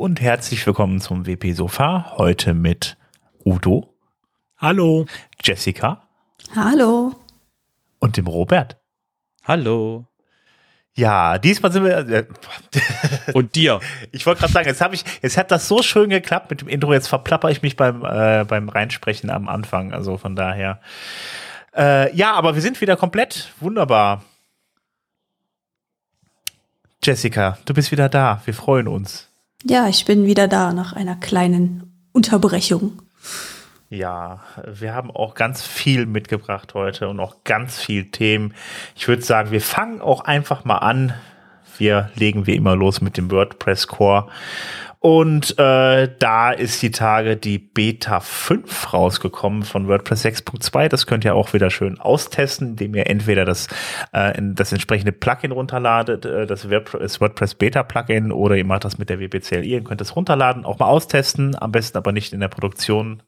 Und herzlich willkommen zum WP Sofa. Heute mit Udo. Hallo. Jessica. Hallo. Und dem Robert. Hallo. Ja, diesmal sind wir. Äh, und dir. Ich wollte gerade sagen, jetzt habe ich, jetzt hat das so schön geklappt mit dem Intro. Jetzt verplapper ich mich beim äh, beim Reinsprechen am Anfang. Also von daher. Äh, ja, aber wir sind wieder komplett. Wunderbar. Jessica, du bist wieder da. Wir freuen uns. Ja, ich bin wieder da nach einer kleinen Unterbrechung. Ja, wir haben auch ganz viel mitgebracht heute und auch ganz viel Themen. Ich würde sagen, wir fangen auch einfach mal an. Wir legen wie immer los mit dem WordPress Core. Und äh, da ist die Tage die Beta 5 rausgekommen von WordPress 6.2. Das könnt ihr auch wieder schön austesten, indem ihr entweder das, äh, das entsprechende Plugin runterladet, äh, das, WordPress Beta Plugin, oder ihr macht das mit der WPCLI. Ihr könnt es runterladen, auch mal austesten, am besten aber nicht in der Produktion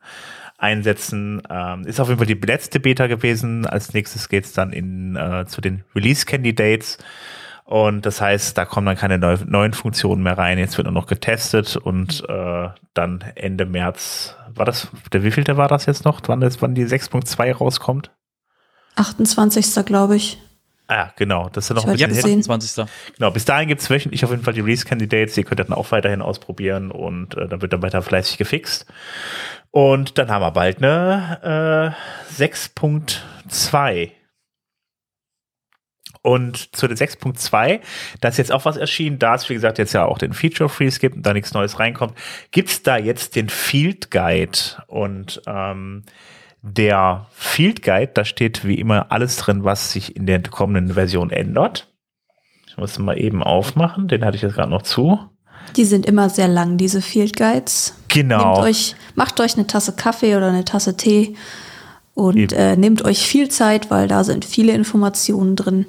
einsetzen. Ähm, ist auf jeden Fall die letzte Beta gewesen. Als nächstes geht's dann in, äh, zu den Release Candidates. Und das heißt, da kommen dann keine neu, neuen Funktionen mehr rein. Jetzt wird nur noch getestet und äh, dann Ende März, war das, der wievielte war das jetzt noch? Wann, das, wann die 6.2 rauskommt? 28. glaube ich. Ah, genau. Das ist noch ein bisschen 28. Genau, bis dahin gibt es wöchentlich auf jeden Fall die Release-Candidates. Ihr könnt dann auch weiterhin ausprobieren und äh, dann wird dann weiter fleißig gefixt. Und dann haben wir bald eine äh, 6.2. Und zu der 6.2, da ist jetzt auch was erschienen, da es, wie gesagt, jetzt ja auch den Feature Freeze gibt und da nichts Neues reinkommt, gibt's da jetzt den Field Guide. Und ähm, der Field Guide, da steht wie immer alles drin, was sich in der kommenden Version ändert. Ich muss mal eben aufmachen, den hatte ich jetzt gerade noch zu. Die sind immer sehr lang, diese Field Guides. Genau. Nehmt euch, macht euch eine Tasse Kaffee oder eine Tasse Tee und äh, nehmt euch viel Zeit, weil da sind viele Informationen drin.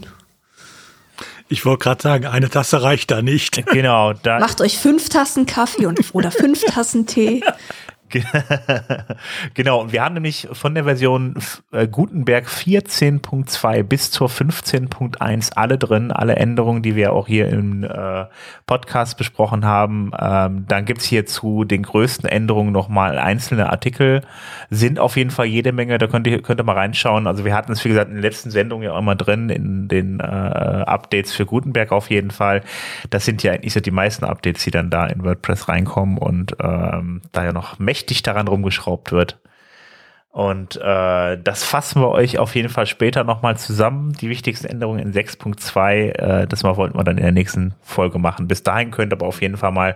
Ich wollte gerade sagen, eine Tasse reicht da nicht. Genau. Da Macht euch fünf Tassen Kaffee und, oder fünf Tassen Tee. genau, und wir haben nämlich von der Version äh, Gutenberg 14.2 bis zur 15.1 alle drin, alle Änderungen, die wir auch hier im äh, Podcast besprochen haben. Ähm, dann gibt's hier zu den größten Änderungen nochmal einzelne Artikel, sind auf jeden Fall jede Menge, da könnt ihr, könnt ihr mal reinschauen. Also wir hatten es, wie gesagt, in den letzten Sendungen ja auch immer drin, in den äh, Updates für Gutenberg auf jeden Fall. Das sind ja eigentlich die meisten Updates, die dann da in WordPress reinkommen und ähm, da ja noch mächtig mächtig daran rumgeschraubt wird. Und äh, das fassen wir euch auf jeden Fall später nochmal zusammen. Die wichtigsten Änderungen in 6.2, äh, das mal wollten wir dann in der nächsten Folge machen. Bis dahin könnt ihr aber auf jeden Fall mal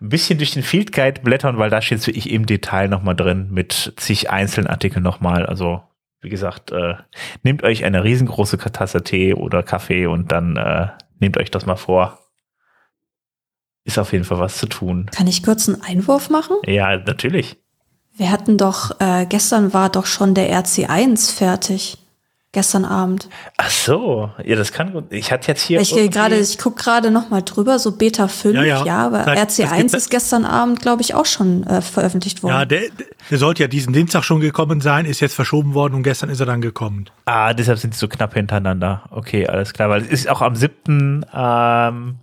ein bisschen durch den Field Guide blättern, weil da steht wirklich im Detail nochmal drin mit zig einzelnen Artikeln nochmal. Also wie gesagt, äh, nehmt euch eine riesengroße Tasse Tee oder Kaffee und dann äh, nehmt euch das mal vor ist auf jeden Fall was zu tun. Kann ich kurz einen Einwurf machen? Ja, natürlich. Wir hatten doch, äh, gestern war doch schon der RC1 fertig. Gestern Abend. Ach so, ja, das kann gut. Ich hatte jetzt hier. Ich gerade, ich gucke gerade noch mal drüber, so Beta 5, ja, ja. ja aber das, RC1 das ist gestern Abend, glaube ich, auch schon äh, veröffentlicht worden. Ja, der, der sollte ja diesen Dienstag schon gekommen sein, ist jetzt verschoben worden und gestern ist er dann gekommen. Ah, deshalb sind sie so knapp hintereinander. Okay, alles klar, weil es ist auch am 7. Ähm,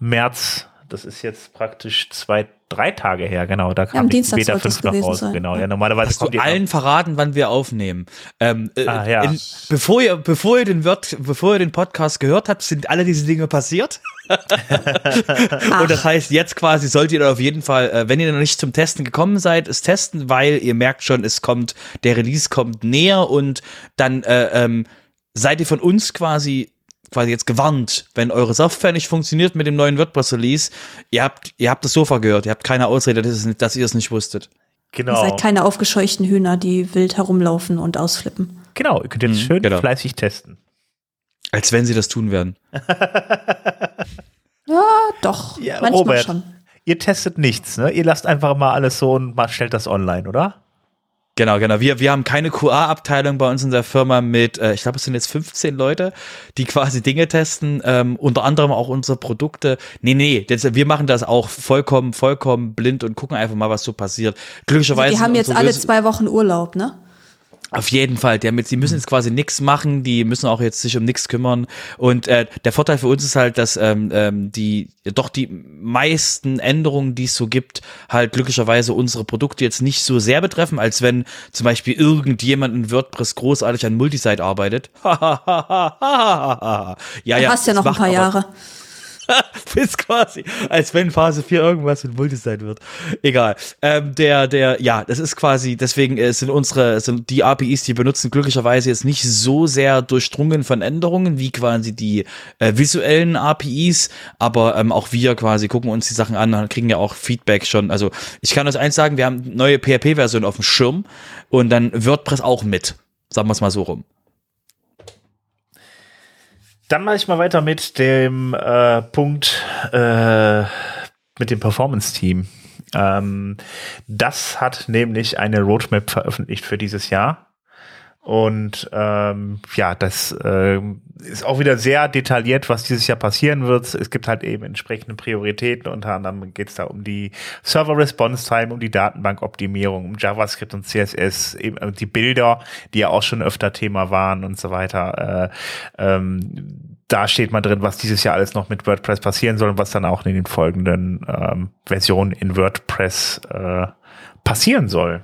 März das ist jetzt praktisch zwei, drei Tage her, genau. Da kam ja, die Beta 5 noch raus. Sein. Genau, ja, normalerweise Hast kommt du allen verraten, wann wir aufnehmen. Ähm, äh, ah, ja. in, bevor ihr, bevor ihr den Word, bevor ihr den Podcast gehört habt, sind alle diese Dinge passiert. und das heißt, jetzt quasi solltet ihr auf jeden Fall, äh, wenn ihr noch nicht zum Testen gekommen seid, es testen, weil ihr merkt schon, es kommt, der Release kommt näher und dann äh, ähm, seid ihr von uns quasi quasi jetzt gewarnt, wenn eure Software nicht funktioniert mit dem neuen WordPress-Release. Ihr habt, ihr habt das Sofa gehört, ihr habt keine Ausrede, dass, es, dass ihr es nicht wusstet. Genau. Ihr seid keine aufgescheuchten Hühner, die wild herumlaufen und ausflippen. Genau, ihr könnt jetzt mhm, schön genau. fleißig testen. Als wenn sie das tun werden. ja, doch. Ja, manchmal Robert, schon. Ihr testet nichts, ne? Ihr lasst einfach mal alles so und mal stellt das online, oder? Genau, genau. Wir, wir haben keine QA-Abteilung bei uns in der Firma mit, äh, ich glaube, es sind jetzt 15 Leute, die quasi Dinge testen, ähm, unter anderem auch unsere Produkte. Nee, nee, das, wir machen das auch vollkommen, vollkommen blind und gucken einfach mal, was so passiert. Glücklicherweise. Also die haben jetzt alle zwei Wochen Urlaub, ne? Auf jeden Fall, damit sie müssen jetzt quasi nichts machen, die müssen auch jetzt sich um nichts kümmern. Und äh, der Vorteil für uns ist halt, dass ähm, ähm, die doch die meisten Änderungen, die es so gibt, halt glücklicherweise unsere Produkte jetzt nicht so sehr betreffen, als wenn zum Beispiel irgendjemand in WordPress großartig an Multisite arbeitet. ja, ja. Du hast ja noch ein paar Jahre. Bis quasi, als wenn Phase 4 irgendwas mit Multisite wird. Egal. Ähm, der, der, ja, das ist quasi, deswegen äh, sind unsere, sind die APIs, die benutzen, glücklicherweise jetzt nicht so sehr durchdrungen von Änderungen wie quasi die äh, visuellen APIs, aber ähm, auch wir quasi gucken uns die Sachen an und kriegen ja auch Feedback schon. Also ich kann euch eins sagen, wir haben neue PHP-Version auf dem Schirm und dann WordPress auch mit. Sagen wir es mal so rum. Dann mache ich mal weiter mit dem äh, Punkt äh, mit dem Performance-Team. Ähm, das hat nämlich eine Roadmap veröffentlicht für dieses Jahr. Und ähm, ja, das äh, ist auch wieder sehr detailliert, was dieses Jahr passieren wird. Es gibt halt eben entsprechende Prioritäten. Unter anderem geht es da um die Server Response Time, um die Datenbankoptimierung, um JavaScript und CSS, eben äh, die Bilder, die ja auch schon öfter Thema waren und so weiter. Äh, ähm, da steht mal drin, was dieses Jahr alles noch mit WordPress passieren soll und was dann auch in den folgenden ähm, Versionen in WordPress äh, passieren soll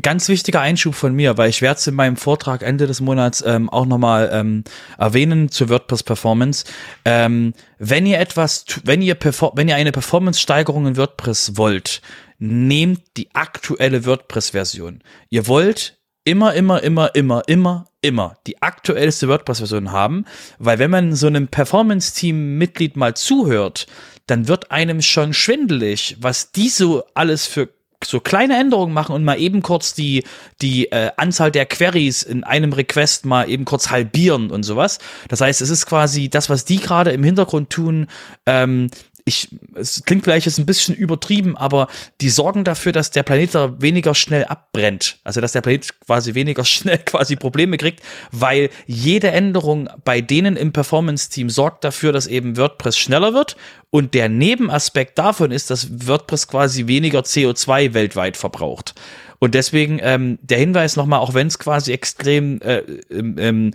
ganz wichtiger Einschub von mir, weil ich werde es in meinem Vortrag Ende des Monats ähm, auch nochmal ähm, erwähnen zur WordPress Performance. Ähm, wenn ihr etwas, wenn ihr, wenn ihr eine Performance-Steigerung in WordPress wollt, nehmt die aktuelle WordPress-Version. Ihr wollt immer, immer, immer, immer, immer, immer die aktuellste WordPress-Version haben, weil wenn man so einem Performance-Team-Mitglied mal zuhört, dann wird einem schon schwindelig, was die so alles für so kleine Änderungen machen und mal eben kurz die, die äh, Anzahl der Queries in einem Request mal eben kurz halbieren und sowas. Das heißt, es ist quasi das, was die gerade im Hintergrund tun, ähm, ich, es klingt vielleicht jetzt ein bisschen übertrieben, aber die sorgen dafür, dass der Planet da weniger schnell abbrennt. Also, dass der Planet quasi weniger schnell quasi Probleme kriegt, weil jede Änderung bei denen im Performance-Team sorgt dafür, dass eben WordPress schneller wird. Und der Nebenaspekt davon ist, dass WordPress quasi weniger CO2 weltweit verbraucht. Und deswegen ähm, der Hinweis nochmal, auch wenn es quasi extrem äh, ähm,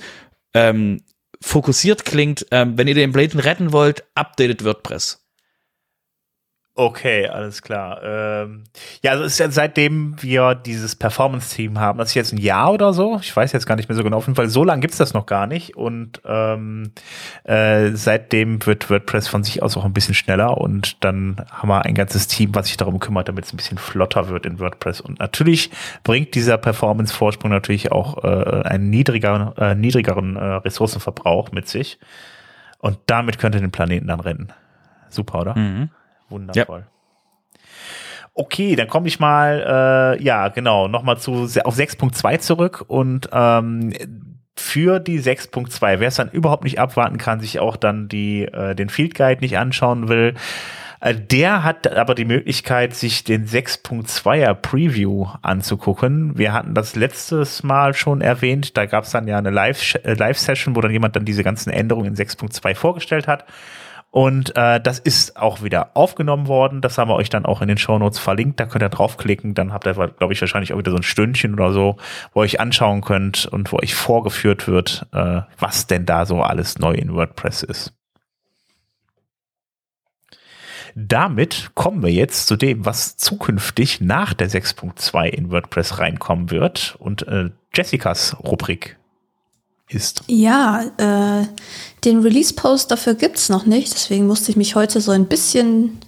ähm, fokussiert klingt, ähm, wenn ihr den Planeten retten wollt, updatet WordPress. Okay, alles klar. Ähm, ja, also ist ja seitdem wir dieses Performance-Team haben, das ist jetzt ein Jahr oder so, ich weiß jetzt gar nicht mehr so genau, auf jeden Fall so lange gibt's das noch gar nicht und ähm, äh, seitdem wird WordPress von sich aus auch ein bisschen schneller und dann haben wir ein ganzes Team, was sich darum kümmert, damit es ein bisschen flotter wird in WordPress und natürlich bringt dieser Performance-Vorsprung natürlich auch äh, einen niedriger, äh, niedrigeren äh, Ressourcenverbrauch mit sich und damit könnt ihr den Planeten dann rennen. Super, oder? Mhm. Wundervoll. Ja. Okay, dann komme ich mal, äh, ja, genau, nochmal zu auf 6.2 zurück und ähm, für die 6.2, wer es dann überhaupt nicht abwarten kann, sich auch dann die, äh, den Field Guide nicht anschauen will, äh, der hat aber die Möglichkeit, sich den 6.2er Preview anzugucken. Wir hatten das letztes Mal schon erwähnt, da gab es dann ja eine Live-Session, Live wo dann jemand dann diese ganzen Änderungen in 6.2 vorgestellt hat. Und äh, das ist auch wieder aufgenommen worden. Das haben wir euch dann auch in den Shownotes verlinkt. Da könnt ihr draufklicken. Dann habt ihr, glaube ich, wahrscheinlich auch wieder so ein Stündchen oder so, wo ihr euch anschauen könnt und wo euch vorgeführt wird, äh, was denn da so alles neu in WordPress ist. Damit kommen wir jetzt zu dem, was zukünftig nach der 6.2 in WordPress reinkommen wird und äh, Jessicas Rubrik ist. Ja, äh, den Release-Post dafür gibt es noch nicht, deswegen musste ich mich heute so ein bisschen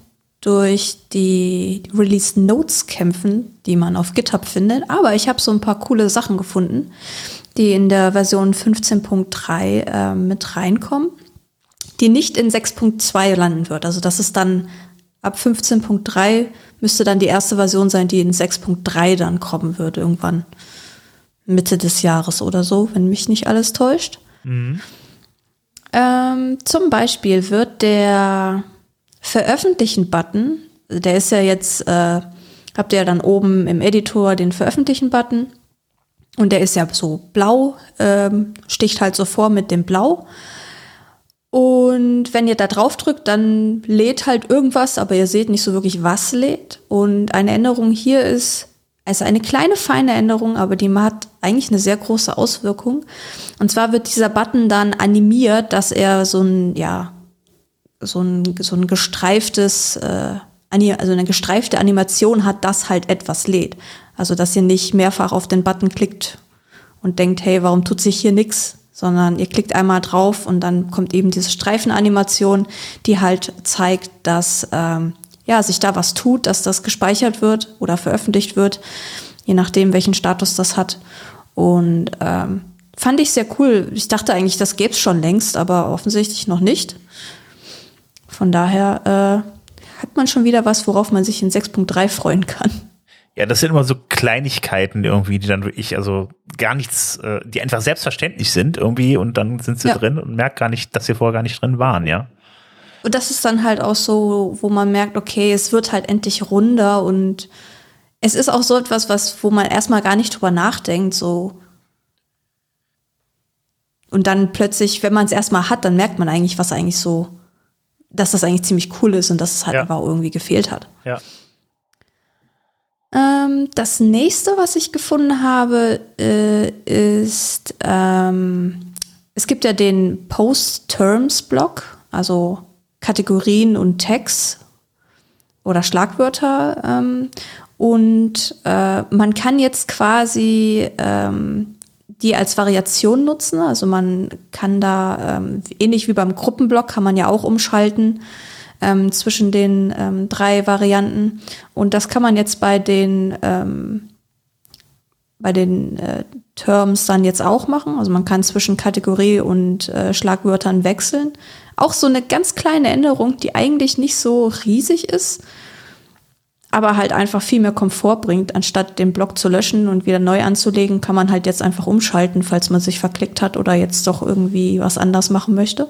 durch die Release Notes kämpfen, die man auf GitHub findet. Aber ich habe so ein paar coole Sachen gefunden, die in der Version 15.3 äh, mit reinkommen, die nicht in 6.2 landen wird. Also das ist dann ab 15.3 müsste dann die erste Version sein, die in 6.3 dann kommen wird irgendwann. Mitte des Jahres oder so, wenn mich nicht alles täuscht. Mhm. Ähm, zum Beispiel wird der Veröffentlichen-Button, der ist ja jetzt, äh, habt ihr ja dann oben im Editor den Veröffentlichen-Button und der ist ja so blau, ähm, sticht halt so vor mit dem Blau. Und wenn ihr da drauf drückt, dann lädt halt irgendwas, aber ihr seht nicht so wirklich, was lädt. Und eine Änderung hier ist, Also eine kleine feine Änderung, aber die hat eigentlich eine sehr große Auswirkung. Und zwar wird dieser Button dann animiert, dass er so ein, ja, so ein, so ein gestreiftes, äh, also eine gestreifte Animation hat, das halt etwas lädt. Also dass ihr nicht mehrfach auf den Button klickt und denkt, hey, warum tut sich hier nichts? Sondern ihr klickt einmal drauf und dann kommt eben diese Streifenanimation, die halt zeigt, dass ähm, ja, sich da was tut, dass das gespeichert wird oder veröffentlicht wird, je nachdem, welchen Status das hat. Und ähm, fand ich sehr cool. Ich dachte eigentlich, das gäbe es schon längst, aber offensichtlich noch nicht. Von daher äh, hat man schon wieder was, worauf man sich in 6.3 freuen kann. Ja, das sind immer so Kleinigkeiten irgendwie, die dann wirklich, also gar nichts, äh, die einfach selbstverständlich sind irgendwie und dann sind sie ja. drin und merkt gar nicht, dass sie vorher gar nicht drin waren, ja. Und das ist dann halt auch so, wo man merkt, okay, es wird halt endlich runder und es ist auch so etwas, was, wo man erstmal gar nicht drüber nachdenkt, so. Und dann plötzlich, wenn man es erstmal hat, dann merkt man eigentlich, was eigentlich so, dass das eigentlich ziemlich cool ist und dass es halt ja. einfach irgendwie gefehlt hat. Ja. Ähm, das nächste, was ich gefunden habe, äh, ist, ähm, es gibt ja den Post-Terms-Block, also Kategorien und Tags oder Schlagwörter. Ähm, und äh, man kann jetzt quasi ähm, die als Variation nutzen. Also man kann da, ähm, ähnlich wie beim Gruppenblock, kann man ja auch umschalten ähm, zwischen den ähm, drei Varianten. Und das kann man jetzt bei den, ähm, bei den äh, Terms dann jetzt auch machen. Also man kann zwischen Kategorie und äh, Schlagwörtern wechseln. Auch so eine ganz kleine Änderung, die eigentlich nicht so riesig ist, aber halt einfach viel mehr Komfort bringt. Anstatt den Block zu löschen und wieder neu anzulegen, kann man halt jetzt einfach umschalten, falls man sich verklickt hat oder jetzt doch irgendwie was anders machen möchte.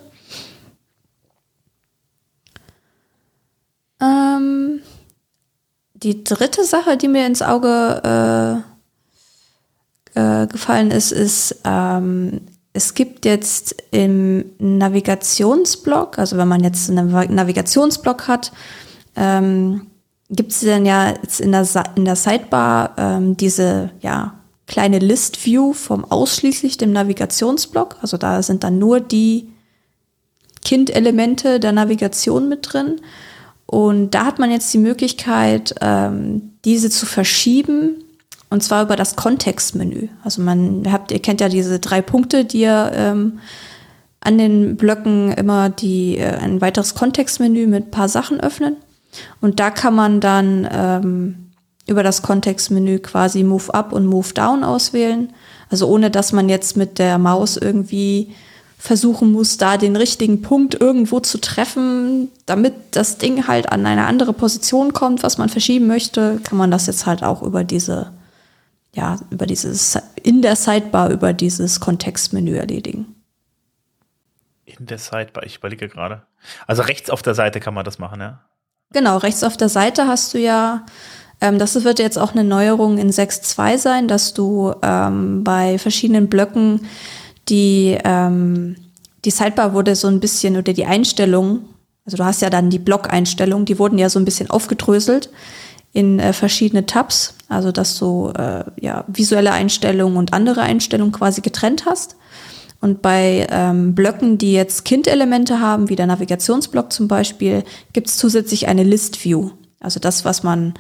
Ähm, die dritte Sache, die mir ins Auge äh, gefallen ist, ist, ähm, es gibt jetzt im Navigationsblock, also wenn man jetzt einen Navigationsblock hat, ähm, gibt es dann ja jetzt in der, in der Sidebar ähm, diese ja, kleine List-View vom ausschließlich dem Navigationsblock. Also da sind dann nur die Kind-Elemente der Navigation mit drin. Und da hat man jetzt die Möglichkeit, ähm, diese zu verschieben und zwar über das Kontextmenü. Also man habt, ihr kennt ja diese drei Punkte, die ihr ähm, an den Blöcken immer die äh, ein weiteres Kontextmenü mit paar Sachen öffnen. Und da kann man dann ähm, über das Kontextmenü quasi Move Up und Move Down auswählen. Also ohne dass man jetzt mit der Maus irgendwie versuchen muss, da den richtigen Punkt irgendwo zu treffen, damit das Ding halt an eine andere Position kommt, was man verschieben möchte, kann man das jetzt halt auch über diese ja, über dieses, in der Sidebar über dieses Kontextmenü erledigen. In der Sidebar, ich überlege gerade. Also rechts auf der Seite kann man das machen, ja? Genau, rechts auf der Seite hast du ja, ähm, das wird jetzt auch eine Neuerung in 6.2 sein, dass du ähm, bei verschiedenen Blöcken die, ähm, die Sidebar wurde so ein bisschen, oder die Einstellungen, also du hast ja dann die Block-Einstellungen, die wurden ja so ein bisschen aufgedröselt in äh, verschiedene Tabs, also dass du äh, ja, visuelle Einstellungen und andere Einstellungen quasi getrennt hast. Und bei ähm, Blöcken, die jetzt Kind-Elemente haben, wie der Navigationsblock zum Beispiel, gibt es zusätzlich eine List-View. Also das, was man,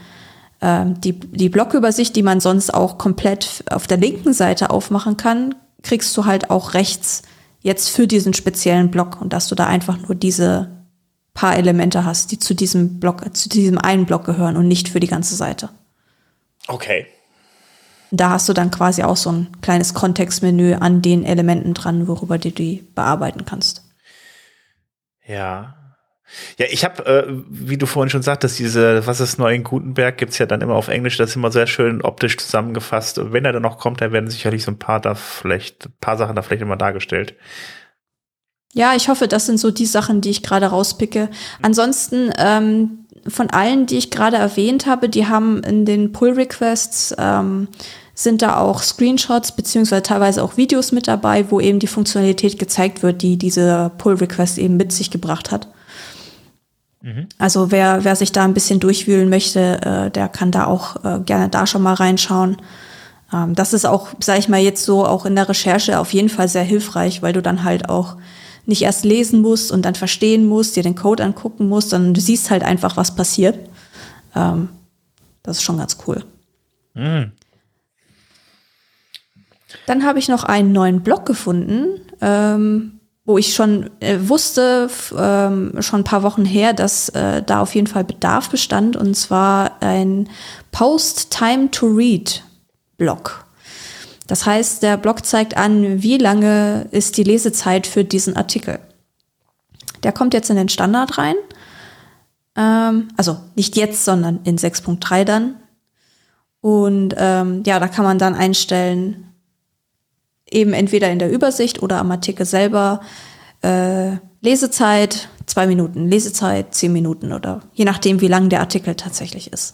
äh, die, die Blockübersicht, die man sonst auch komplett auf der linken Seite aufmachen kann, kriegst du halt auch rechts jetzt für diesen speziellen Block und dass du da einfach nur diese paar Elemente hast, die zu diesem Block, zu diesem einen Block gehören und nicht für die ganze Seite. Okay. Da hast du dann quasi auch so ein kleines Kontextmenü an den Elementen dran, worüber du die bearbeiten kannst. Ja. Ja, ich habe, äh, wie du vorhin schon sagtest, diese, was ist neu in Gutenberg, gibt's ja dann immer auf Englisch, das ist immer sehr schön optisch zusammengefasst. Wenn er dann noch kommt, dann werden sicherlich so ein paar da vielleicht, ein paar Sachen da vielleicht immer dargestellt. Ja, ich hoffe, das sind so die Sachen, die ich gerade rauspicke. Ansonsten, ähm, von allen, die ich gerade erwähnt habe, die haben in den Pull-Requests ähm, sind da auch Screenshots beziehungsweise teilweise auch Videos mit dabei, wo eben die Funktionalität gezeigt wird, die diese Pull-Request eben mit sich gebracht hat. Mhm. Also wer, wer sich da ein bisschen durchwühlen möchte, äh, der kann da auch äh, gerne da schon mal reinschauen. Ähm, das ist auch, sage ich mal jetzt so, auch in der Recherche auf jeden Fall sehr hilfreich, weil du dann halt auch nicht erst lesen musst und dann verstehen musst, dir den Code angucken musst, sondern du siehst halt einfach, was passiert. Ähm, das ist schon ganz cool. Mhm. Dann habe ich noch einen neuen Blog gefunden, ähm, wo ich schon äh, wusste, ähm, schon ein paar Wochen her, dass äh, da auf jeden Fall Bedarf bestand, und zwar ein Post Time to Read Blog. Das heißt, der Blog zeigt an, wie lange ist die Lesezeit für diesen Artikel. Der kommt jetzt in den Standard rein. Ähm, also nicht jetzt, sondern in 6.3 dann. Und ähm, ja, da kann man dann einstellen, eben entweder in der Übersicht oder am Artikel selber, äh, Lesezeit zwei Minuten, Lesezeit zehn Minuten oder je nachdem, wie lang der Artikel tatsächlich ist.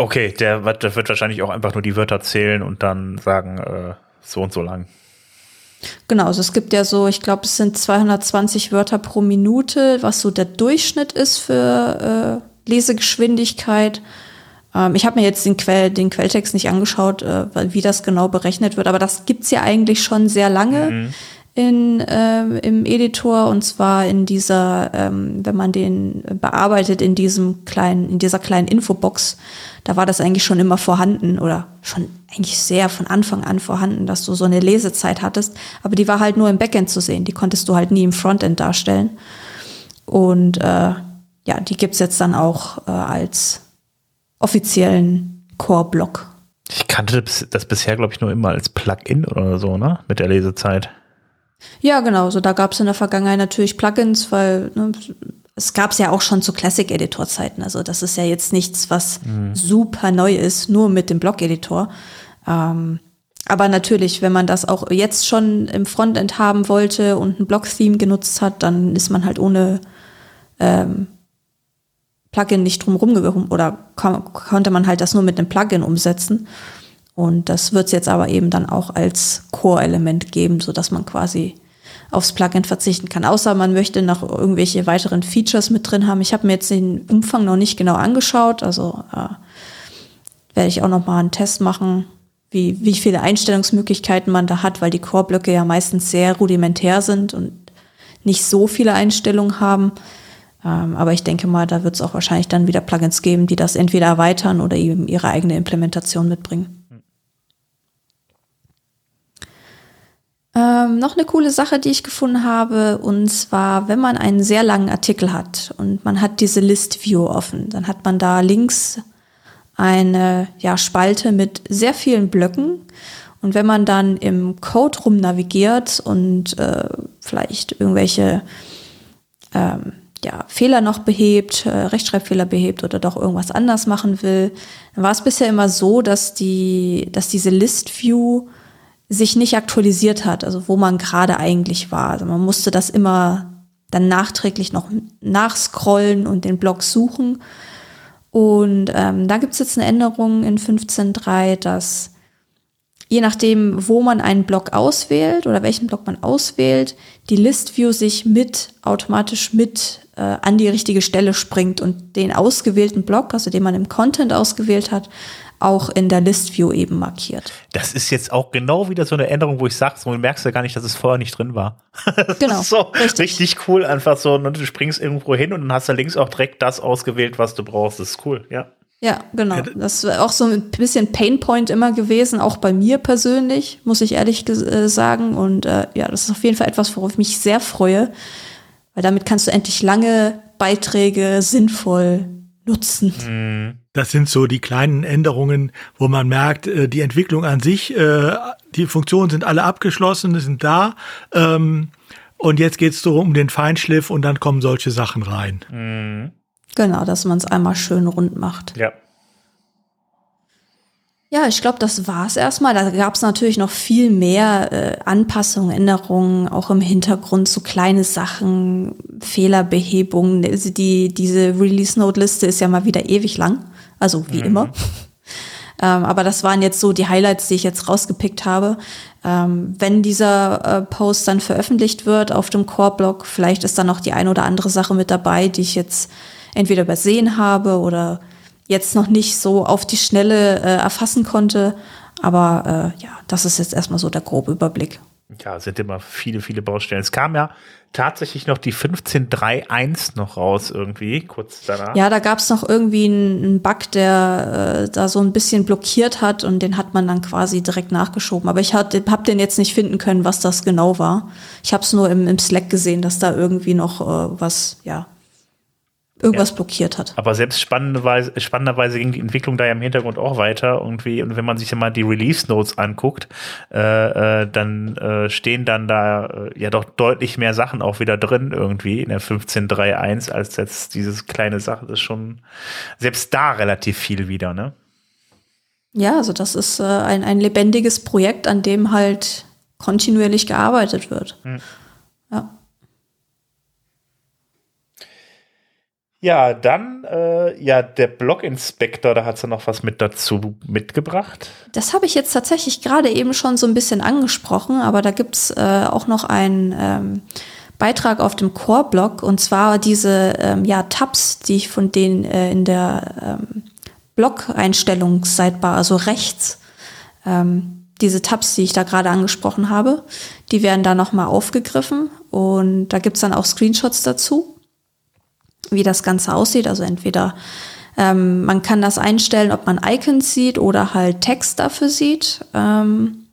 Okay, der, der wird wahrscheinlich auch einfach nur die Wörter zählen und dann sagen, äh, so und so lang. Genau, also es gibt ja so, ich glaube, es sind 220 Wörter pro Minute, was so der Durchschnitt ist für äh, Lesegeschwindigkeit. Ähm, ich habe mir jetzt den, Quell, den Quelltext nicht angeschaut, äh, wie das genau berechnet wird, aber das gibt's ja eigentlich schon sehr lange. Mhm in, äh, im Editor und zwar in dieser, ähm, wenn man den bearbeitet in diesem kleinen, in dieser kleinen Infobox, da war das eigentlich schon immer vorhanden oder schon eigentlich sehr von Anfang an vorhanden, dass du so eine Lesezeit hattest, aber die war halt nur im Backend zu sehen, die konntest du halt nie im Frontend darstellen. Und äh, ja, die gibt's jetzt dann auch äh, als offiziellen Core-Block. Ich kannte das bisher, glaube ich, nur immer als Plugin oder so, ne? Mit der Lesezeit. Ja, genau. So, da gab es in der Vergangenheit natürlich Plugins, weil ne, es gab es ja auch schon zu Classic-Editor-Zeiten. Also das ist ja jetzt nichts, was mhm. super neu ist, nur mit dem Blog-Editor. Ähm, aber natürlich, wenn man das auch jetzt schon im Frontend haben wollte und ein Blog-Theme genutzt hat, dann ist man halt ohne ähm, Plugin nicht drumherum oder konnte man halt das nur mit einem Plugin umsetzen. Und das wird es jetzt aber eben dann auch als Core-Element geben, sodass man quasi aufs Plugin verzichten kann. Außer man möchte noch irgendwelche weiteren Features mit drin haben. Ich habe mir jetzt den Umfang noch nicht genau angeschaut. Also äh, werde ich auch noch mal einen Test machen, wie, wie viele Einstellungsmöglichkeiten man da hat, weil die Core-Blöcke ja meistens sehr rudimentär sind und nicht so viele Einstellungen haben. Ähm, aber ich denke mal, da wird es auch wahrscheinlich dann wieder Plugins geben, die das entweder erweitern oder eben ihre eigene Implementation mitbringen. Ähm, noch eine coole Sache, die ich gefunden habe, und zwar, wenn man einen sehr langen Artikel hat und man hat diese List View offen, dann hat man da links eine ja, Spalte mit sehr vielen Blöcken. Und wenn man dann im Code rum navigiert und äh, vielleicht irgendwelche ähm, ja, Fehler noch behebt, äh, Rechtschreibfehler behebt oder doch irgendwas anders machen will, dann war es bisher immer so, dass die, dass diese List View sich nicht aktualisiert hat, also wo man gerade eigentlich war. Also man musste das immer dann nachträglich noch nachscrollen und den Blog suchen. Und ähm, da gibt es jetzt eine Änderung in 15.3, dass je nachdem, wo man einen Block auswählt oder welchen Block man auswählt, die List View sich mit automatisch mit äh, an die richtige Stelle springt und den ausgewählten Block, also den man im Content ausgewählt hat, auch in der List View eben markiert. Das ist jetzt auch genau wieder so eine Änderung, wo ich sage, so, du merkst ja gar nicht, dass es vorher nicht drin war. genau. so richtig. richtig. cool, einfach so, und ne, du springst irgendwo hin und dann hast du links auch direkt das ausgewählt, was du brauchst. Das ist cool, ja. Ja, genau. Das ist auch so ein bisschen Painpoint immer gewesen, auch bei mir persönlich, muss ich ehrlich äh, sagen. Und äh, ja, das ist auf jeden Fall etwas, worauf ich mich sehr freue, weil damit kannst du endlich lange Beiträge sinnvoll nutzen. Das sind so die kleinen Änderungen, wo man merkt, äh, die Entwicklung an sich, äh, die Funktionen sind alle abgeschlossen, sind da. Ähm, und jetzt geht es so um den Feinschliff und dann kommen solche Sachen rein. Mhm. Genau, dass man es einmal schön rund macht. Ja. Ja, ich glaube, das war's erstmal. Da gab es natürlich noch viel mehr äh, Anpassungen, Änderungen, auch im Hintergrund, so kleine Sachen, Fehlerbehebungen. Also die, diese Release-Note-Liste ist ja mal wieder ewig lang, also wie mhm. immer. Ähm, aber das waren jetzt so die Highlights, die ich jetzt rausgepickt habe. Ähm, wenn dieser äh, Post dann veröffentlicht wird auf dem Core-Blog, vielleicht ist da noch die eine oder andere Sache mit dabei, die ich jetzt entweder übersehen habe oder jetzt noch nicht so auf die Schnelle äh, erfassen konnte. Aber äh, ja, das ist jetzt erstmal so der grobe Überblick. Ja, sind immer viele, viele Baustellen. Es kam ja tatsächlich noch die 15.3.1 noch raus irgendwie, kurz danach. Ja, da gab es noch irgendwie einen Bug, der äh, da so ein bisschen blockiert hat und den hat man dann quasi direkt nachgeschoben. Aber ich habe den jetzt nicht finden können, was das genau war. Ich habe es nur im, im Slack gesehen, dass da irgendwie noch äh, was, ja, irgendwas ja. blockiert hat. Aber selbst spannenderweise, spannenderweise ging die Entwicklung da ja im Hintergrund auch weiter irgendwie. Und wenn man sich ja mal die Release Notes anguckt, äh, äh, dann äh, stehen dann da äh, ja doch deutlich mehr Sachen auch wieder drin irgendwie in der 15.3.1 als jetzt dieses kleine Sache. Das ist schon selbst da relativ viel wieder, ne? Ja, also das ist äh, ein, ein lebendiges Projekt, an dem halt kontinuierlich gearbeitet wird. Hm. Ja, dann, äh, ja, der Blog-Inspektor, da hat sie noch was mit dazu mitgebracht. Das habe ich jetzt tatsächlich gerade eben schon so ein bisschen angesprochen, aber da gibt's äh, auch noch einen ähm, Beitrag auf dem Core-Blog und zwar diese ähm, ja, Tabs, die ich von denen äh, in der ähm, Blog-Einstellungsseitbar, also rechts, ähm, diese Tabs, die ich da gerade angesprochen habe, die werden da nochmal aufgegriffen und da gibt's dann auch Screenshots dazu wie das Ganze aussieht. Also entweder ähm, man kann das einstellen, ob man Icons sieht oder halt Text dafür sieht ähm,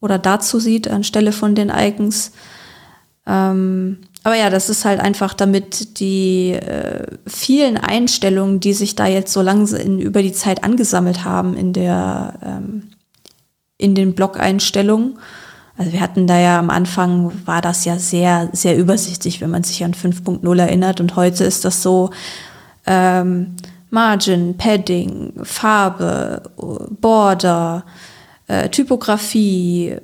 oder dazu sieht anstelle von den Icons. Ähm, aber ja, das ist halt einfach, damit die äh, vielen Einstellungen, die sich da jetzt so langsam über die Zeit angesammelt haben in der ähm, in den Blog-Einstellungen, also wir hatten da ja am Anfang, war das ja sehr, sehr übersichtlich, wenn man sich an 5.0 erinnert. Und heute ist das so ähm, Margin, Padding, Farbe, Border, äh, Typografie,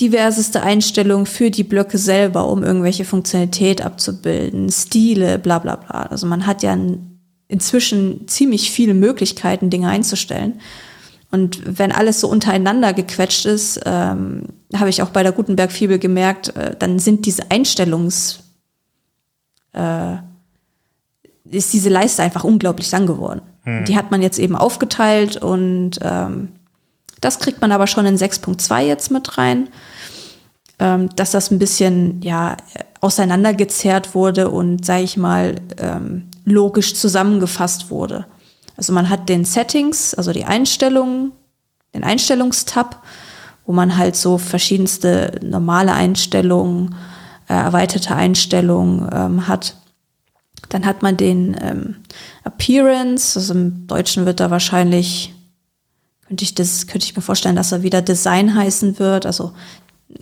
diverseste Einstellungen für die Blöcke selber, um irgendwelche Funktionalität abzubilden, Stile, bla bla bla. Also man hat ja inzwischen ziemlich viele Möglichkeiten, Dinge einzustellen. Und wenn alles so untereinander gequetscht ist, ähm, habe ich auch bei der Gutenberg-Fibel gemerkt, äh, dann sind diese Einstellungs, äh, ist diese Leiste einfach unglaublich lang geworden. Hm. Die hat man jetzt eben aufgeteilt und ähm, das kriegt man aber schon in 6.2 jetzt mit rein, ähm, dass das ein bisschen ja auseinandergezerrt wurde und sage ich mal ähm, logisch zusammengefasst wurde. Also man hat den Settings, also die Einstellungen, den Einstellungstab, wo man halt so verschiedenste normale Einstellungen, äh, erweiterte Einstellungen ähm, hat. Dann hat man den ähm, Appearance, also im Deutschen wird da wahrscheinlich, könnte ich das, könnte ich mir vorstellen, dass er wieder Design heißen wird, also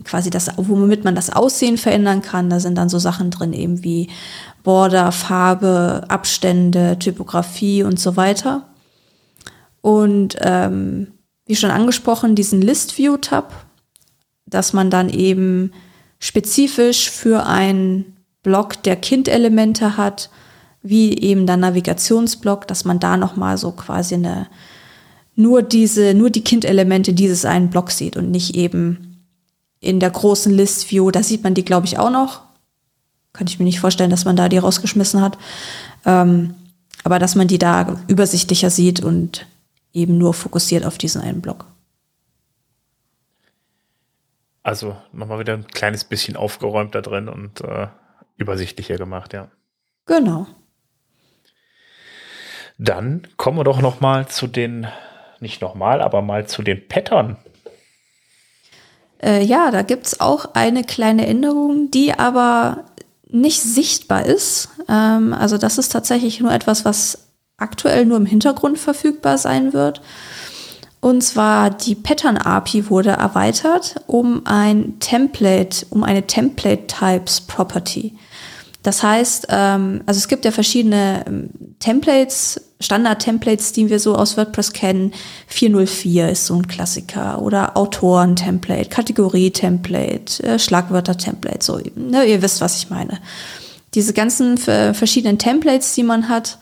quasi das, womit man das Aussehen verändern kann. Da sind dann so Sachen drin, eben wie Border, Farbe, Abstände, Typografie und so weiter. Und ähm, wie schon angesprochen, diesen List View Tab, dass man dann eben spezifisch für einen Block der Kindelemente hat, wie eben der Navigationsblock, dass man da nochmal so quasi eine, nur diese, nur die Kindelemente dieses einen Blocks sieht und nicht eben in der großen List View, da sieht man die, glaube ich, auch noch, kann ich mir nicht vorstellen, dass man da die rausgeschmissen hat. Ähm, aber dass man die da übersichtlicher sieht und eben nur fokussiert auf diesen einen Block. Also nochmal wieder ein kleines bisschen aufgeräumt da drin und äh, übersichtlicher gemacht, ja. Genau. Dann kommen wir doch noch mal zu den, nicht nochmal, aber mal zu den Pattern. Äh, ja, da gibt es auch eine kleine Änderung, die aber nicht sichtbar ist. Ähm, also das ist tatsächlich nur etwas, was aktuell nur im Hintergrund verfügbar sein wird. Und zwar die Pattern API wurde erweitert um ein Template, um eine Template Types Property. Das heißt, ähm, also es gibt ja verschiedene ähm, Templates, Standard-Templates, die wir so aus WordPress kennen. 404 ist so ein Klassiker oder Autoren-Template, Kategorie-Template, äh, Schlagwörter-Template, so, ne, ihr wisst, was ich meine. Diese ganzen verschiedenen Templates, die man hat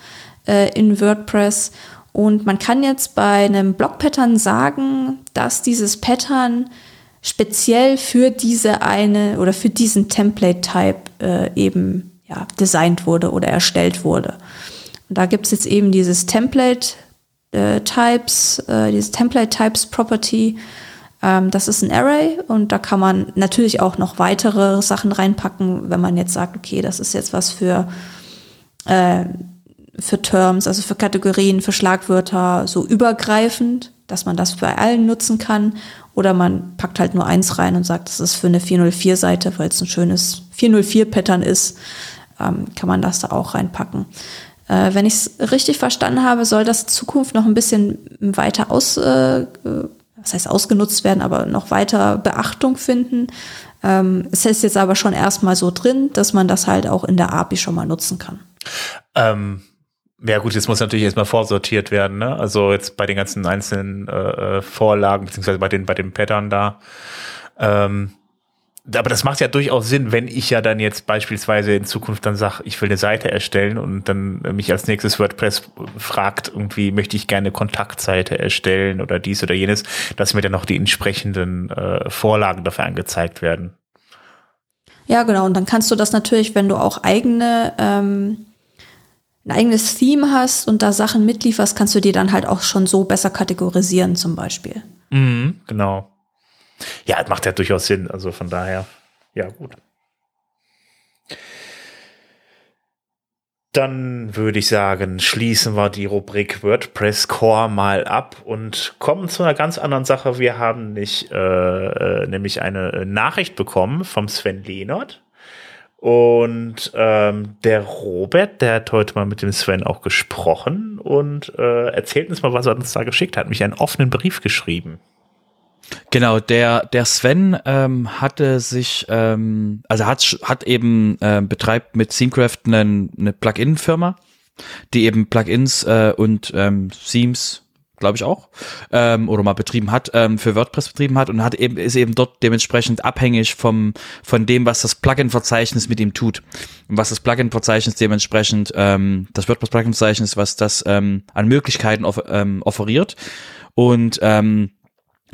äh, in WordPress Und man kann jetzt bei einem Block-Pattern sagen, dass dieses Pattern speziell für diese eine oder für diesen Template-Type äh, eben ja, designt wurde oder erstellt wurde. Und da gibt es jetzt eben dieses Template äh, Types, äh, dieses Template Types Property. Ähm, das ist ein Array und da kann man natürlich auch noch weitere Sachen reinpacken, wenn man jetzt sagt, okay, das ist jetzt was für äh, für Terms, also für Kategorien, für Schlagwörter so übergreifend, dass man das bei allen nutzen kann. Oder man packt halt nur eins rein und sagt, das ist für eine 404-Seite, weil es ein schönes 404-Pattern ist, ähm, kann man das da auch reinpacken. Äh, wenn ich es richtig verstanden habe, soll das Zukunft noch ein bisschen weiter aus, äh, was heißt ausgenutzt werden, aber noch weiter Beachtung finden. Ähm, es ist jetzt aber schon erstmal so drin, dass man das halt auch in der API schon mal nutzen kann. Ähm, ja gut, jetzt muss natürlich erstmal vorsortiert werden, ne? Also jetzt bei den ganzen einzelnen äh, äh, Vorlagen, beziehungsweise bei den, bei den Pattern da. Ähm, aber das macht ja durchaus Sinn, wenn ich ja dann jetzt beispielsweise in Zukunft dann sage, ich will eine Seite erstellen und dann mich als nächstes WordPress fragt, irgendwie möchte ich gerne eine Kontaktseite erstellen oder dies oder jenes, dass mir dann noch die entsprechenden äh, Vorlagen dafür angezeigt werden. Ja, genau. Und dann kannst du das natürlich, wenn du auch eigene ähm, ein eigenes Theme hast und da Sachen mitlieferst, kannst du die dann halt auch schon so besser kategorisieren zum Beispiel. Mhm, genau. Ja, das macht ja durchaus Sinn. Also von daher, ja, gut. Dann würde ich sagen, schließen wir die Rubrik WordPress Core mal ab und kommen zu einer ganz anderen Sache. Wir haben nicht, äh, äh nämlich eine Nachricht bekommen vom Sven Lehnert. Und ähm, der Robert, der hat heute mal mit dem Sven auch gesprochen und äh, erzählt uns mal, was er uns da geschickt hat. Mich einen offenen Brief geschrieben. Genau, der, der Sven ähm, hatte sich, ähm, also hat, hat eben, äh, betreibt mit Themecraft eine, eine Plugin-Firma, die eben Plugins äh, und ähm, Themes glaube ich auch, ähm, oder mal betrieben hat, ähm, für WordPress betrieben hat und hat eben, ist eben dort dementsprechend abhängig vom, von dem, was das Plugin-Verzeichnis mit ihm tut. Und was das Plugin-Verzeichnis dementsprechend, ähm, das WordPress-Plugin-Verzeichnis, was das ähm, an Möglichkeiten off ähm, offeriert. Und ähm,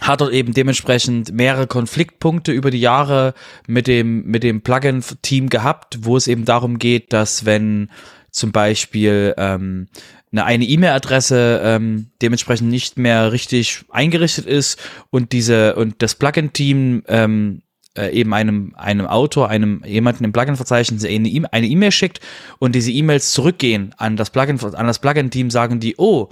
hat dort eben dementsprechend mehrere Konfliktpunkte über die Jahre mit dem, mit dem Plugin-Team gehabt, wo es eben darum geht, dass wenn zum Beispiel ähm, eine E-Mail-Adresse ähm, dementsprechend nicht mehr richtig eingerichtet ist und diese und das Plugin-Team ähm, äh, eben einem einem Autor, einem jemanden im Plugin-Verzeichnis eine E-Mail eine e schickt und diese E-Mails zurückgehen an das Plugin an das Plugin-Team, sagen die, oh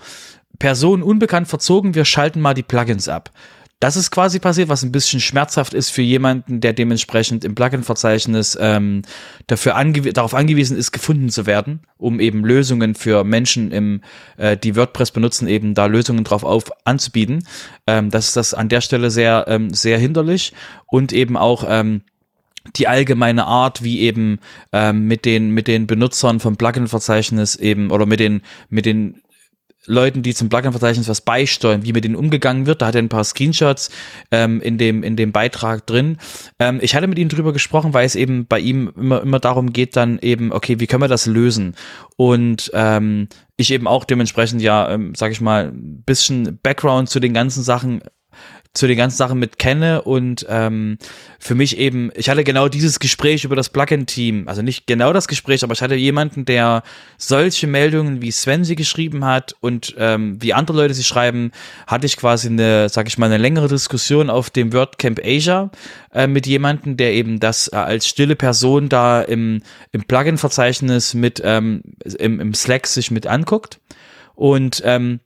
Person unbekannt verzogen, wir schalten mal die Plugins ab. Das ist quasi passiert, was ein bisschen schmerzhaft ist für jemanden, der dementsprechend im Plugin-Verzeichnis ähm, dafür angew darauf angewiesen ist, gefunden zu werden, um eben Lösungen für Menschen, im, äh, die WordPress benutzen, eben da Lösungen drauf auf anzubieten. Ähm, das ist das an der Stelle sehr, ähm, sehr hinderlich und eben auch ähm, die allgemeine Art, wie eben ähm, mit den mit den Benutzern vom Plugin-Verzeichnis eben oder mit den mit den Leuten, die zum Plugin-Verzeichnis was beisteuern, wie mit denen umgegangen wird. Da hat er ein paar Screenshots ähm, in, dem, in dem Beitrag drin. Ähm, ich hatte mit ihm drüber gesprochen, weil es eben bei ihm immer, immer darum geht, dann eben, okay, wie können wir das lösen? Und ähm, ich eben auch dementsprechend ja, ähm, sag ich mal, bisschen Background zu den ganzen Sachen zu den ganzen Sachen mit kenne und ähm, für mich eben, ich hatte genau dieses Gespräch über das Plugin-Team, also nicht genau das Gespräch, aber ich hatte jemanden, der solche Meldungen, wie Sven sie geschrieben hat und ähm, wie andere Leute sie schreiben, hatte ich quasi eine, sag ich mal, eine längere Diskussion auf dem WordCamp Asia äh, mit jemanden, der eben das äh, als stille Person da im, im Plugin-Verzeichnis mit ähm, im, im Slack sich mit anguckt. Und ähm,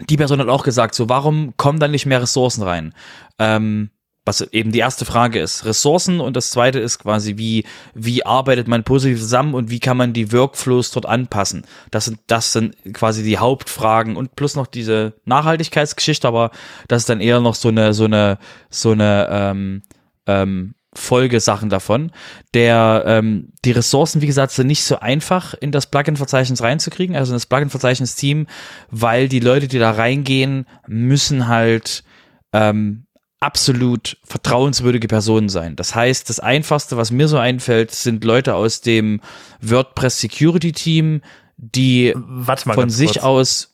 die Person hat auch gesagt, so warum kommen dann nicht mehr Ressourcen rein? Ähm, was eben die erste Frage ist, Ressourcen und das zweite ist quasi, wie, wie arbeitet man positiv zusammen und wie kann man die Workflows dort anpassen? Das sind, das sind quasi die Hauptfragen und plus noch diese Nachhaltigkeitsgeschichte, aber das ist dann eher noch so eine, so eine, so eine, ähm, ähm, Folgesachen davon. Der, ähm, die Ressourcen, wie gesagt, sind nicht so einfach in das Plugin-Verzeichnis reinzukriegen, also in das Plugin-Verzeichnis-Team, weil die Leute, die da reingehen, müssen halt ähm, absolut vertrauenswürdige Personen sein. Das heißt, das Einfachste, was mir so einfällt, sind Leute aus dem WordPress Security Team, die von sich kurz. aus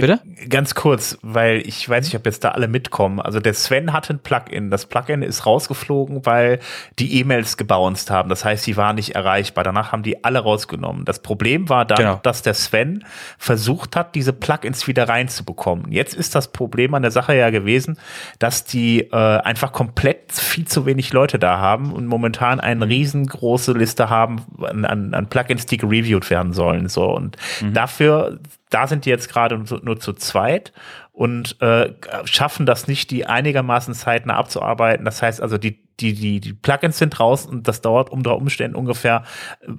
Bitte? Ganz kurz, weil ich weiß nicht, ob jetzt da alle mitkommen. Also der Sven hatte ein Plugin. Das Plugin ist rausgeflogen, weil die E-Mails gebounced haben. Das heißt, sie waren nicht erreichbar. Danach haben die alle rausgenommen. Das Problem war dann, genau. dass der Sven versucht hat, diese Plugins wieder reinzubekommen. Jetzt ist das Problem an der Sache ja gewesen, dass die äh, einfach komplett viel zu wenig Leute da haben und momentan eine riesengroße Liste haben an, an, an Plugins, die gereviewt werden sollen. So und mhm. dafür da sind die jetzt gerade nur zu zweit und äh, schaffen das nicht, die einigermaßen zeitnah abzuarbeiten. Das heißt also, die, die, die, die Plugins sind raus und das dauert unter Umständen ungefähr,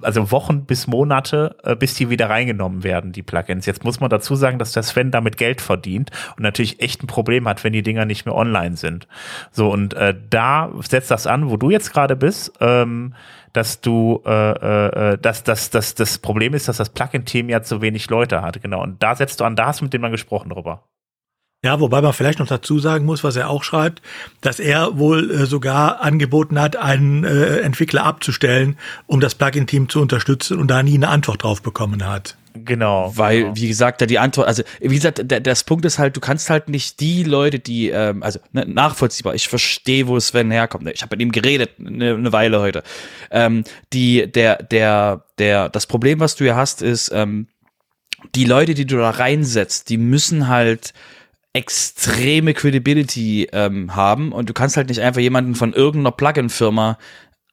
also Wochen bis Monate, äh, bis die wieder reingenommen werden, die Plugins. Jetzt muss man dazu sagen, dass der Sven damit Geld verdient und natürlich echt ein Problem hat, wenn die Dinger nicht mehr online sind. So, und äh, da setzt das an, wo du jetzt gerade bist. Ähm, dass du, äh, äh, äh, dass, dass, dass das Problem ist, dass das Plugin-Team ja zu wenig Leute hat, genau. Und da setzt du an, da hast du mit dem dann gesprochen drüber. Ja, wobei man vielleicht noch dazu sagen muss, was er auch schreibt, dass er wohl äh, sogar angeboten hat, einen äh, Entwickler abzustellen, um das Plugin-Team zu unterstützen und da nie eine Antwort drauf bekommen hat. Genau. Weil, genau. wie gesagt, da die Antwort, also wie gesagt, der, das Punkt ist halt, du kannst halt nicht die Leute, die, ähm, also ne, nachvollziehbar, ich verstehe, wo Sven herkommt. Ich habe mit ihm geredet eine, eine Weile heute. Ähm, die, der, der, der, das Problem, was du hier hast, ist, ähm, die Leute, die du da reinsetzt, die müssen halt extreme Credibility ähm, haben und du kannst halt nicht einfach jemanden von irgendeiner Plugin-Firma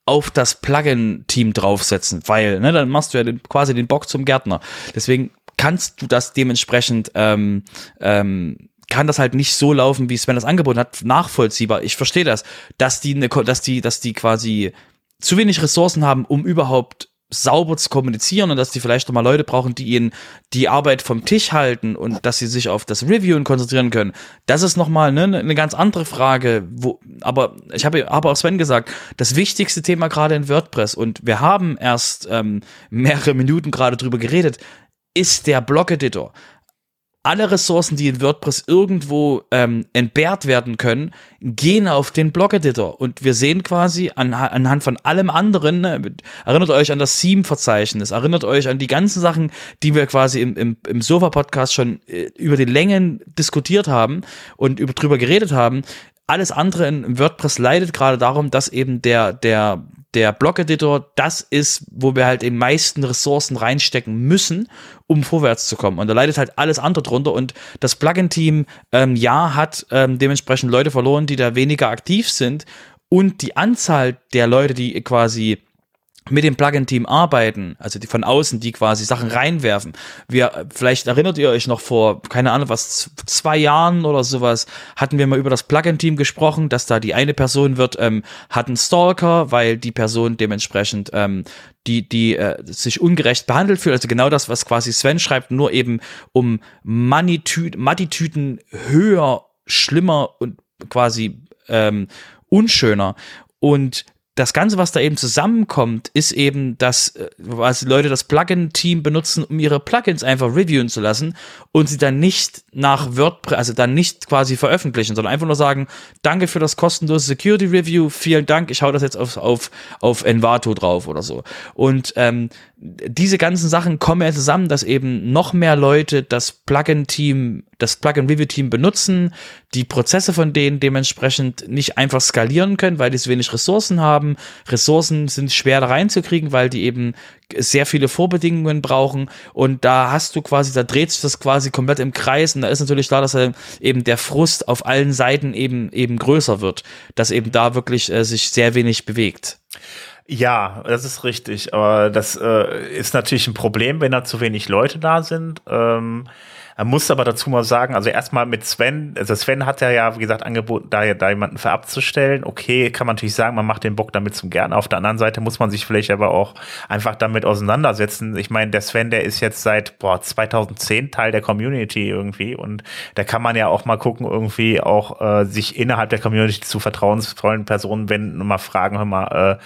auf das Plugin-Team draufsetzen, weil ne, dann machst du ja den, quasi den Bock zum Gärtner. Deswegen kannst du das dementsprechend ähm, ähm, kann das halt nicht so laufen, wie Sven das angeboten hat, nachvollziehbar. Ich verstehe das, dass die, dass die, dass die quasi zu wenig Ressourcen haben, um überhaupt sauber zu kommunizieren und dass die vielleicht nochmal Leute brauchen, die ihnen die Arbeit vom Tisch halten und dass sie sich auf das Reviewen konzentrieren können. Das ist nochmal ne, eine ganz andere Frage. Wo, aber ich habe aber auch Sven gesagt, das wichtigste Thema gerade in WordPress und wir haben erst ähm, mehrere Minuten gerade drüber geredet, ist der Blog-Editor alle Ressourcen, die in WordPress irgendwo ähm, entbehrt werden können, gehen auf den Blog-Editor. Und wir sehen quasi an, anhand von allem anderen, ne, erinnert euch an das Theme-Verzeichnis, erinnert euch an die ganzen Sachen, die wir quasi im, im, im Sofa-Podcast schon äh, über die Längen diskutiert haben und über, drüber geredet haben. Alles andere in WordPress leidet gerade darum, dass eben der, der, der Blog-Editor das ist, wo wir halt den meisten Ressourcen reinstecken müssen, um vorwärts zu kommen. Und da leidet halt alles andere drunter. Und das Plugin-Team, ähm, ja, hat ähm, dementsprechend Leute verloren, die da weniger aktiv sind. Und die Anzahl der Leute, die quasi mit dem Plugin-Team arbeiten, also die von außen, die quasi Sachen reinwerfen. Wir, vielleicht erinnert ihr euch noch vor, keine Ahnung, was, zwei Jahren oder sowas, hatten wir mal über das Plugin-Team gesprochen, dass da die eine Person wird, ähm, hat einen Stalker, weil die Person dementsprechend ähm, die, die äh, sich ungerecht behandelt fühlt. Also genau das, was quasi Sven schreibt, nur eben um Money-Tüten höher, schlimmer und quasi ähm, unschöner. Und das Ganze, was da eben zusammenkommt, ist eben, dass also Leute das Plugin-Team benutzen, um ihre Plugins einfach reviewen zu lassen und sie dann nicht nach WordPress, also dann nicht quasi veröffentlichen, sondern einfach nur sagen, danke für das kostenlose Security Review, vielen Dank, ich hau das jetzt auf, auf, auf Envato drauf oder so. Und ähm, diese ganzen Sachen kommen ja zusammen, dass eben noch mehr Leute das Plugin-Team, das Plugin-Review-Team benutzen, die Prozesse von denen dementsprechend nicht einfach skalieren können, weil die so wenig Ressourcen haben. Ressourcen sind schwer da reinzukriegen, weil die eben sehr viele Vorbedingungen brauchen und da hast du quasi, da dreht sich das quasi komplett im Kreis und da ist natürlich klar, dass eben der Frust auf allen Seiten eben eben größer wird, dass eben da wirklich äh, sich sehr wenig bewegt. Ja, das ist richtig. Aber das äh, ist natürlich ein Problem, wenn da zu wenig Leute da sind. Ähm, er muss aber dazu mal sagen, also erstmal mit Sven, also Sven hat ja, ja, wie gesagt, angeboten, da, da jemanden für abzustellen. Okay, kann man natürlich sagen, man macht den Bock damit zum Gern. Auf der anderen Seite muss man sich vielleicht aber auch einfach damit auseinandersetzen. Ich meine, der Sven, der ist jetzt seit boah, 2010 Teil der Community irgendwie und da kann man ja auch mal gucken, irgendwie auch äh, sich innerhalb der Community zu vertrauensvollen Personen wenden und mal fragen, hör mal,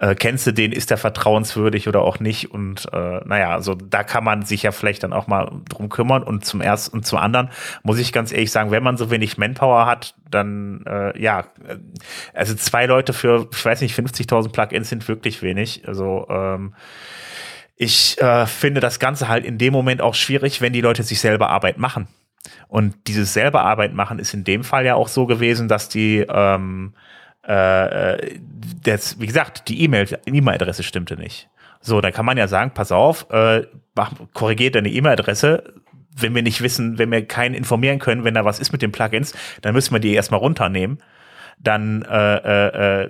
äh, äh, kennst du den, ist der vertrauenswürdig oder auch nicht? Und äh, naja, also da kann man sich ja vielleicht dann auch mal drum kümmern und zum zum ersten und zum anderen muss ich ganz ehrlich sagen, wenn man so wenig Manpower hat, dann äh, ja, äh, also zwei Leute für, ich weiß nicht, 50.000 Plugins sind wirklich wenig. Also ähm, ich äh, finde das Ganze halt in dem Moment auch schwierig, wenn die Leute sich selber Arbeit machen. Und dieses selber Arbeit machen ist in dem Fall ja auch so gewesen, dass die, ähm, äh, äh das, wie gesagt, die E-Mail-Adresse e stimmte nicht. So, dann kann man ja sagen, pass auf, äh, korrigiert deine E-Mail-Adresse. Wenn wir nicht wissen, wenn wir keinen informieren können, wenn da was ist mit den Plugins, dann müssen wir die erstmal runternehmen. Dann äh, äh, äh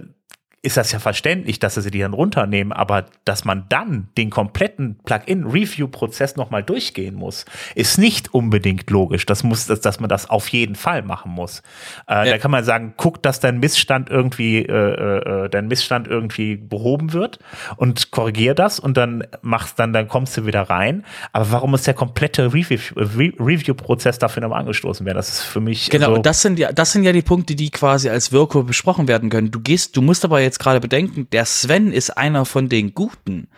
ist das ja verständlich, dass sie die dann runternehmen, aber dass man dann den kompletten Plugin-Review-Prozess nochmal durchgehen muss, ist nicht unbedingt logisch. Das muss, dass, dass man das auf jeden Fall machen muss. Äh, ja. Da kann man sagen, guck, dass dein Missstand irgendwie, äh, äh, äh dein Missstand irgendwie behoben wird und korrigier das und dann machst dann, dann kommst du wieder rein. Aber warum muss der komplette Review-Prozess dafür nochmal angestoßen werden? Das ist für mich. Genau, so das sind ja, das sind ja die Punkte, die quasi als Wirkung besprochen werden können. Du gehst, du musst aber jetzt jetzt gerade bedenken, der Sven ist einer von den Guten.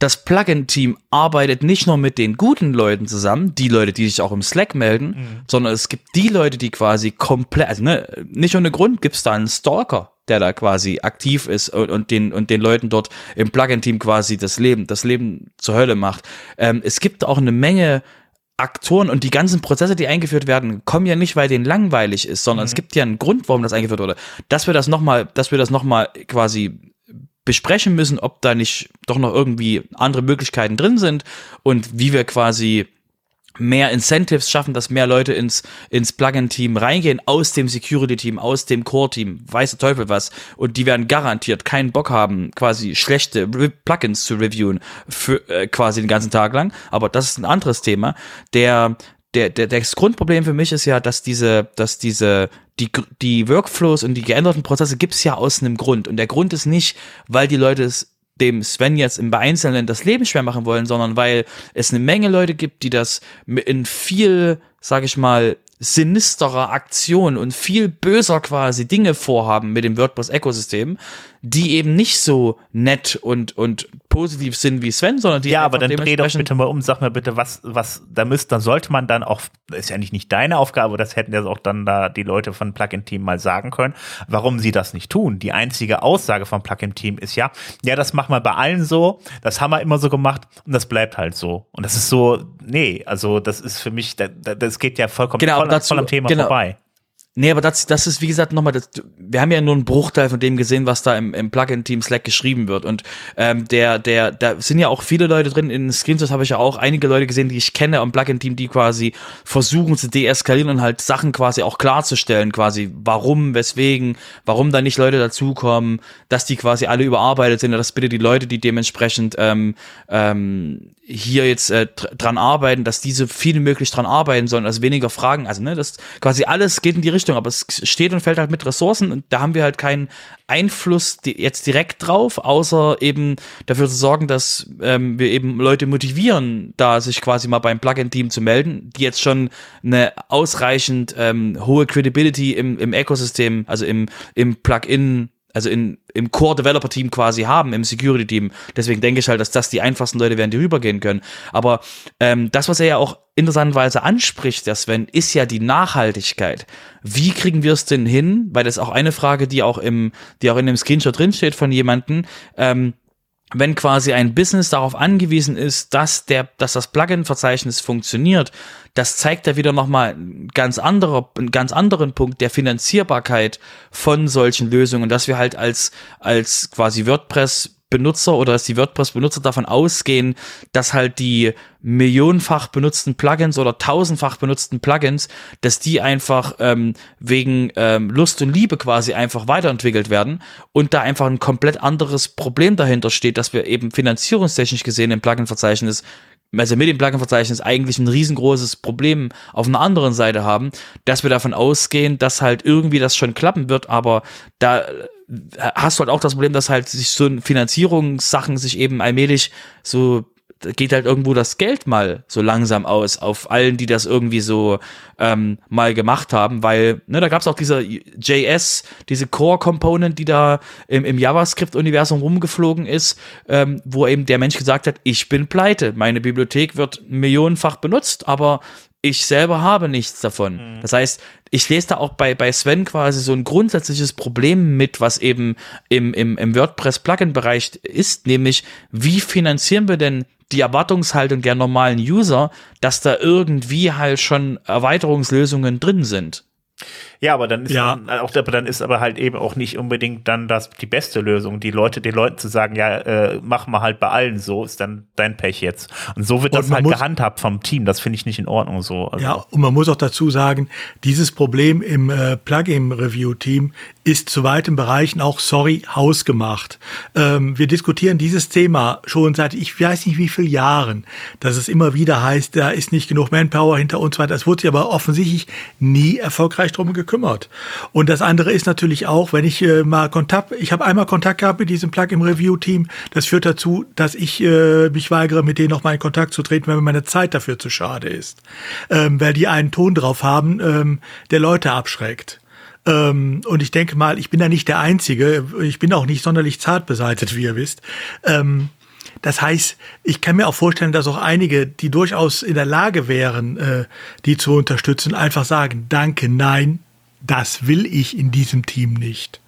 Das Plugin-Team arbeitet nicht nur mit den guten Leuten zusammen, die Leute, die sich auch im Slack melden, mhm. sondern es gibt die Leute, die quasi komplett, also ne, nicht ohne Grund gibt es da einen Stalker, der da quasi aktiv ist und, und, den und den Leuten dort im Plugin-Team quasi das Leben, das Leben zur Hölle macht. Ähm, es gibt auch eine Menge Aktoren und die ganzen Prozesse, die eingeführt werden, kommen ja nicht, weil denen langweilig ist, sondern mhm. es gibt ja einen Grund, warum das eingeführt wurde. Dass wir das nochmal, dass wir das nochmal quasi besprechen müssen, ob da nicht doch noch irgendwie andere Möglichkeiten drin sind und wie wir quasi mehr Incentives schaffen, dass mehr Leute ins, ins Plugin-Team reingehen, aus dem Security-Team, aus dem Core-Team, weiß der Teufel was. Und die werden garantiert keinen Bock haben, quasi schlechte Plugins zu reviewen, für, äh, quasi den ganzen Tag lang. Aber das ist ein anderes Thema. Der, der, der, das Grundproblem für mich ist ja, dass diese, dass diese, die, die Workflows und die geänderten Prozesse gibt's ja aus einem Grund. Und der Grund ist nicht, weil die Leute es dem Sven jetzt im Einzelnen das Leben schwer machen wollen, sondern weil es eine Menge Leute gibt, die das in viel, sag ich mal, sinisterer Aktion und viel böser quasi Dinge vorhaben mit dem WordPress-Ökosystem, die eben nicht so nett und, und positiv sind wie Sven, sondern die Ja, aber dann dreh doch bitte mal um, sag mir bitte, was, was, da müsste, dann sollte man dann auch, ist ja nicht, nicht deine Aufgabe, das hätten ja auch dann da die Leute von Plugin Team mal sagen können, warum sie das nicht tun. Die einzige Aussage von Plugin Team ist ja, ja, das machen wir bei allen so, das haben wir immer so gemacht und das bleibt halt so. Und das ist so, nee, also das ist für mich, das, das geht ja vollkommen genau, voll, dazu, voll am Thema genau. vorbei. Nee, aber das, das ist, wie gesagt, nochmal, das, wir haben ja nur einen Bruchteil von dem gesehen, was da im, im Plugin-Team Slack geschrieben wird. Und ähm, der, der, da sind ja auch viele Leute drin, in Screenshots habe ich ja auch einige Leute gesehen, die ich kenne am Plugin-Team, die quasi versuchen zu deeskalieren und halt Sachen quasi auch klarzustellen, quasi warum, weswegen, warum da nicht Leute dazukommen, dass die quasi alle überarbeitet sind, dass bitte die Leute, die dementsprechend ähm, ähm, hier jetzt äh, dran arbeiten, dass diese viel möglich dran arbeiten sollen, also weniger Fragen. Also, ne, das quasi alles geht in die Richtung, aber es steht und fällt halt mit Ressourcen und da haben wir halt keinen Einfluss jetzt direkt drauf, außer eben dafür zu sorgen, dass ähm, wir eben Leute motivieren, da sich quasi mal beim Plugin-Team zu melden, die jetzt schon eine ausreichend ähm, hohe Credibility im, im Ökosystem, also im, im Plugin also in, im Core-Developer-Team quasi haben, im Security-Team. Deswegen denke ich halt, dass das die einfachsten Leute wären, die rübergehen können. Aber ähm, das, was er ja auch interessanterweise anspricht, der Sven, ist ja die Nachhaltigkeit. Wie kriegen wir es denn hin? Weil das ist auch eine Frage, die auch im, die auch in dem Screenshot drinsteht von jemandem. Ähm, wenn quasi ein Business darauf angewiesen ist, dass der, dass das Plugin-Verzeichnis funktioniert, das zeigt ja wieder nochmal ein ganz anderer, einen ganz anderen Punkt der Finanzierbarkeit von solchen Lösungen, dass wir halt als, als quasi WordPress Benutzer oder dass die WordPress-Benutzer davon ausgehen, dass halt die millionenfach benutzten Plugins oder tausendfach benutzten Plugins, dass die einfach ähm, wegen ähm, Lust und Liebe quasi einfach weiterentwickelt werden und da einfach ein komplett anderes Problem dahinter steht, dass wir eben finanzierungstechnisch gesehen im Plugin-Verzeichnis also mit dem Plugin-Verzeichnis eigentlich ein riesengroßes Problem auf einer anderen Seite haben, dass wir davon ausgehen, dass halt irgendwie das schon klappen wird, aber da hast du halt auch das Problem, dass halt sich so Finanzierungssachen sich eben allmählich so geht halt irgendwo das Geld mal so langsam aus auf allen, die das irgendwie so ähm, mal gemacht haben, weil ne, da gab es auch diese JS, diese Core-Component, die da im, im JavaScript-Universum rumgeflogen ist, ähm, wo eben der Mensch gesagt hat, ich bin pleite, meine Bibliothek wird millionenfach benutzt, aber ich selber habe nichts davon. Mhm. Das heißt, ich lese da auch bei, bei Sven quasi so ein grundsätzliches Problem mit, was eben im, im, im WordPress-Plugin-Bereich ist, nämlich wie finanzieren wir denn die Erwartungshaltung der normalen User, dass da irgendwie halt schon Erweiterungslösungen drin sind. Ja, aber dann ist ja. dann, auch, aber dann ist aber halt eben auch nicht unbedingt dann das die beste Lösung. Die Leute, den Leuten zu sagen, ja, äh, mach mal halt bei allen so, ist dann dein Pech jetzt. Und so wird und das halt gehandhabt vom Team. Das finde ich nicht in Ordnung so. Also. Ja, und man muss auch dazu sagen, dieses Problem im äh, Plugin-Review-Team ist zu weiten Bereichen auch, sorry, hausgemacht. Ähm, wir diskutieren dieses Thema schon seit ich weiß nicht wie vielen Jahren, dass es immer wieder heißt, da ist nicht genug Manpower hinter uns weiter. Es wurde sich aber offensichtlich nie erfolgreich drum gekümmert gekümmert. Und das andere ist natürlich auch, wenn ich äh, mal Kontakt, ich habe einmal Kontakt gehabt mit diesem Plug-in-Review-Team, das führt dazu, dass ich äh, mich weigere, mit denen noch mal in Kontakt zu treten, wenn mir meine Zeit dafür zu schade ist. Ähm, weil die einen Ton drauf haben, ähm, der Leute abschreckt. Ähm, und ich denke mal, ich bin da nicht der Einzige. Ich bin auch nicht sonderlich zart beseitet, wie ihr wisst. Ähm, das heißt, ich kann mir auch vorstellen, dass auch einige, die durchaus in der Lage wären, äh, die zu unterstützen, einfach sagen, danke, nein, das will ich in diesem Team nicht.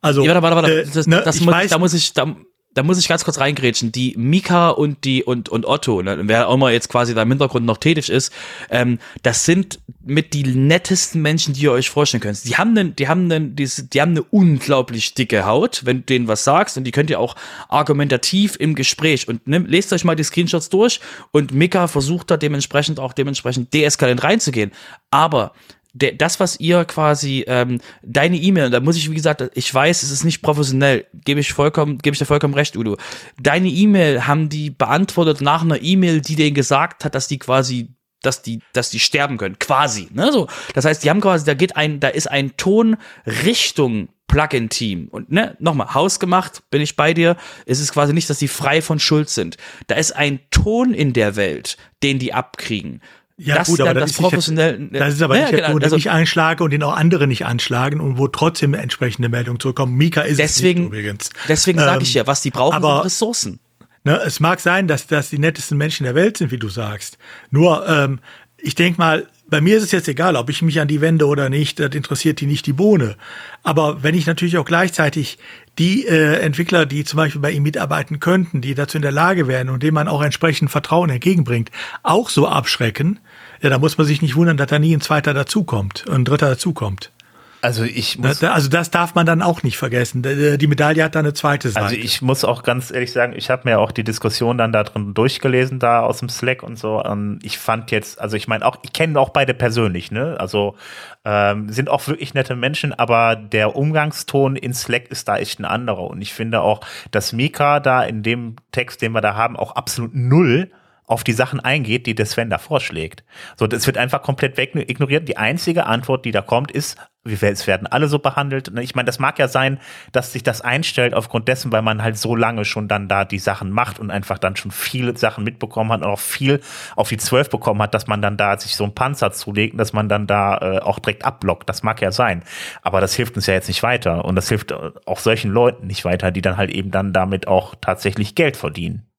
Also, ja, warte, warte, warte. Das, ne, das muss, weiß, da muss ich, da, da muss ich ganz kurz reingrätschen. Die Mika und die und und Otto, ne, wer auch immer jetzt quasi da im Hintergrund noch tätig ist, ähm, das sind mit die nettesten Menschen, die ihr euch vorstellen könnt. Die haben einen, die haben einen, die, die haben eine unglaublich dicke Haut, wenn du denen was sagst und die könnt ihr auch argumentativ im Gespräch und ne, lest euch mal die Screenshots durch und Mika versucht da dementsprechend auch dementsprechend deeskalierend reinzugehen. Aber der, das, was ihr quasi, ähm, deine E-Mail, da muss ich, wie gesagt, ich weiß, es ist nicht professionell, gebe ich vollkommen, gebe ich dir vollkommen recht, Udo. Deine E-Mail haben die beantwortet nach einer E-Mail, die denen gesagt hat, dass die quasi dass die, dass die sterben können, quasi. Ne? So, das heißt, die haben quasi, da geht ein, da ist ein Ton Richtung Plugin-Team. Und ne, nochmal, hausgemacht, bin ich bei dir. Es ist quasi nicht, dass die frei von Schuld sind. Da ist ein Ton in der Welt, den die abkriegen. Ja, das, gut, aber das, das, ist professionell. Jetzt, das ist aber nicht ja, genau, wo also, ich einschlage und den auch andere nicht anschlagen und wo trotzdem entsprechende Meldungen zurückkommen. Mika ist deswegen, es nicht übrigens. Deswegen ähm, sage ich ja, was die brauchen, aber, sind Ressourcen. Ne, es mag sein, dass das die nettesten Menschen der Welt sind, wie du sagst. Nur, ähm, ich denke mal, bei mir ist es jetzt egal, ob ich mich an die wende oder nicht, das interessiert die nicht die Bohne. Aber wenn ich natürlich auch gleichzeitig die äh, Entwickler, die zum Beispiel bei ihm mitarbeiten könnten, die dazu in der Lage wären und denen man auch entsprechend Vertrauen entgegenbringt, auch so abschrecken, ja, da muss man sich nicht wundern, dass da nie ein zweiter dazukommt, ein dritter dazukommt. Also ich muss. Also das darf man dann auch nicht vergessen. Die Medaille hat da eine zweite Seite. Also ich muss auch ganz ehrlich sagen, ich habe mir auch die Diskussion dann da drin durchgelesen, da aus dem Slack und so. Und ich fand jetzt, also ich meine auch, ich kenne auch beide persönlich, ne? Also ähm, sind auch wirklich nette Menschen, aber der Umgangston in Slack ist da echt ein anderer. Und ich finde auch, dass Mika da in dem Text, den wir da haben, auch absolut null auf die Sachen eingeht, die der Sven da vorschlägt. So, das wird einfach komplett weg ignoriert. Die einzige Antwort, die da kommt, ist, es werden alle so behandelt. Ich meine, das mag ja sein, dass sich das einstellt aufgrund dessen, weil man halt so lange schon dann da die Sachen macht und einfach dann schon viele Sachen mitbekommen hat und auch viel auf die Zwölf bekommen hat, dass man dann da sich so einen Panzer zulegt und dass man dann da äh, auch direkt abblockt. Das mag ja sein. Aber das hilft uns ja jetzt nicht weiter. Und das hilft auch solchen Leuten nicht weiter, die dann halt eben dann damit auch tatsächlich Geld verdienen.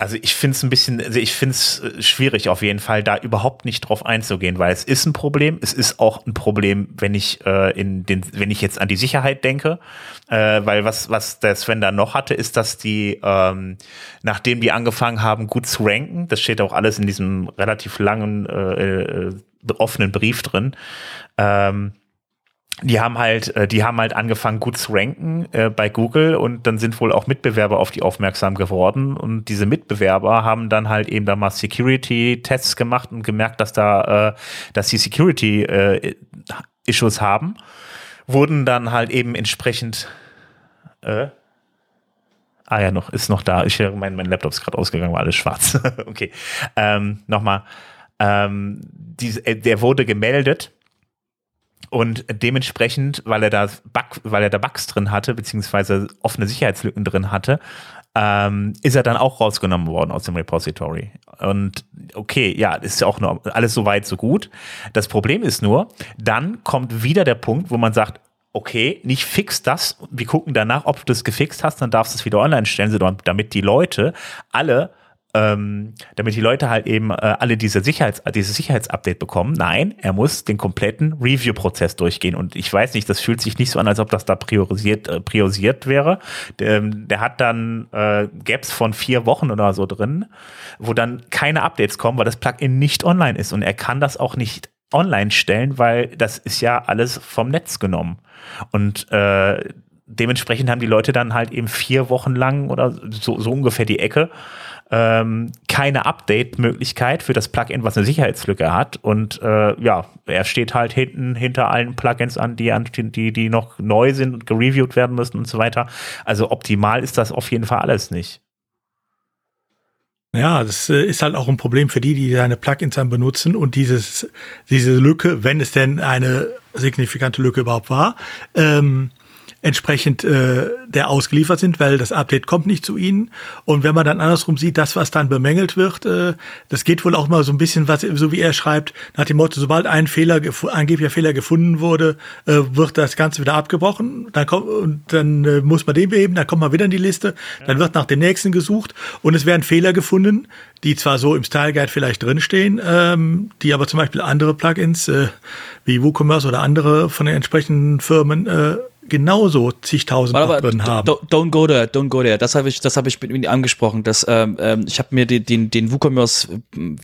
Also ich finde es ein bisschen, also ich finde es äh, schwierig auf jeden Fall, da überhaupt nicht drauf einzugehen, weil es ist ein Problem. Es ist auch ein Problem, wenn ich äh, in den, wenn ich jetzt an die Sicherheit denke, äh, weil was was der Sven da noch hatte, ist, dass die, ähm, nachdem die angefangen haben, gut zu ranken, das steht auch alles in diesem relativ langen äh, äh, offenen Brief drin. Ähm, die haben halt, äh, die haben halt angefangen gut zu ranken äh, bei Google und dann sind wohl auch Mitbewerber auf die aufmerksam geworden und diese Mitbewerber haben dann halt eben da mal Security-Tests gemacht und gemerkt, dass da, äh, dass die Security-Issues äh, haben, wurden dann halt eben entsprechend äh, Ah ja, noch, ist noch da. Ich, mein, mein Laptop ist gerade ausgegangen, war alles schwarz. okay. Ähm, Nochmal. Ähm, die, äh, der wurde gemeldet und dementsprechend, weil er da Bug, weil er da Bugs drin hatte, beziehungsweise offene Sicherheitslücken drin hatte, ähm, ist er dann auch rausgenommen worden aus dem Repository. Und okay, ja, ist ja auch nur alles so weit, so gut. Das Problem ist nur, dann kommt wieder der Punkt, wo man sagt, okay, nicht fix das. Wir gucken danach, ob du das gefixt hast, dann darfst du es wieder online stellen, damit die Leute alle ähm, damit die Leute halt eben äh, alle diese Sicherheits dieses Sicherheitsupdate bekommen. Nein, er muss den kompletten Review-Prozess durchgehen. Und ich weiß nicht, das fühlt sich nicht so an, als ob das da priorisiert, äh, priorisiert wäre. Der, ähm, der hat dann äh, Gaps von vier Wochen oder so drin, wo dann keine Updates kommen, weil das Plugin nicht online ist. Und er kann das auch nicht online stellen, weil das ist ja alles vom Netz genommen. Und äh, dementsprechend haben die Leute dann halt eben vier Wochen lang oder so, so ungefähr die Ecke ähm, keine Update-Möglichkeit für das Plugin, was eine Sicherheitslücke hat. Und äh, ja, er steht halt hinten hinter allen Plugins an, die, die, die noch neu sind und gereviewt werden müssen und so weiter. Also optimal ist das auf jeden Fall alles nicht. Ja, das äh, ist halt auch ein Problem für die, die seine Plugins dann benutzen und dieses, diese Lücke, wenn es denn eine signifikante Lücke überhaupt war, ähm, entsprechend äh, der ausgeliefert sind, weil das Update kommt nicht zu ihnen. Und wenn man dann andersrum sieht, das, was dann bemängelt wird, äh, das geht wohl auch mal so ein bisschen, was, so wie er schreibt, nach dem Motto, sobald ein Fehler, angeblicher Fehler gefunden wurde, äh, wird das Ganze wieder abgebrochen. Dann kommt, und dann äh, muss man den beheben, dann kommt man wieder in die Liste, dann wird nach dem nächsten gesucht und es werden Fehler gefunden, die zwar so im Style Guide vielleicht drinstehen, ähm, die aber zum Beispiel andere Plugins äh, wie WooCommerce oder andere von den entsprechenden Firmen äh, genauso zigtausend aber, drin haben. Don't go there, don't go there. Das habe ich, das habe ich mit ihm angesprochen. Das, ähm, ähm, ich habe mir den, den, den WooCommerce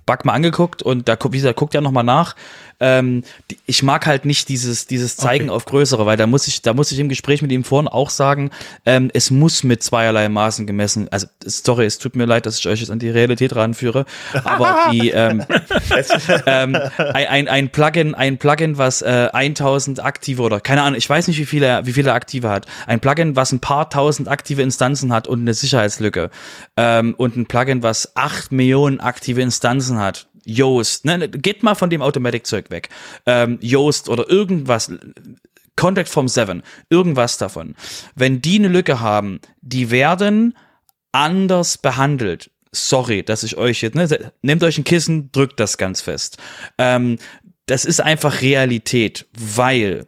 Bug mal angeguckt und da, wie gesagt, guckt ja nochmal nach ähm, ich mag halt nicht dieses, dieses Zeigen okay. auf größere, weil da muss ich, da muss ich im Gespräch mit ihm vorhin auch sagen, ähm, es muss mit zweierlei Maßen gemessen, also sorry, es tut mir leid, dass ich euch jetzt an die Realität ranführe, aber die ähm, ähm, ein, ein Plugin, ein Plugin, was äh, 1000 aktive oder keine Ahnung, ich weiß nicht, wie viele, wie viele aktive hat, ein Plugin, was ein paar tausend aktive Instanzen hat und eine Sicherheitslücke. Ähm, und ein Plugin, was acht Millionen aktive Instanzen hat, Yoast, ne, geht mal von dem Automatic-Zeug weg. Ähm, Yoast oder irgendwas, Contact from Seven, irgendwas davon. Wenn die eine Lücke haben, die werden anders behandelt. Sorry, dass ich euch jetzt, ne, nehmt euch ein Kissen, drückt das ganz fest. Ähm, das ist einfach Realität, weil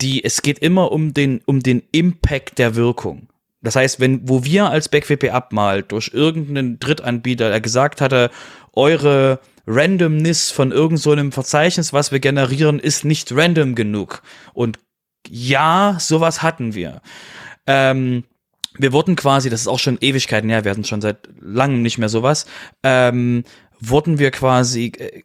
die, es geht immer um den, um den Impact der Wirkung. Das heißt, wenn, wo wir als BackWP mal durch irgendeinen Drittanbieter, der gesagt hatte, eure Randomness von irgendeinem so Verzeichnis, was wir generieren, ist nicht random genug. Und ja, sowas hatten wir. Ähm, wir wurden quasi, das ist auch schon Ewigkeiten her, wir hatten schon seit langem nicht mehr sowas, ähm, wurden wir quasi, äh,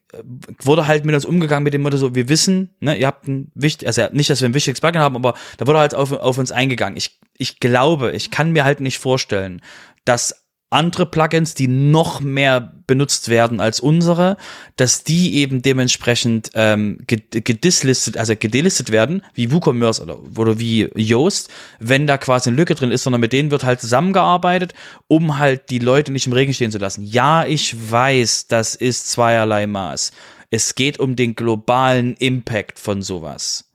wurde halt mit uns umgegangen mit dem Motto so, wir wissen, ne, ihr habt ein wichtig, also nicht, dass wir ein wichtiges Plugin haben, aber da wurde halt auf, auf uns eingegangen. Ich, ich glaube, ich kann mir halt nicht vorstellen, dass andere Plugins, die noch mehr benutzt werden als unsere, dass die eben dementsprechend ähm, gedislistet, also gedelistet werden, wie WooCommerce oder, oder wie Yoast, wenn da quasi eine Lücke drin ist, sondern mit denen wird halt zusammengearbeitet, um halt die Leute nicht im Regen stehen zu lassen. Ja, ich weiß, das ist zweierlei Maß. Es geht um den globalen Impact von sowas.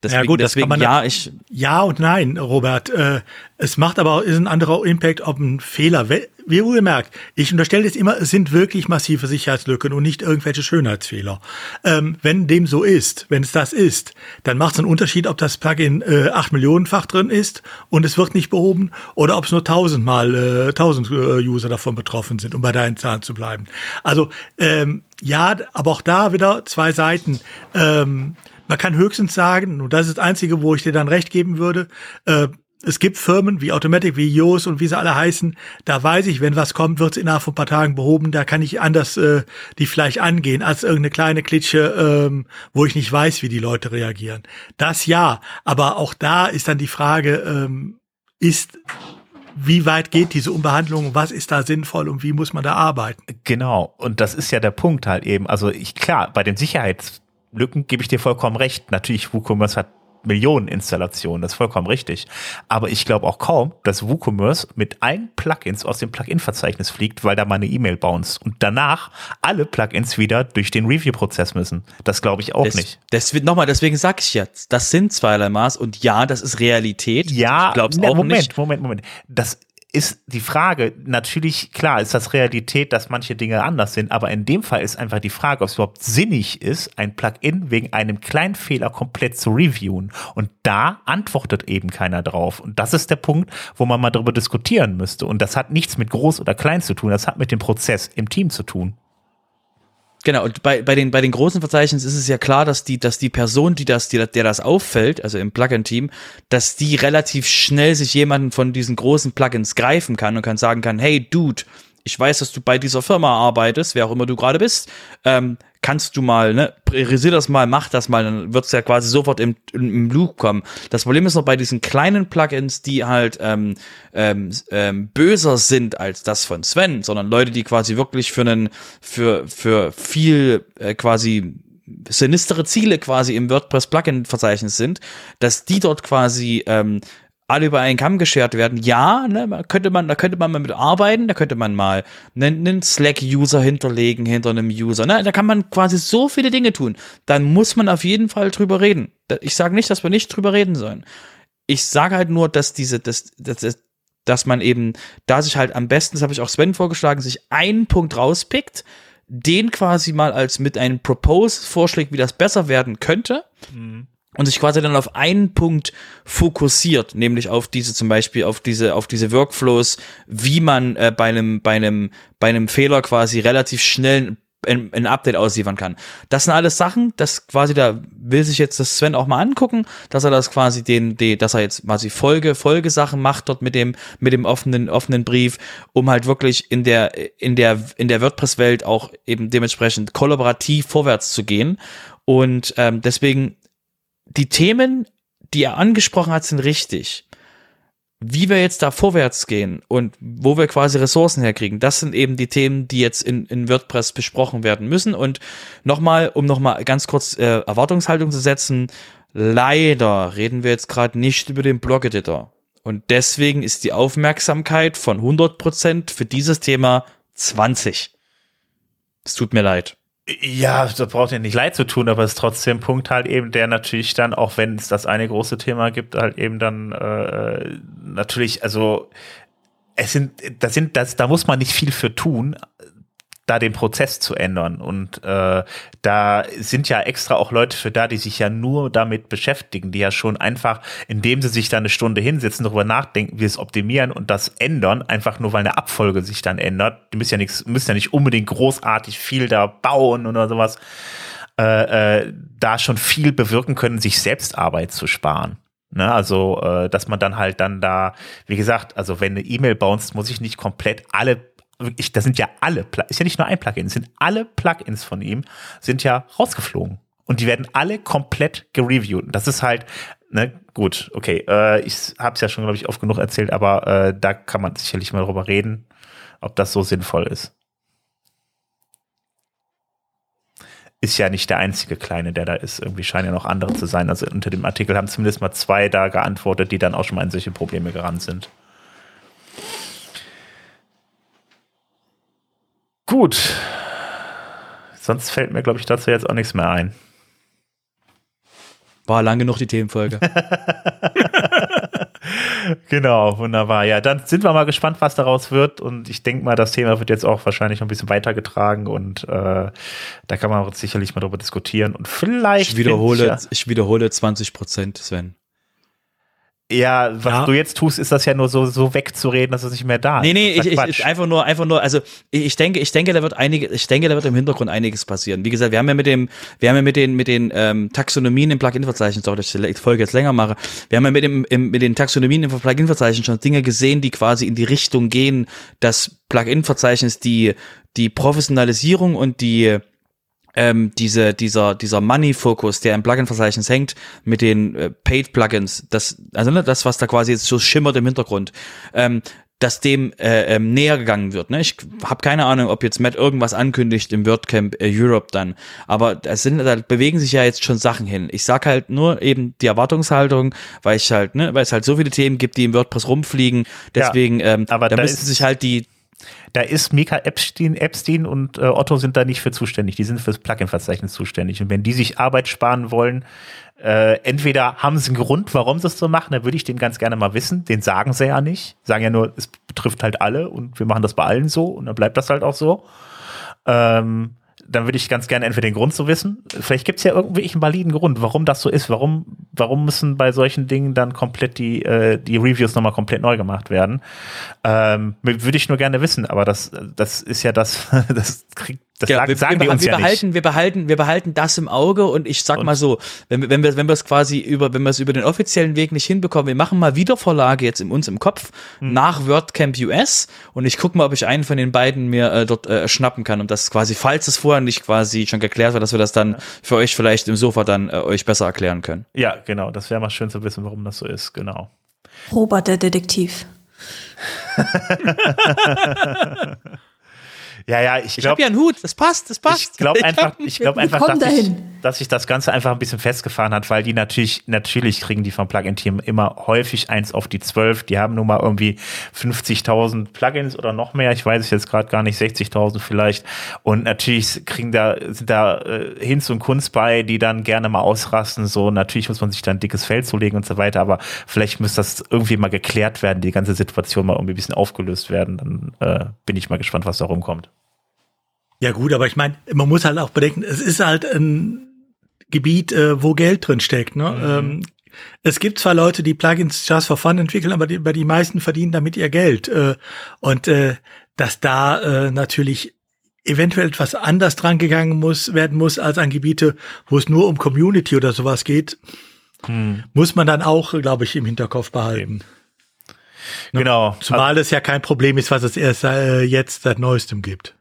Deswegen, ja gut, das deswegen, kann man ja, ich ja und nein, Robert. Äh, es macht aber ist ein anderer Impact, ob ein Fehler. Wie ihr merkt, ich unterstelle jetzt immer, es sind wirklich massive Sicherheitslücken und nicht irgendwelche Schönheitsfehler. Ähm, wenn dem so ist, wenn es das ist, dann macht es einen Unterschied, ob das Plugin äh, 8 Millionenfach drin ist und es wird nicht behoben oder ob es nur tausendmal äh, tausend äh, User davon betroffen sind, um bei deinen Zahlen zu bleiben. Also ähm, ja, aber auch da wieder zwei Seiten. Ähm, man kann höchstens sagen, und das ist das Einzige, wo ich dir dann recht geben würde, äh, es gibt Firmen wie Automatic, wie Yoast und wie sie alle heißen, da weiß ich, wenn was kommt, wird es innerhalb von ein paar Tagen behoben, da kann ich anders äh, die vielleicht angehen, als irgendeine kleine Klitsche, ähm, wo ich nicht weiß, wie die Leute reagieren. Das ja, aber auch da ist dann die Frage, ähm, ist wie weit geht diese Umbehandlung, was ist da sinnvoll und wie muss man da arbeiten? Genau, und das ist ja der Punkt halt eben. Also ich klar, bei den Sicherheits Lücken gebe ich dir vollkommen recht. Natürlich, WooCommerce hat Millionen Installationen, das ist vollkommen richtig. Aber ich glaube auch kaum, dass WooCommerce mit allen Plugins aus dem Plugin-Verzeichnis fliegt, weil da mal eine E-Mail bounce und danach alle Plugins wieder durch den Review-Prozess müssen. Das glaube ich auch das, nicht. Das wird nochmal, deswegen sage ich jetzt, das sind zweierlei Maß und ja, das ist Realität. Ja, ich glaub's auch Moment, nicht. Moment, Moment. Das ist die Frage, natürlich, klar, ist das Realität, dass manche Dinge anders sind, aber in dem Fall ist einfach die Frage, ob es überhaupt sinnig ist, ein Plugin wegen einem kleinen Fehler komplett zu reviewen. Und da antwortet eben keiner drauf. Und das ist der Punkt, wo man mal darüber diskutieren müsste. Und das hat nichts mit groß oder klein zu tun, das hat mit dem Prozess im Team zu tun. Genau, und bei, bei, den, bei den großen Verzeichnissen ist es ja klar, dass die, dass die Person, die das, die, der das auffällt, also im Plugin-Team, dass die relativ schnell sich jemanden von diesen großen Plugins greifen kann und kann sagen kann, hey Dude, ich weiß, dass du bei dieser Firma arbeitest, wer auch immer du gerade bist, ähm, kannst du mal, ne, priorisier das mal, mach das mal, dann wird's ja quasi sofort im, im, Loop kommen. Das Problem ist noch bei diesen kleinen Plugins, die halt ähm, ähm, ähm, böser sind als das von Sven, sondern Leute, die quasi wirklich für einen, für, für viel äh, quasi sinistere Ziele quasi im WordPress Plugin Verzeichnis sind, dass die dort quasi ähm, alle über einen Kamm geschert werden. Ja, ne, könnte man, da könnte man mal mit arbeiten, da könnte man mal einen, einen Slack-User hinterlegen hinter einem User. Ne? Da kann man quasi so viele Dinge tun. Dann muss man auf jeden Fall drüber reden. Ich sage nicht, dass wir nicht drüber reden sollen. Ich sage halt nur, dass diese, dass, dass, dass man eben, da sich halt am besten, das habe ich auch Sven vorgeschlagen, sich einen Punkt rauspickt, den quasi mal als mit einem Propose vorschlägt, wie das besser werden könnte. Mhm und sich quasi dann auf einen Punkt fokussiert, nämlich auf diese zum Beispiel auf diese auf diese Workflows, wie man äh, bei einem bei einem bei einem Fehler quasi relativ schnell ein, ein Update ausliefern kann. Das sind alles Sachen, das quasi da will sich jetzt das Sven auch mal angucken, dass er das quasi den, den dass er jetzt quasi Folge Folgesachen macht dort mit dem mit dem offenen offenen Brief, um halt wirklich in der in der in der WordPress Welt auch eben dementsprechend kollaborativ vorwärts zu gehen und ähm, deswegen die Themen, die er angesprochen hat, sind richtig. Wie wir jetzt da vorwärts gehen und wo wir quasi Ressourcen herkriegen, das sind eben die Themen, die jetzt in, in WordPress besprochen werden müssen. Und nochmal, um nochmal ganz kurz äh, Erwartungshaltung zu setzen, leider reden wir jetzt gerade nicht über den Blog-Editor. Und deswegen ist die Aufmerksamkeit von 100% für dieses Thema 20. Es tut mir leid. Ja, das braucht ja nicht leid zu tun, aber es ist trotzdem ein Punkt halt eben, der natürlich dann, auch wenn es das eine große Thema gibt, halt eben dann äh, natürlich, also es sind, das sind, das, da muss man nicht viel für tun da den Prozess zu ändern. Und äh, da sind ja extra auch Leute für da, die sich ja nur damit beschäftigen, die ja schon einfach, indem sie sich da eine Stunde hinsetzen, darüber nachdenken, wie es optimieren und das ändern, einfach nur weil eine Abfolge sich dann ändert. Die müssen ja nichts, müssen ja nicht unbedingt großartig viel da bauen oder sowas. Äh, äh, da schon viel bewirken können, sich selbst Arbeit zu sparen. Ne, also, äh, dass man dann halt dann da, wie gesagt, also wenn eine E-Mail bounced, muss ich nicht komplett alle wirklich, da sind ja alle, ist ja nicht nur ein Plugin, sind alle Plugins von ihm, sind ja rausgeflogen. Und die werden alle komplett gereviewt. Das ist halt, ne, gut, okay, äh, ich habe es ja schon, glaube ich, oft genug erzählt, aber äh, da kann man sicherlich mal drüber reden, ob das so sinnvoll ist. Ist ja nicht der einzige Kleine, der da ist. Irgendwie scheinen ja noch andere zu sein. Also unter dem Artikel haben zumindest mal zwei da geantwortet, die dann auch schon mal in solche Probleme gerannt sind. Gut. Sonst fällt mir, glaube ich, dazu jetzt auch nichts mehr ein. War lang genug die Themenfolge. genau, wunderbar. Ja, dann sind wir mal gespannt, was daraus wird. Und ich denke mal, das Thema wird jetzt auch wahrscheinlich noch ein bisschen weitergetragen und äh, da kann man sicherlich mal drüber diskutieren. Und vielleicht. Ich wiederhole, ich, ja, ich wiederhole 20 Prozent, Sven. Ja, was ja. du jetzt tust, ist das ja nur so, so wegzureden, dass es nicht mehr da ist. Nee, nee, ich, ich, ich, einfach nur, einfach nur, also ich denke, ich denke, da wird einige, ich denke, da wird im Hintergrund einiges passieren. Wie gesagt, wir haben ja mit dem, wir haben ja mit den, mit den ähm, Taxonomien im Plugin-Verzeichnis, auch dass ich die Folge jetzt länger mache, wir haben ja mit dem, im, mit den Taxonomien im Plugin-Verzeichnis schon Dinge gesehen, die quasi in die Richtung gehen, dass Plugin-Verzeichnis die, die Professionalisierung und die ähm, diese, dieser, dieser Money-Fokus, der im Plugin-Verzeichnis hängt, mit den äh, Paid-Plugins, das, also ne, das, was da quasi jetzt so schimmert im Hintergrund, ähm, dass dem äh, ähm, näher gegangen wird. Ne? Ich habe keine Ahnung, ob jetzt Matt irgendwas ankündigt im WordCamp äh, Europe dann, aber da sind, da bewegen sich ja jetzt schon Sachen hin. Ich sag halt nur eben die Erwartungshaltung, weil ich halt, ne, weil es halt so viele Themen gibt, die im WordPress rumfliegen. Deswegen, ja, ähm, aber da, da müssen sich halt die da ist Mika Epstein, Epstein und äh, Otto sind da nicht für zuständig. Die sind fürs Plugin-Verzeichnis zuständig. Und wenn die sich Arbeit sparen wollen, äh, entweder haben sie einen Grund, warum sie es so machen, dann würde ich den ganz gerne mal wissen. Den sagen sie ja nicht. Sagen ja nur, es trifft halt alle und wir machen das bei allen so und dann bleibt das halt auch so. Ähm, dann würde ich ganz gerne entweder den Grund zu wissen. Vielleicht gibt es ja irgendwie einen validen Grund, warum das so ist. Warum, warum müssen bei solchen Dingen dann komplett die, äh, die Reviews nochmal komplett neu gemacht werden? Ähm, würde ich nur gerne wissen, aber das, das ist ja das, das kriegt das genau, sagen, wir, sagen wir, die uns wir ja behalten, nicht. Wir behalten, wir behalten das im Auge und ich sag und mal so, wenn wir, wenn wir, wenn wir es quasi über, wenn wir es über den offiziellen Weg nicht hinbekommen, wir machen mal wieder Vorlage jetzt in uns im Kopf hm. nach WordCamp US und ich gucke mal, ob ich einen von den beiden mir äh, dort äh, schnappen kann und das quasi, falls es vorher nicht quasi schon geklärt war, dass wir das dann für euch vielleicht im Sofa dann äh, euch besser erklären können. Ja, genau, das wäre mal schön zu wissen, warum das so ist, genau. Robert der Detektiv. Ja, ja, ich glaube. Ich habe ja einen Hut, das passt, das passt. Ich glaube einfach, ich glaube einfach, dass ich, dass sich das Ganze einfach ein bisschen festgefahren hat, weil die natürlich, natürlich kriegen die vom Plugin-Team immer häufig eins auf die zwölf. Die haben nun mal irgendwie 50.000 Plugins oder noch mehr. Ich weiß es jetzt gerade gar nicht, 60.000 vielleicht. Und natürlich kriegen da, sind da äh, Hinz und Kunst bei, die dann gerne mal ausrasten. So, natürlich muss man sich da ein dickes Feld zulegen und so weiter. Aber vielleicht müsste das irgendwie mal geklärt werden, die ganze Situation mal irgendwie ein bisschen aufgelöst werden. Dann äh, bin ich mal gespannt, was da rumkommt. Ja gut, aber ich meine, man muss halt auch bedenken, es ist halt ein Gebiet, äh, wo Geld drin steckt. Ne? Mhm. Ähm, es gibt zwar Leute, die Plugins just for fun entwickeln, aber die, die meisten verdienen damit ihr Geld. Äh, und äh, dass da äh, natürlich eventuell etwas anders dran gegangen muss, werden muss als an Gebiete, wo es nur um Community oder sowas geht, hm. muss man dann auch, glaube ich, im Hinterkopf behalten. Ne? Genau. Zumal es ja kein Problem ist, was es erst äh, jetzt seit neuestem gibt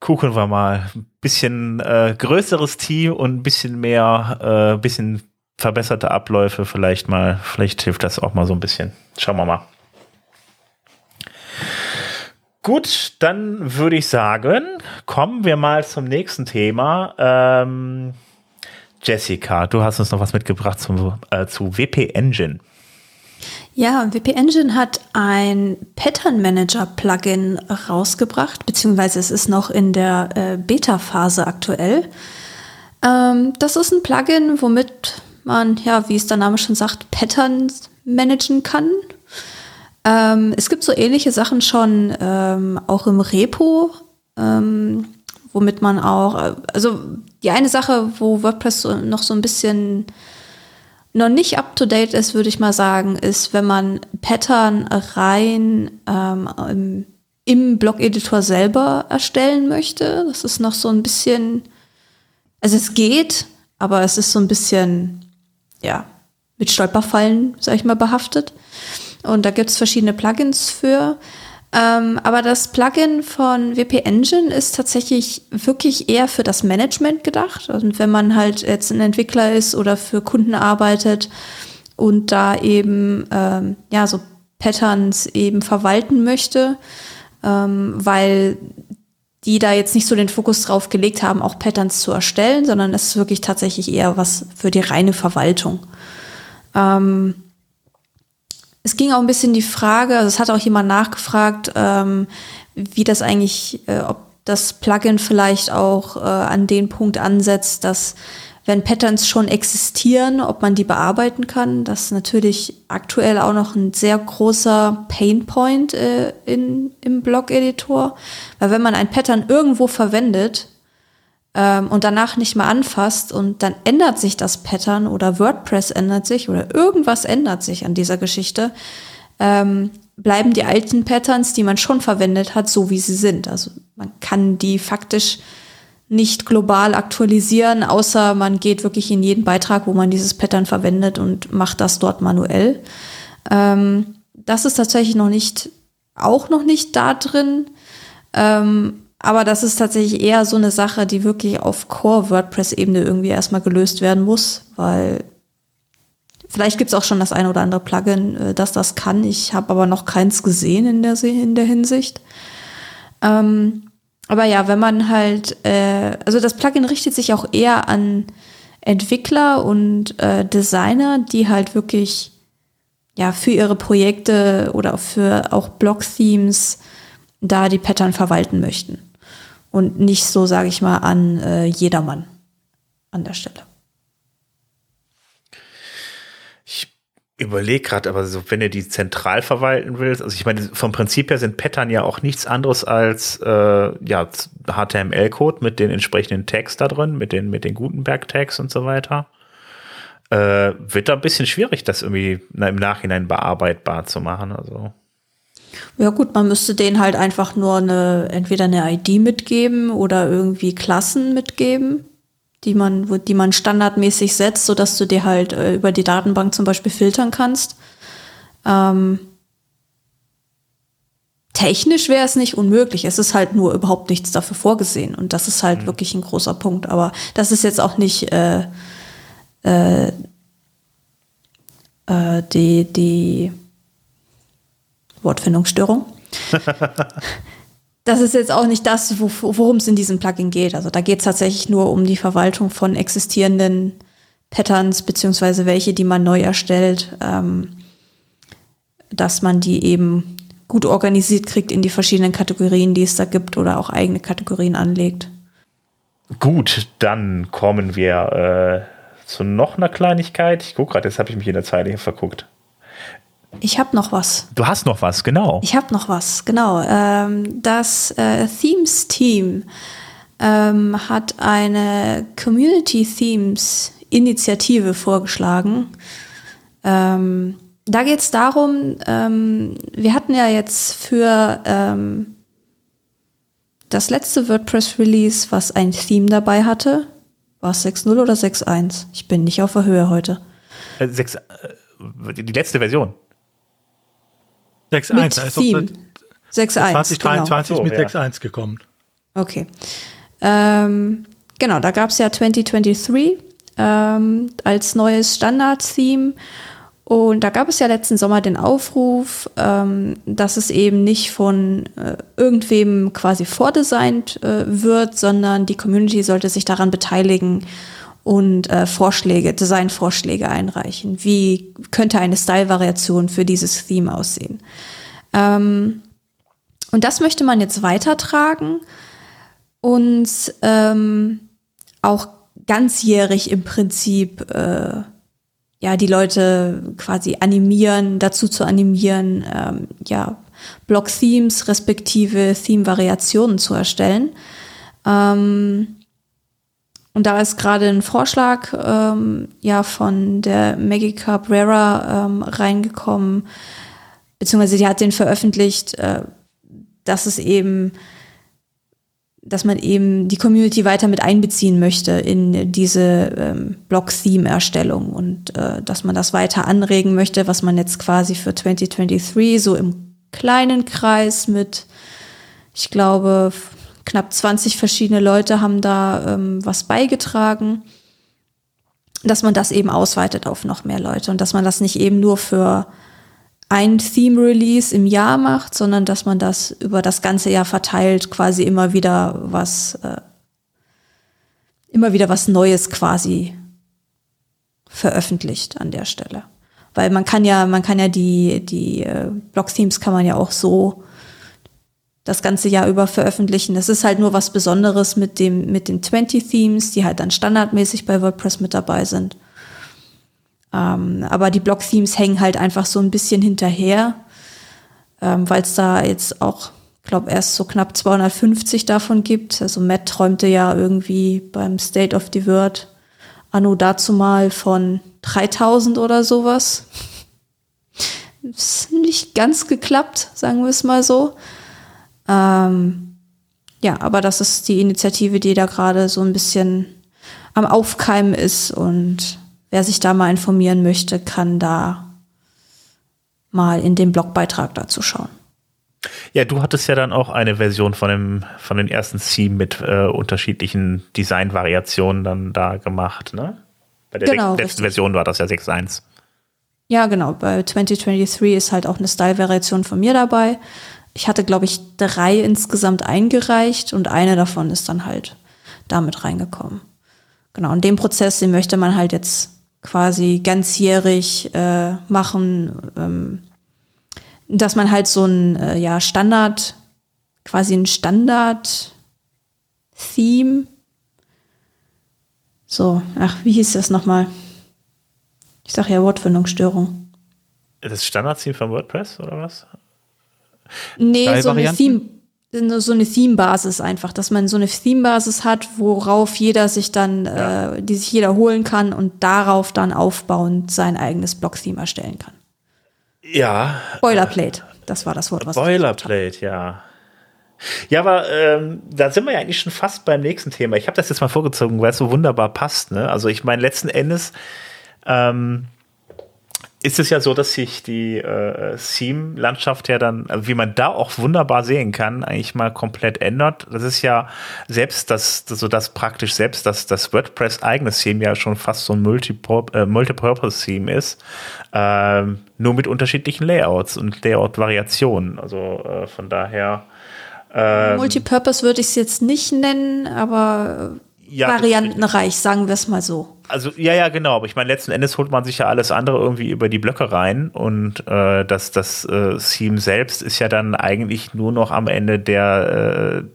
gucken wir mal. Ein bisschen äh, größeres Team und ein bisschen mehr, äh, bisschen verbesserte Abläufe vielleicht mal. Vielleicht hilft das auch mal so ein bisschen. Schauen wir mal. Gut, dann würde ich sagen, kommen wir mal zum nächsten Thema. Ähm, Jessica, du hast uns noch was mitgebracht zum, äh, zu WP Engine. Ja, WP Engine hat ein Pattern Manager Plugin rausgebracht, beziehungsweise es ist noch in der äh, Beta-Phase aktuell. Ähm, das ist ein Plugin, womit man, ja, wie es der Name schon sagt, Patterns managen kann. Ähm, es gibt so ähnliche Sachen schon ähm, auch im Repo, ähm, womit man auch, äh, also die eine Sache, wo WordPress noch so ein bisschen noch nicht up-to-date ist, würde ich mal sagen, ist, wenn man Pattern rein ähm, im, Blog-Editor selber erstellen möchte. Das ist noch so ein bisschen, also es geht, aber es ist so ein bisschen, ja, mit Stolperfallen, sag ich mal, behaftet. Und da gibt es verschiedene Plugins für. Ähm, aber das Plugin von WP Engine ist tatsächlich wirklich eher für das Management gedacht. Und wenn man halt jetzt ein Entwickler ist oder für Kunden arbeitet und da eben ähm, ja so Patterns eben verwalten möchte, ähm, weil die da jetzt nicht so den Fokus drauf gelegt haben, auch Patterns zu erstellen, sondern es ist wirklich tatsächlich eher was für die reine Verwaltung. Ähm, es ging auch ein bisschen die Frage, also es hat auch jemand nachgefragt, ähm, wie das eigentlich, äh, ob das Plugin vielleicht auch äh, an den Punkt ansetzt, dass wenn Patterns schon existieren, ob man die bearbeiten kann. Das ist natürlich aktuell auch noch ein sehr großer Painpoint äh, im Blog-Editor. Weil wenn man ein Pattern irgendwo verwendet, ähm, und danach nicht mehr anfasst und dann ändert sich das Pattern oder WordPress ändert sich oder irgendwas ändert sich an dieser Geschichte, ähm, bleiben die alten Patterns, die man schon verwendet hat, so wie sie sind. Also man kann die faktisch nicht global aktualisieren, außer man geht wirklich in jeden Beitrag, wo man dieses Pattern verwendet und macht das dort manuell. Ähm, das ist tatsächlich noch nicht, auch noch nicht da drin. Ähm, aber das ist tatsächlich eher so eine Sache, die wirklich auf Core-WordPress-Ebene irgendwie erstmal gelöst werden muss, weil vielleicht gibt es auch schon das eine oder andere Plugin, äh, das das kann. Ich habe aber noch keins gesehen in der, in der Hinsicht. Ähm, aber ja, wenn man halt, äh, also das Plugin richtet sich auch eher an Entwickler und äh, Designer, die halt wirklich ja für ihre Projekte oder für auch Blog-Themes da die Pattern verwalten möchten und nicht so, sage ich mal, an äh, jedermann an der Stelle. Ich überleg gerade, aber so, wenn du die zentral verwalten willst, also ich meine, vom Prinzip her sind Pattern ja auch nichts anderes als äh, ja, HTML-Code mit den entsprechenden Tags da drin, mit den, mit den Gutenberg-Tags und so weiter. Äh, wird da ein bisschen schwierig, das irgendwie na, im Nachhinein bearbeitbar zu machen. Also. Ja gut, man müsste denen halt einfach nur eine, entweder eine ID mitgeben oder irgendwie Klassen mitgeben die man, die man standardmäßig setzt, sodass du dir halt äh, über die Datenbank zum Beispiel filtern kannst. Ähm, technisch wäre es nicht unmöglich. Es ist halt nur überhaupt nichts dafür vorgesehen. Und das ist halt mhm. wirklich ein großer Punkt. Aber das ist jetzt auch nicht äh, äh, äh die, die Wortfindungsstörung. das ist jetzt auch nicht das, worum es in diesem Plugin geht. Also da geht es tatsächlich nur um die Verwaltung von existierenden Patterns, beziehungsweise welche, die man neu erstellt, ähm, dass man die eben gut organisiert kriegt in die verschiedenen Kategorien, die es da gibt oder auch eigene Kategorien anlegt. Gut, dann kommen wir äh, zu noch einer Kleinigkeit. Ich gucke gerade, jetzt habe ich mich in der Zeile verguckt. Ich habe noch was. Du hast noch was, genau. Ich habe noch was, genau. Ähm, das äh, Themes Team ähm, hat eine Community Themes Initiative vorgeschlagen. Ähm, da geht es darum, wir hatten ja jetzt für das letzte WordPress-Release, was ein Theme dabei hatte, war es 6.0 oder 6.1? Ich bin nicht auf der Höhe heute. Äh, 6, äh, die letzte Version. 6-1. Also 6-1. 2023 genau. mit 6-1 gekommen. Okay. Ähm, genau, da gab es ja 2023 ähm, als neues Standard-Theme. Und da gab es ja letzten Sommer den Aufruf, ähm, dass es eben nicht von äh, irgendwem quasi vordesignt äh, wird, sondern die Community sollte sich daran beteiligen und äh, Vorschläge, Designvorschläge einreichen. Wie könnte eine Style-Variation für dieses Theme aussehen? Ähm, und das möchte man jetzt weitertragen und ähm, auch ganzjährig im Prinzip äh, ja die Leute quasi animieren, dazu zu animieren, ähm, ja Block-Themes respektive Theme-Variationen zu erstellen. Ähm, und da ist gerade ein Vorschlag ähm, ja von der Maggie Cabrera ähm, reingekommen, beziehungsweise die hat den veröffentlicht, äh, dass es eben, dass man eben die Community weiter mit einbeziehen möchte in diese ähm, Blog-Theme-Erstellung und äh, dass man das weiter anregen möchte, was man jetzt quasi für 2023 so im kleinen Kreis mit, ich glaube, knapp 20 verschiedene Leute haben da ähm, was beigetragen, dass man das eben ausweitet auf noch mehr Leute und dass man das nicht eben nur für ein Theme-Release im Jahr macht, sondern dass man das über das ganze Jahr verteilt, quasi immer wieder was, äh, immer wieder was Neues quasi veröffentlicht an der Stelle. Weil man kann ja, man kann ja die, die äh, Blog-Themes kann man ja auch so das ganze Jahr über veröffentlichen. Das ist halt nur was Besonderes mit dem, mit den 20 Themes, die halt dann standardmäßig bei WordPress mit dabei sind. Ähm, aber die Blog-Themes hängen halt einfach so ein bisschen hinterher, ähm, weil es da jetzt auch, glaube erst so knapp 250 davon gibt. Also Matt träumte ja irgendwie beim State of the Word anno dazu mal von 3000 oder sowas. Ist nicht ganz geklappt, sagen wir es mal so. Ähm, ja, aber das ist die Initiative, die da gerade so ein bisschen am Aufkeimen ist und wer sich da mal informieren möchte, kann da mal in den Blogbeitrag dazu schauen. Ja, du hattest ja dann auch eine Version von dem von den ersten Theme mit äh, unterschiedlichen Designvariationen dann da gemacht, ne? Bei der genau, letzten Version war das ja 6.1. Ja, genau. Bei 2023 ist halt auch eine Style-Variation von mir dabei ich hatte, glaube ich, drei insgesamt eingereicht und eine davon ist dann halt damit reingekommen. Genau, und den Prozess, den möchte man halt jetzt quasi ganzjährig äh, machen, ähm, dass man halt so ein äh, ja, Standard, quasi ein Standard-Theme, so, ach, wie hieß das nochmal? Ich sage ja Wortfindungsstörung. Das Standard-Theme von WordPress oder was? Nee, so eine, Theme, so eine Theme-Basis einfach, dass man so eine Theme-Basis hat, worauf jeder sich dann, ja. äh, die sich jeder holen kann und darauf dann aufbauend sein eigenes Blog-Theme erstellen kann. Ja. Boilerplate, das war das Wort, was Boilerplate, ja. Ja, aber ähm, da sind wir ja eigentlich schon fast beim nächsten Thema. Ich habe das jetzt mal vorgezogen, weil es so wunderbar passt. Ne? Also ich meine, letzten Endes ähm, ist es ja so, dass sich die äh, Theme-Landschaft ja dann, wie man da auch wunderbar sehen kann, eigentlich mal komplett ändert. Das ist ja selbst das, so das praktisch selbst, dass das WordPress eigenes Theme ja schon fast so ein äh, Multipurpose-Theme ist, äh, nur mit unterschiedlichen Layouts und Layout-Variationen. Also äh, von daher ähm, Multipurpose würde ich es jetzt nicht nennen, aber ja, variantenreich, sagen wir es mal so. Also ja, ja, genau. Aber ich meine, letzten Endes holt man sich ja alles andere irgendwie über die Blöcke rein und äh, das, das äh, Theme selbst ist ja dann eigentlich nur noch am Ende der äh,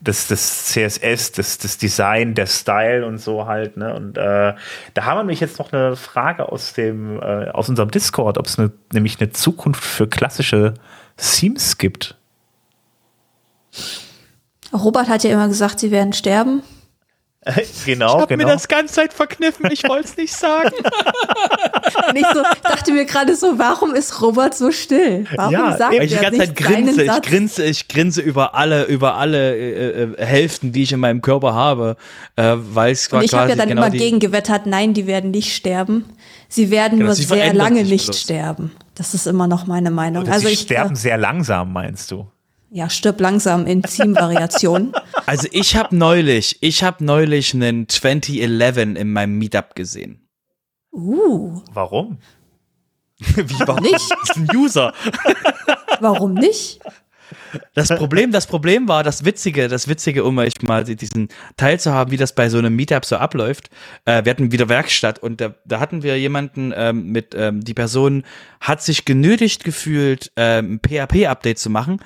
das, das CSS, das, das Design, der Style und so halt. Ne? Und äh, da haben wir nämlich jetzt noch eine Frage aus dem äh, aus unserem Discord, ob es ne, nämlich eine Zukunft für klassische Themes gibt. Robert hat ja immer gesagt, sie werden sterben. Genau, ich habe genau. mir das ganze Zeit verkniffen, ich wollte es nicht sagen. ich so, dachte mir gerade so, warum ist Robert so still? Warum ja, sagt ich die ganze Zeit grinse, ich grinse, ich grinse über alle, über alle äh, äh, Hälften, die ich in meinem Körper habe, äh, weil es Und ich habe ja dann genau immer gegengewettert, nein, die werden nicht sterben. Sie werden genau, nur sehr lange nicht bloß. sterben. Das ist immer noch meine Meinung. Oder also sie ich sterben sehr langsam, meinst du? Ja, stirb langsam in Theme-Variationen. Also ich habe neulich, ich habe neulich einen 2011 in meinem Meetup gesehen. Uh. Warum? Wie warum? Nicht? Das ist ein User. Warum nicht? Das Problem, das Problem war, das Witzige, das Witzige, um euch mal diesen Teil zu haben, wie das bei so einem Meetup so abläuft. Äh, wir hatten wieder Werkstatt und da, da hatten wir jemanden ähm, mit, ähm, die Person hat sich genötigt gefühlt, ähm, PHP-Update zu machen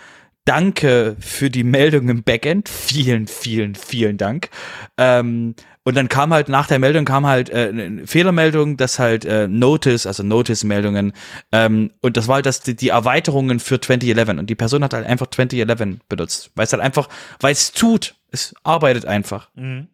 Danke für die Meldung im Backend. Vielen, vielen, vielen Dank. Ähm, und dann kam halt nach der Meldung kam halt äh, eine Fehlermeldung, dass halt äh, Notice, also Notice-Meldungen, ähm, und das war halt das, die, die Erweiterungen für 2011. Und die Person hat halt einfach 2011 benutzt. Weil es halt einfach, weil es tut, es arbeitet einfach. Mhm.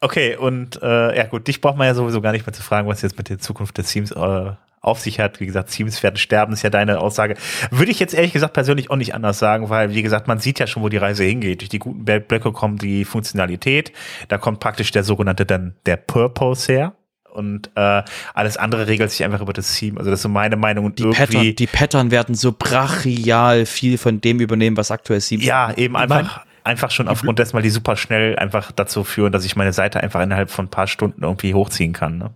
Okay, und äh, ja gut, dich braucht man ja sowieso gar nicht mehr zu fragen, was jetzt mit der Zukunft des Teams äh, auf sich hat. Wie gesagt, Teams werden sterben, ist ja deine Aussage. Würde ich jetzt ehrlich gesagt persönlich auch nicht anders sagen, weil, wie gesagt, man sieht ja schon, wo die Reise hingeht. Durch die guten Blöcke kommt die Funktionalität. Da kommt praktisch der sogenannte dann der Purpose her. Und äh, alles andere regelt sich einfach über das Team. Also das ist so meine Meinung. Und die, Pattern, die Pattern werden so brachial viel von dem übernehmen, was aktuell Team Ja, eben einfach einfach schon aufgrund dessen, weil die super schnell einfach dazu führen, dass ich meine Seite einfach innerhalb von ein paar Stunden irgendwie hochziehen kann. Ne?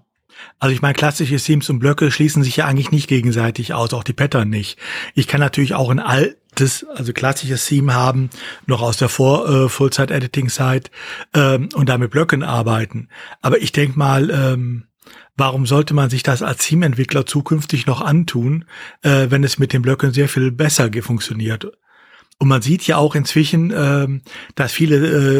Also ich meine, klassische Themes und Blöcke schließen sich ja eigentlich nicht gegenseitig aus, auch die Pattern nicht. Ich kann natürlich auch ein altes, also klassisches Theme haben, noch aus der Vor äh, Full-Site-Editing-Zeit ähm, und damit Blöcken arbeiten. Aber ich denke mal, ähm, warum sollte man sich das als Theme-Entwickler zukünftig noch antun, äh, wenn es mit den Blöcken sehr viel besser funktioniert? Und man sieht ja auch inzwischen, ähm, dass viele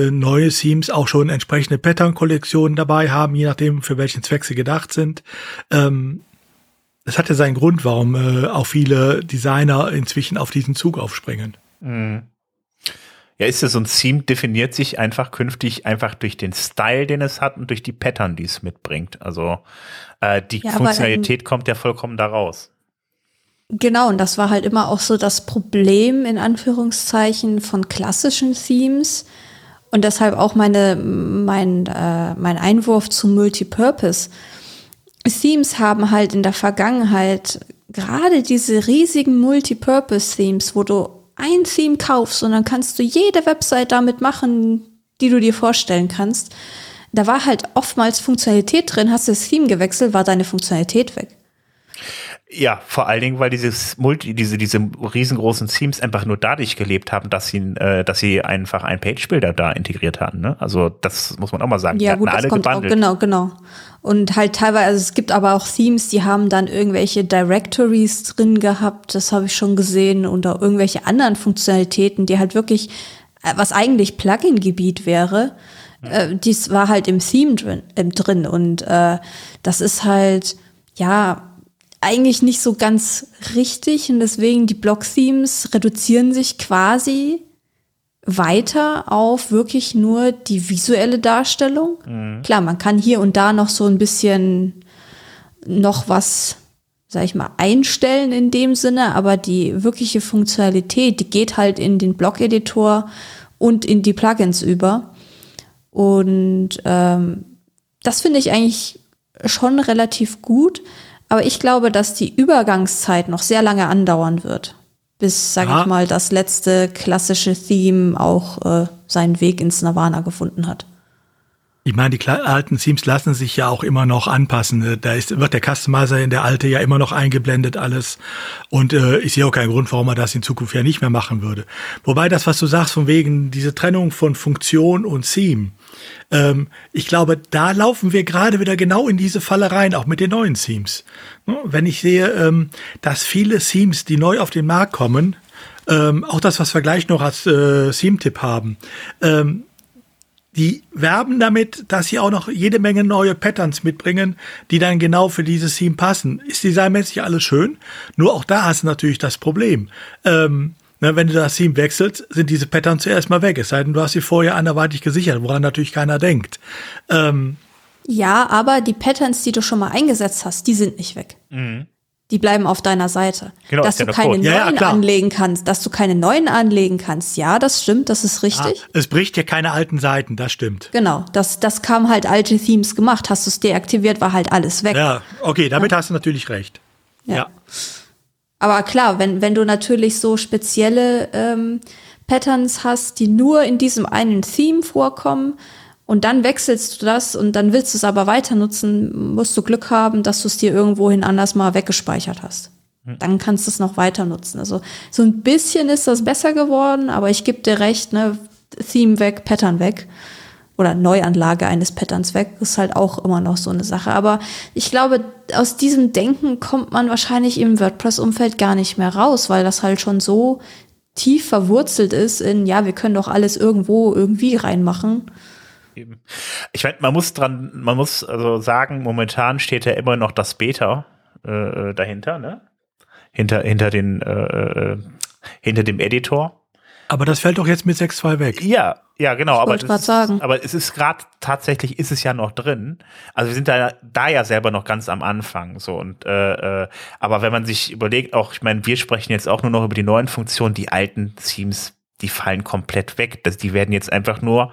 äh, neue Themes auch schon entsprechende Pattern-Kollektionen dabei haben, je nachdem, für welchen Zweck sie gedacht sind. Ähm, das hat ja seinen Grund, warum äh, auch viele Designer inzwischen auf diesen Zug aufspringen. Mhm. Ja, ist es so ein Theme definiert sich einfach künftig einfach durch den Style, den es hat und durch die Pattern, die es mitbringt. Also äh, die ja, Funktionalität kommt ja vollkommen daraus. Genau, und das war halt immer auch so das Problem in Anführungszeichen von klassischen Themes und deshalb auch meine, mein, äh, mein Einwurf zum Multipurpose. Themes haben halt in der Vergangenheit gerade diese riesigen Multipurpose-Themes, wo du ein Theme kaufst und dann kannst du jede Website damit machen, die du dir vorstellen kannst. Da war halt oftmals Funktionalität drin, hast du das Theme gewechselt, war deine Funktionalität weg. Ja, vor allen Dingen, weil dieses Multi, diese, diese riesengroßen Themes einfach nur dadurch gelebt haben, dass sie, äh, dass sie einfach einen Page-Builder da integriert hatten. Ne? Also das muss man auch mal sagen. Ja, gut, das kommt gebundelt. auch, genau, genau. Und halt teilweise, also es gibt aber auch Themes, die haben dann irgendwelche Directories drin gehabt, das habe ich schon gesehen, oder irgendwelche anderen Funktionalitäten, die halt wirklich, äh, was eigentlich Plugin-Gebiet wäre, äh, dies war halt im Theme drin, äh, drin. Und äh, das ist halt, ja, eigentlich nicht so ganz richtig und deswegen die Block-Themes reduzieren sich quasi weiter auf wirklich nur die visuelle Darstellung. Mhm. Klar, man kann hier und da noch so ein bisschen noch was, sag ich mal, einstellen in dem Sinne, aber die wirkliche Funktionalität, die geht halt in den Blog-Editor und in die Plugins über. Und ähm, das finde ich eigentlich schon relativ gut. Aber ich glaube, dass die Übergangszeit noch sehr lange andauern wird bis, sag ja. ich mal, das letzte klassische Theme auch äh, seinen Weg ins Nirvana gefunden hat. Ich meine, die alten Themes lassen sich ja auch immer noch anpassen. Da ist, wird der Customizer in der alte ja immer noch eingeblendet alles. Und äh, ich sehe auch keinen Grund, warum er das in Zukunft ja nicht mehr machen würde. Wobei das, was du sagst, von wegen diese Trennung von Funktion und Theme, ähm, ich glaube, da laufen wir gerade wieder genau in diese Falle rein, auch mit den neuen Themes. Ne, wenn ich sehe, ähm, dass viele Themes, die neu auf den Markt kommen, ähm, auch das, was wir gleich noch als äh, Theme-Tipp haben, ähm, die werben damit, dass sie auch noch jede Menge neue Patterns mitbringen, die dann genau für dieses Theme passen. Ist designmäßig alles schön, nur auch da hast du natürlich das Problem. Ähm, ne, wenn du das Theme wechselst, sind diese Patterns zuerst mal weg. Es sei denn, du hast sie vorher anderweitig gesichert, woran natürlich keiner denkt. Ähm, ja, aber die Patterns, die du schon mal eingesetzt hast, die sind nicht weg. Mhm die bleiben auf deiner Seite. Genau, dass du keine neuen ja, ja, anlegen kannst, dass du keine neuen anlegen kannst. Ja, das stimmt, das ist richtig. Ja, es bricht ja keine alten Seiten, das stimmt. Genau, das, das kam halt alte Themes gemacht. Hast du es deaktiviert, war halt alles weg. Ja, okay, damit hast du natürlich recht. Ja. Aber klar, wenn, wenn du natürlich so spezielle ähm, Patterns hast, die nur in diesem einen Theme vorkommen, und dann wechselst du das und dann willst du es aber weiter nutzen, musst du Glück haben, dass du es dir irgendwohin anders mal weggespeichert hast. Hm. Dann kannst du es noch weiter nutzen. Also so ein bisschen ist das besser geworden, aber ich gebe dir recht, ne, Theme weg, Pattern weg oder Neuanlage eines Patterns weg, ist halt auch immer noch so eine Sache. Aber ich glaube, aus diesem Denken kommt man wahrscheinlich im WordPress-Umfeld gar nicht mehr raus, weil das halt schon so tief verwurzelt ist in, ja, wir können doch alles irgendwo irgendwie reinmachen. Eben. Ich meine, man muss dran, man muss also sagen, momentan steht ja immer noch das Beta äh, äh dahinter, ne? Hinter, hinter den, äh, äh, hinter dem Editor. Aber das fällt doch jetzt mit 6.2 weg. Ja, ja, genau. aber, ist, sagen. aber es ist gerade tatsächlich ist es ja noch drin. Also wir sind da, da ja selber noch ganz am Anfang. So und äh, äh, aber wenn man sich überlegt, auch ich meine, wir sprechen jetzt auch nur noch über die neuen Funktionen, die alten Themes, die fallen komplett weg. Das, die werden jetzt einfach nur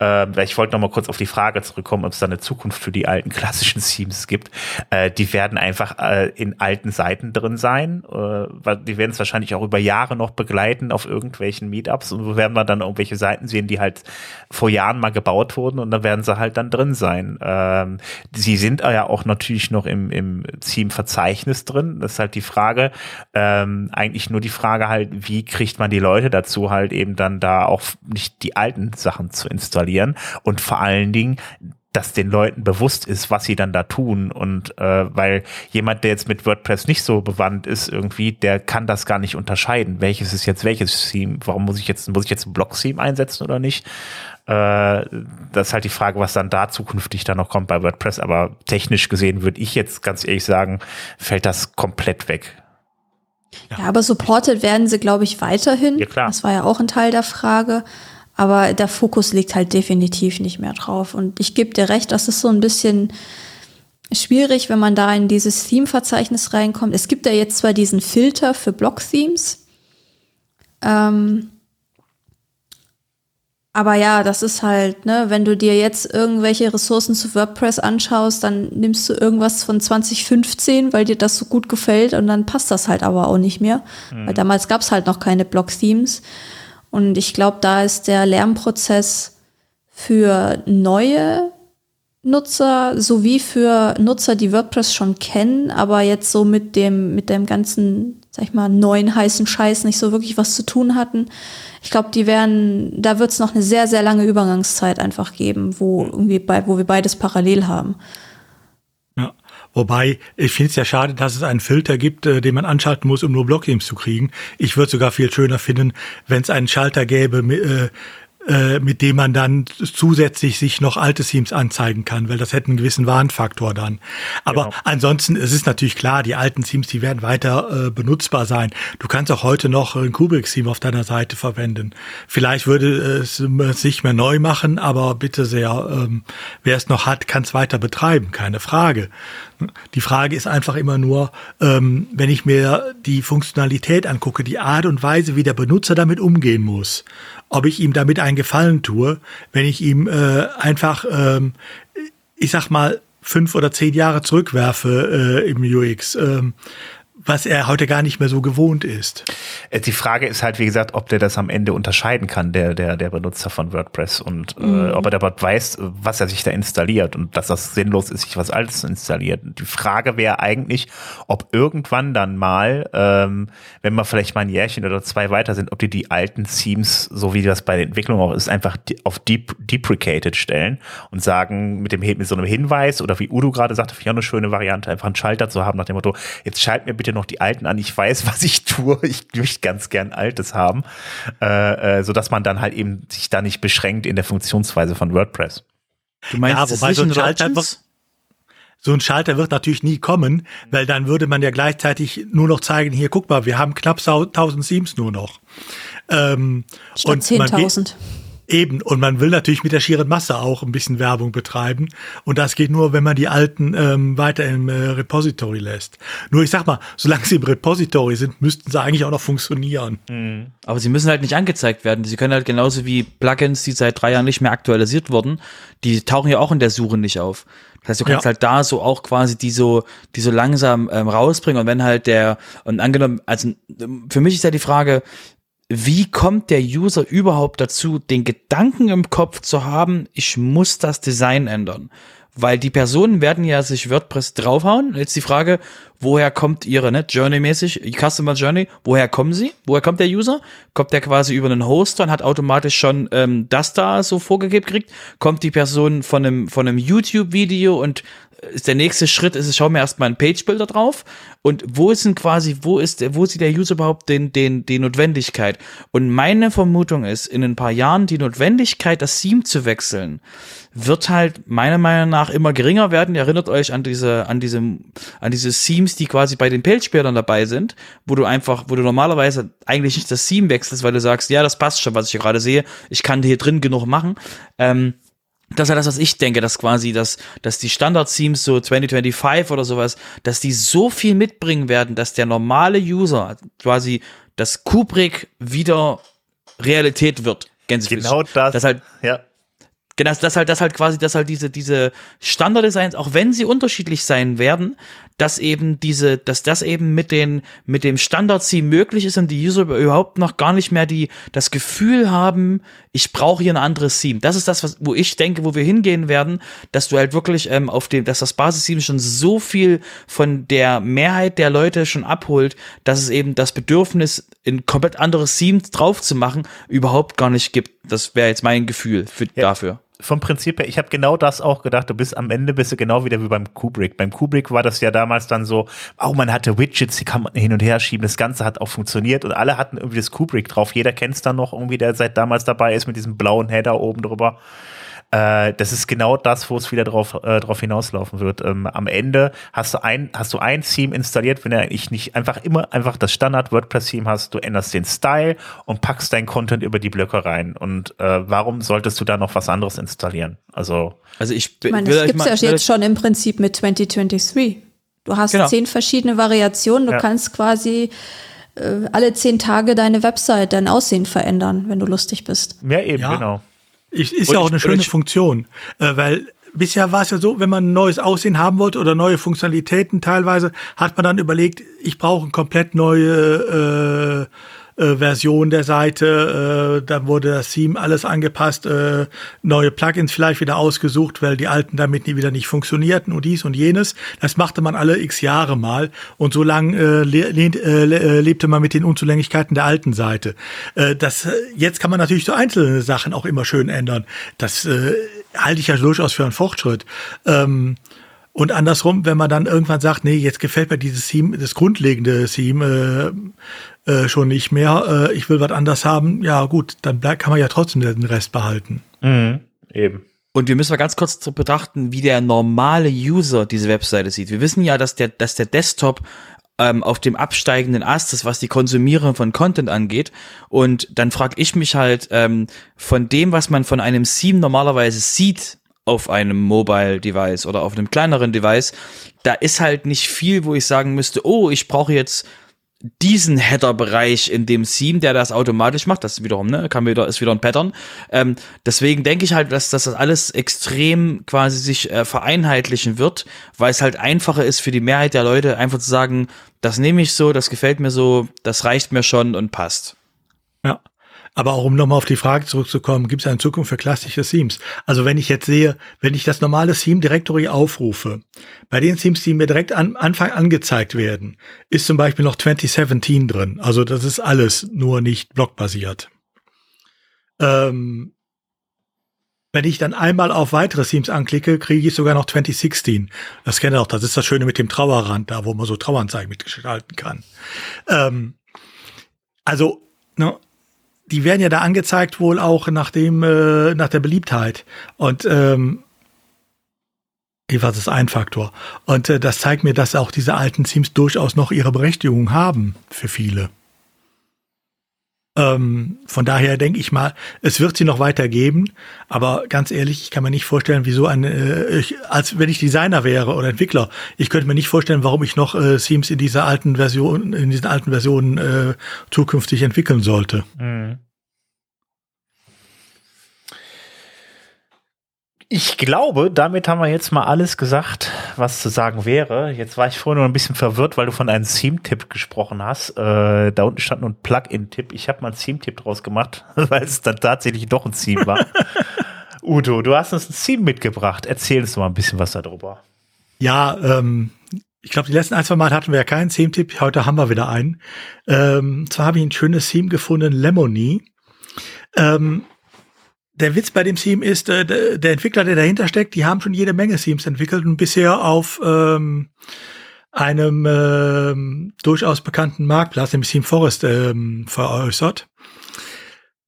äh, ich wollte noch mal kurz auf die Frage zurückkommen, ob es da eine Zukunft für die alten klassischen Themes gibt. Äh, die werden einfach äh, in alten Seiten drin sein. Äh, die werden es wahrscheinlich auch über Jahre noch begleiten auf irgendwelchen Meetups und so werden wir dann irgendwelche Seiten sehen, die halt vor Jahren mal gebaut wurden und dann werden sie halt dann drin sein. Ähm, sie sind ja auch natürlich noch im, im Theme-Verzeichnis drin. Das ist halt die Frage, ähm, eigentlich nur die Frage halt, wie kriegt man die Leute dazu halt eben dann da auch nicht die alten Sachen zu installieren installieren und vor allen Dingen dass den Leuten bewusst ist, was sie dann da tun. Und äh, weil jemand, der jetzt mit WordPress nicht so bewandt ist, irgendwie, der kann das gar nicht unterscheiden. Welches ist jetzt welches Theme? Warum muss ich jetzt, muss ich jetzt ein Block-Theme einsetzen oder nicht? Äh, das ist halt die Frage, was dann da zukünftig dann noch kommt bei WordPress. Aber technisch gesehen würde ich jetzt ganz ehrlich sagen, fällt das komplett weg. Ja, ja aber supported werden sie, glaube ich, weiterhin. Ja, klar. Das war ja auch ein Teil der Frage. Aber der Fokus liegt halt definitiv nicht mehr drauf. Und ich gebe dir recht, das ist so ein bisschen schwierig, wenn man da in dieses Theme-Verzeichnis reinkommt. Es gibt ja jetzt zwar diesen Filter für Block-Themes, ähm, aber ja, das ist halt, ne, wenn du dir jetzt irgendwelche Ressourcen zu WordPress anschaust, dann nimmst du irgendwas von 2015, weil dir das so gut gefällt und dann passt das halt aber auch nicht mehr. Mhm. Weil damals gab es halt noch keine Block-Themes. Und ich glaube, da ist der Lernprozess für neue Nutzer sowie für Nutzer, die WordPress schon kennen, aber jetzt so mit dem, mit dem ganzen, sag ich mal, neuen heißen Scheiß nicht so wirklich was zu tun hatten. Ich glaube, die werden, da wird es noch eine sehr, sehr lange Übergangszeit einfach geben, wo irgendwie bei, wo wir beides parallel haben. Wobei, ich finde es ja schade, dass es einen Filter gibt, äh, den man anschalten muss, um nur Blockgames zu kriegen. Ich würde sogar viel schöner finden, wenn es einen Schalter gäbe, äh, äh, mit dem man dann zusätzlich sich noch alte Themes anzeigen kann, weil das hätte einen gewissen Warnfaktor dann. Aber genau. ansonsten, es ist natürlich klar, die alten Themes, die werden weiter äh, benutzbar sein. Du kannst auch heute noch ein Kubrick-Theme auf deiner Seite verwenden. Vielleicht würde es sich mehr neu machen, aber bitte sehr, ähm, wer es noch hat, kann es weiter betreiben, keine Frage. Die Frage ist einfach immer nur, ähm, wenn ich mir die Funktionalität angucke, die Art und Weise, wie der Benutzer damit umgehen muss, ob ich ihm damit einen Gefallen tue, wenn ich ihm äh, einfach, ähm, ich sag mal, fünf oder zehn Jahre zurückwerfe äh, im UX. Ähm, was er heute gar nicht mehr so gewohnt ist. Äh, die Frage ist halt, wie gesagt, ob der das am Ende unterscheiden kann, der, der, der Benutzer von WordPress und äh, mhm. äh, ob er dabei weiß, was er sich da installiert und dass das sinnlos ist, sich was Altes zu installieren. Die Frage wäre eigentlich, ob irgendwann dann mal, ähm, wenn wir vielleicht mal ein Jährchen oder zwei weiter sind, ob die die alten Themes, so wie das bei der Entwicklung auch ist, einfach auf Dep deprecated stellen und sagen, mit dem mit so einem Hinweis oder wie Udo gerade sagte, finde ich auch eine schöne Variante, einfach einen Schalter zu haben nach dem Motto, jetzt schalt mir bitte noch die alten an. Ich weiß, was ich tue. Ich möchte ganz gern Altes haben, äh, äh, so dass man dann halt eben sich da nicht beschränkt in der Funktionsweise von WordPress. Du meinst, ja, wobei so ein Schalter wird, so ein Schalter wird natürlich nie kommen, weil dann würde man ja gleichzeitig nur noch zeigen, hier guck mal, wir haben knapp 1000 Themes nur noch. Ähm, Statt 10.000. Eben, und man will natürlich mit der schieren Masse auch ein bisschen Werbung betreiben. Und das geht nur, wenn man die alten ähm, weiter im äh, Repository lässt. Nur ich sag mal, solange sie im Repository sind, müssten sie eigentlich auch noch funktionieren. Mhm. Aber sie müssen halt nicht angezeigt werden. Sie können halt genauso wie Plugins, die seit drei Jahren nicht mehr aktualisiert wurden, die tauchen ja auch in der Suche nicht auf. Das heißt, du kannst ja. halt da so auch quasi die so, die so langsam ähm, rausbringen und wenn halt der, und angenommen, also für mich ist ja die Frage, wie kommt der User überhaupt dazu, den Gedanken im Kopf zu haben, ich muss das Design ändern? Weil die Personen werden ja sich WordPress draufhauen. Jetzt die Frage, woher kommt ihre, ne, Journey-mäßig, Customer Journey, woher kommen sie? Woher kommt der User? Kommt der quasi über einen Hoster und hat automatisch schon ähm, das da so vorgegeben kriegt? Kommt die Person von einem, von einem YouTube-Video und ist der nächste Schritt, ist, ich schaue mir erstmal ein Page-Builder drauf und wo ist denn quasi, wo ist, wo sieht der User überhaupt den, den, die Notwendigkeit? Und meine Vermutung ist, in ein paar Jahren die Notwendigkeit, das Theme zu wechseln, wird halt meiner Meinung nach immer geringer werden. Ihr erinnert euch an diese, an diese, an diese Themes, die quasi bei den Page-Buildern dabei sind, wo du einfach, wo du normalerweise eigentlich nicht das Theme wechselst, weil du sagst, ja, das passt schon, was ich hier gerade sehe, ich kann hier drin genug machen. Ähm, das ist ja das, was ich denke, dass quasi, dass, dass die Standard-Themes so 2025 oder sowas, dass die so viel mitbringen werden, dass der normale User quasi das Kubrick wieder Realität wird. Gänsefüßig. Genau das. Das halt, ja. Genau, das halt, das halt quasi, dass halt diese, diese Standarddesigns, auch wenn sie unterschiedlich sein werden, dass eben diese, dass das eben mit den, mit dem Standard-Theme möglich ist und die User überhaupt noch gar nicht mehr die, das Gefühl haben, ich brauche hier ein anderes Theme. Das ist das, was, wo ich denke, wo wir hingehen werden, dass du halt wirklich ähm, auf dem, dass das Basis-Theme schon so viel von der Mehrheit der Leute schon abholt, dass es eben das Bedürfnis, ein komplett anderes Theme drauf zu machen, überhaupt gar nicht gibt. Das wäre jetzt mein Gefühl für, ja. dafür vom Prinzip her, ich habe genau das auch gedacht, du bist am Ende bist du genau wieder wie beim Kubrick. Beim Kubrick war das ja damals dann so, oh, man hatte Widgets, die kann man hin und her schieben, das Ganze hat auch funktioniert und alle hatten irgendwie das Kubrick drauf. Jeder kennt es dann noch irgendwie, der seit damals dabei ist mit diesem blauen Header oben drüber. Äh, das ist genau das, wo es wieder drauf, äh, drauf hinauslaufen wird. Ähm, am Ende hast du ein, hast du ein Theme installiert, wenn er ich nicht einfach immer einfach das Standard WordPress-Theme hast, du änderst den Style und packst dein Content über die Blöcke rein. Und äh, warum solltest du da noch was anderes installieren? Also, also ich, ich meine, das gibt es ja jetzt schon im Prinzip mit 2023. Du hast genau. zehn verschiedene Variationen, du ja. kannst quasi äh, alle zehn Tage deine Website, dein Aussehen verändern, wenn du lustig bist. Ja, eben, ja. genau. Ich, ist und ja auch eine schöne Funktion, äh, weil bisher war es ja so, wenn man ein neues Aussehen haben wollte oder neue Funktionalitäten teilweise, hat man dann überlegt, ich brauche eine komplett neue äh, äh, Version der Seite. Äh, dann wurde das Theme alles angepasst, äh, neue Plugins vielleicht wieder ausgesucht, weil die alten damit nie wieder nicht funktionierten und dies und jenes. Das machte man alle x Jahre mal und so lange äh, le äh, äh, lebte man mit den Unzulänglichkeiten der alten Seite. Äh, das, jetzt kann man natürlich so einzelne Sachen auch immer schön ändern. Das äh, halte ich ja durchaus für einen Fortschritt. Ähm, Und andersrum, wenn man dann irgendwann sagt, nee, jetzt gefällt mir dieses Theme, das grundlegende Theme äh, schon nicht mehr, äh, ich will was anders haben, ja gut, dann bleib, kann man ja trotzdem den Rest behalten. Mhm, eben. Und wir müssen mal ganz kurz betrachten, wie der normale User diese Webseite sieht. Wir wissen ja, dass der, dass der Desktop ähm, auf dem absteigenden Ast ist, was die Konsumierung von Content angeht. Und dann frage ich mich halt, ähm, von dem, was man von einem Theme normalerweise sieht auf einem Mobile Device oder auf einem kleineren Device, da ist halt nicht viel, wo ich sagen müsste, oh, ich brauche jetzt diesen Header-Bereich in dem Theme, der das automatisch macht, das wiederum, ne, kann wieder, ist wieder ein Pattern. Ähm, deswegen denke ich halt, dass, dass das alles extrem quasi sich äh, vereinheitlichen wird, weil es halt einfacher ist für die Mehrheit der Leute, einfach zu sagen, das nehme ich so, das gefällt mir so, das reicht mir schon und passt. Ja. Aber auch um nochmal auf die Frage zurückzukommen, gibt es eine Zukunft für klassische Themes? Also wenn ich jetzt sehe, wenn ich das normale Theme Directory aufrufe, bei den Themes, die mir direkt am Anfang angezeigt werden, ist zum Beispiel noch 2017 drin. Also das ist alles nur nicht blockbasiert. Ähm, wenn ich dann einmal auf weitere Themes anklicke, kriege ich sogar noch 2016. Das kennt ihr auch, das ist das Schöne mit dem Trauerrand da, wo man so Traueranzeigen mitgestalten kann. Ähm, also, ne, die werden ja da angezeigt wohl auch nach dem, äh, nach der Beliebtheit. Und ähm, jedenfalls ist ein Faktor. Und äh, das zeigt mir, dass auch diese alten Teams durchaus noch ihre Berechtigung haben für viele. Ähm, von daher denke ich mal, es wird sie noch weiter geben, aber ganz ehrlich, ich kann mir nicht vorstellen, wieso ein, äh, ich, als wenn ich Designer wäre oder Entwickler, ich könnte mir nicht vorstellen, warum ich noch äh, Themes in dieser alten Version, in diesen alten Versionen äh, zukünftig entwickeln sollte. Mhm. Ich glaube, damit haben wir jetzt mal alles gesagt, was zu sagen wäre. Jetzt war ich vorhin noch ein bisschen verwirrt, weil du von einem Theme-Tipp gesprochen hast. Äh, da unten stand nur ein Plugin-Tipp. Ich habe mal einen Theme-Tipp draus gemacht, weil es dann tatsächlich doch ein Theme war. Udo, du hast uns ein Theme mitgebracht. Erzähl uns mal ein bisschen was darüber. Ja, ähm, ich glaube, die letzten ein, zwei Mal hatten wir ja keinen Theme-Tipp. Heute haben wir wieder einen. Ähm, zwar habe ich ein schönes Theme gefunden, Lemony. Ähm, der Witz bei dem Theme ist, äh, der Entwickler, der dahinter steckt, die haben schon jede Menge Themes entwickelt und bisher auf ähm, einem ähm, durchaus bekannten Marktplatz, nämlich Theme Forest, ähm, veräußert.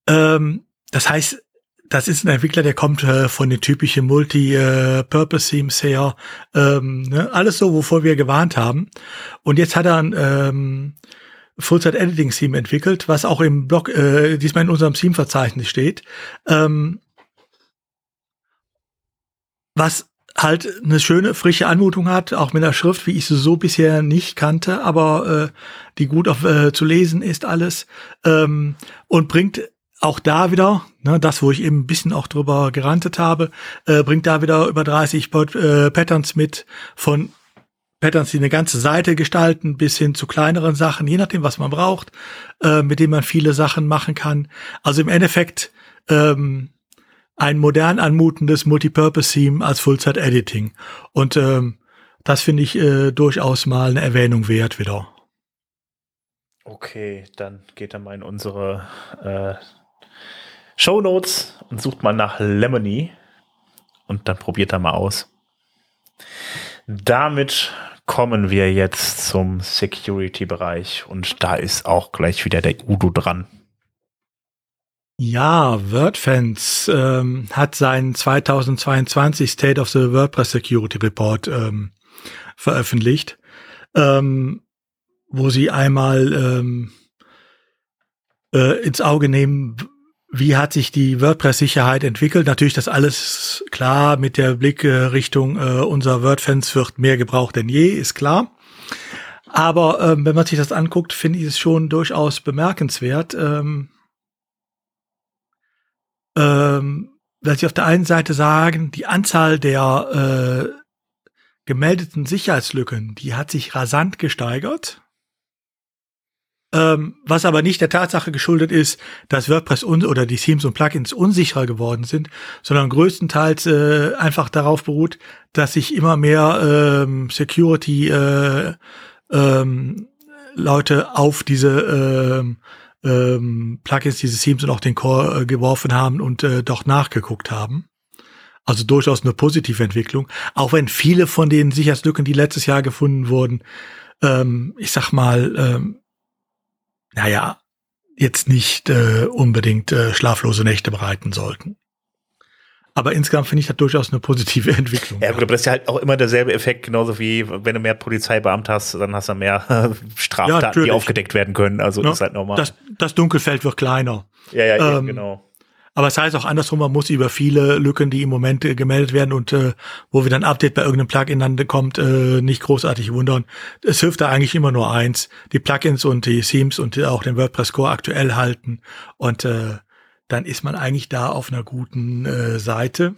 Ähm, das heißt, das ist ein Entwickler, der kommt äh, von den typischen Multi-Purpose-Themes her. Ähm, ne? Alles so, wovor wir gewarnt haben. Und jetzt hat er ein ähm, Full-Set-Editing-Theme entwickelt, was auch im Blog, äh, diesmal in unserem Theme-Verzeichnis steht. Ähm, was halt eine schöne, frische Anmutung hat, auch mit einer Schrift, wie ich sie so bisher nicht kannte, aber äh, die gut auf, äh, zu lesen ist alles. Ähm, und bringt auch da wieder, ne, das, wo ich eben ein bisschen auch drüber gerantet habe, äh, bringt da wieder über 30 äh, Patterns mit von Patterns, die eine ganze Seite gestalten, bis hin zu kleineren Sachen, je nachdem, was man braucht, äh, mit dem man viele Sachen machen kann. Also im Endeffekt ähm, ein modern anmutendes Multipurpose-Theme als Full-Set-Editing. Und ähm, das finde ich äh, durchaus mal eine Erwähnung wert wieder. Okay, dann geht er mal in unsere äh, Show Notes und sucht mal nach Lemony und dann probiert er mal aus. Damit kommen wir jetzt zum Security-Bereich und da ist auch gleich wieder der Udo dran. Ja, WordFans ähm, hat seinen 2022 State of the WordPress Security Report ähm, veröffentlicht, ähm, wo sie einmal ähm, äh, ins Auge nehmen, wie hat sich die WordPress-Sicherheit entwickelt? Natürlich das alles klar mit der Blick äh, Richtung äh, unser WordFans wird mehr gebraucht denn je, ist klar. Aber ähm, wenn man sich das anguckt, finde ich es schon durchaus bemerkenswert, ähm, ähm, dass sie auf der einen Seite sagen, die Anzahl der äh, gemeldeten Sicherheitslücken, die hat sich rasant gesteigert ähm, was aber nicht der Tatsache geschuldet ist, dass WordPress oder die Themes und Plugins unsicherer geworden sind, sondern größtenteils äh, einfach darauf beruht, dass sich immer mehr ähm, Security äh, ähm, Leute auf diese ähm, ähm, Plugins, diese Themes und auch den Core äh, geworfen haben und äh, doch nachgeguckt haben. Also durchaus eine positive Entwicklung, auch wenn viele von den Sicherheitslücken, die letztes Jahr gefunden wurden, ähm, ich sag mal, ähm, naja, jetzt nicht äh, unbedingt äh, schlaflose Nächte bereiten sollten. Aber insgesamt finde ich das durchaus eine positive Entwicklung. Ja, gut, aber das ist ja halt auch immer derselbe Effekt, genauso wie wenn du mehr Polizeibeamte hast, dann hast du mehr Straftaten, ja, die aufgedeckt werden können. Also ja, ist halt normal. Das, das Dunkelfeld wird kleiner. Ja, ja, ähm, genau. Aber es heißt auch andersrum, man muss über viele Lücken, die im Moment äh, gemeldet werden und äh, wo wieder ein Update bei irgendeinem Plugin dann kommt, äh, nicht großartig wundern. Es hilft da eigentlich immer nur eins, die Plugins und die Themes und auch den WordPress Core aktuell halten und äh, dann ist man eigentlich da auf einer guten äh, Seite. Mhm.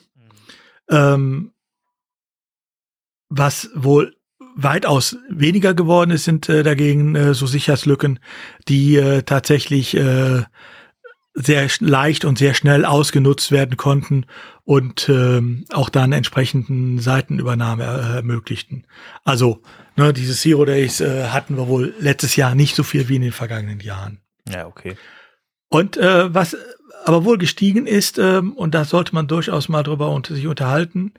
Ähm, was wohl weitaus weniger geworden ist, sind äh, dagegen äh, so Sicherheitslücken, die äh, tatsächlich äh, sehr leicht und sehr schnell ausgenutzt werden konnten und ähm, auch dann entsprechenden Seitenübernahme äh, ermöglichten. Also ne, diese Zero Days äh, hatten wir wohl letztes Jahr nicht so viel wie in den vergangenen Jahren. Ja, okay. Und äh, was aber wohl gestiegen ist, ähm, und da sollte man durchaus mal drüber unter sich unterhalten,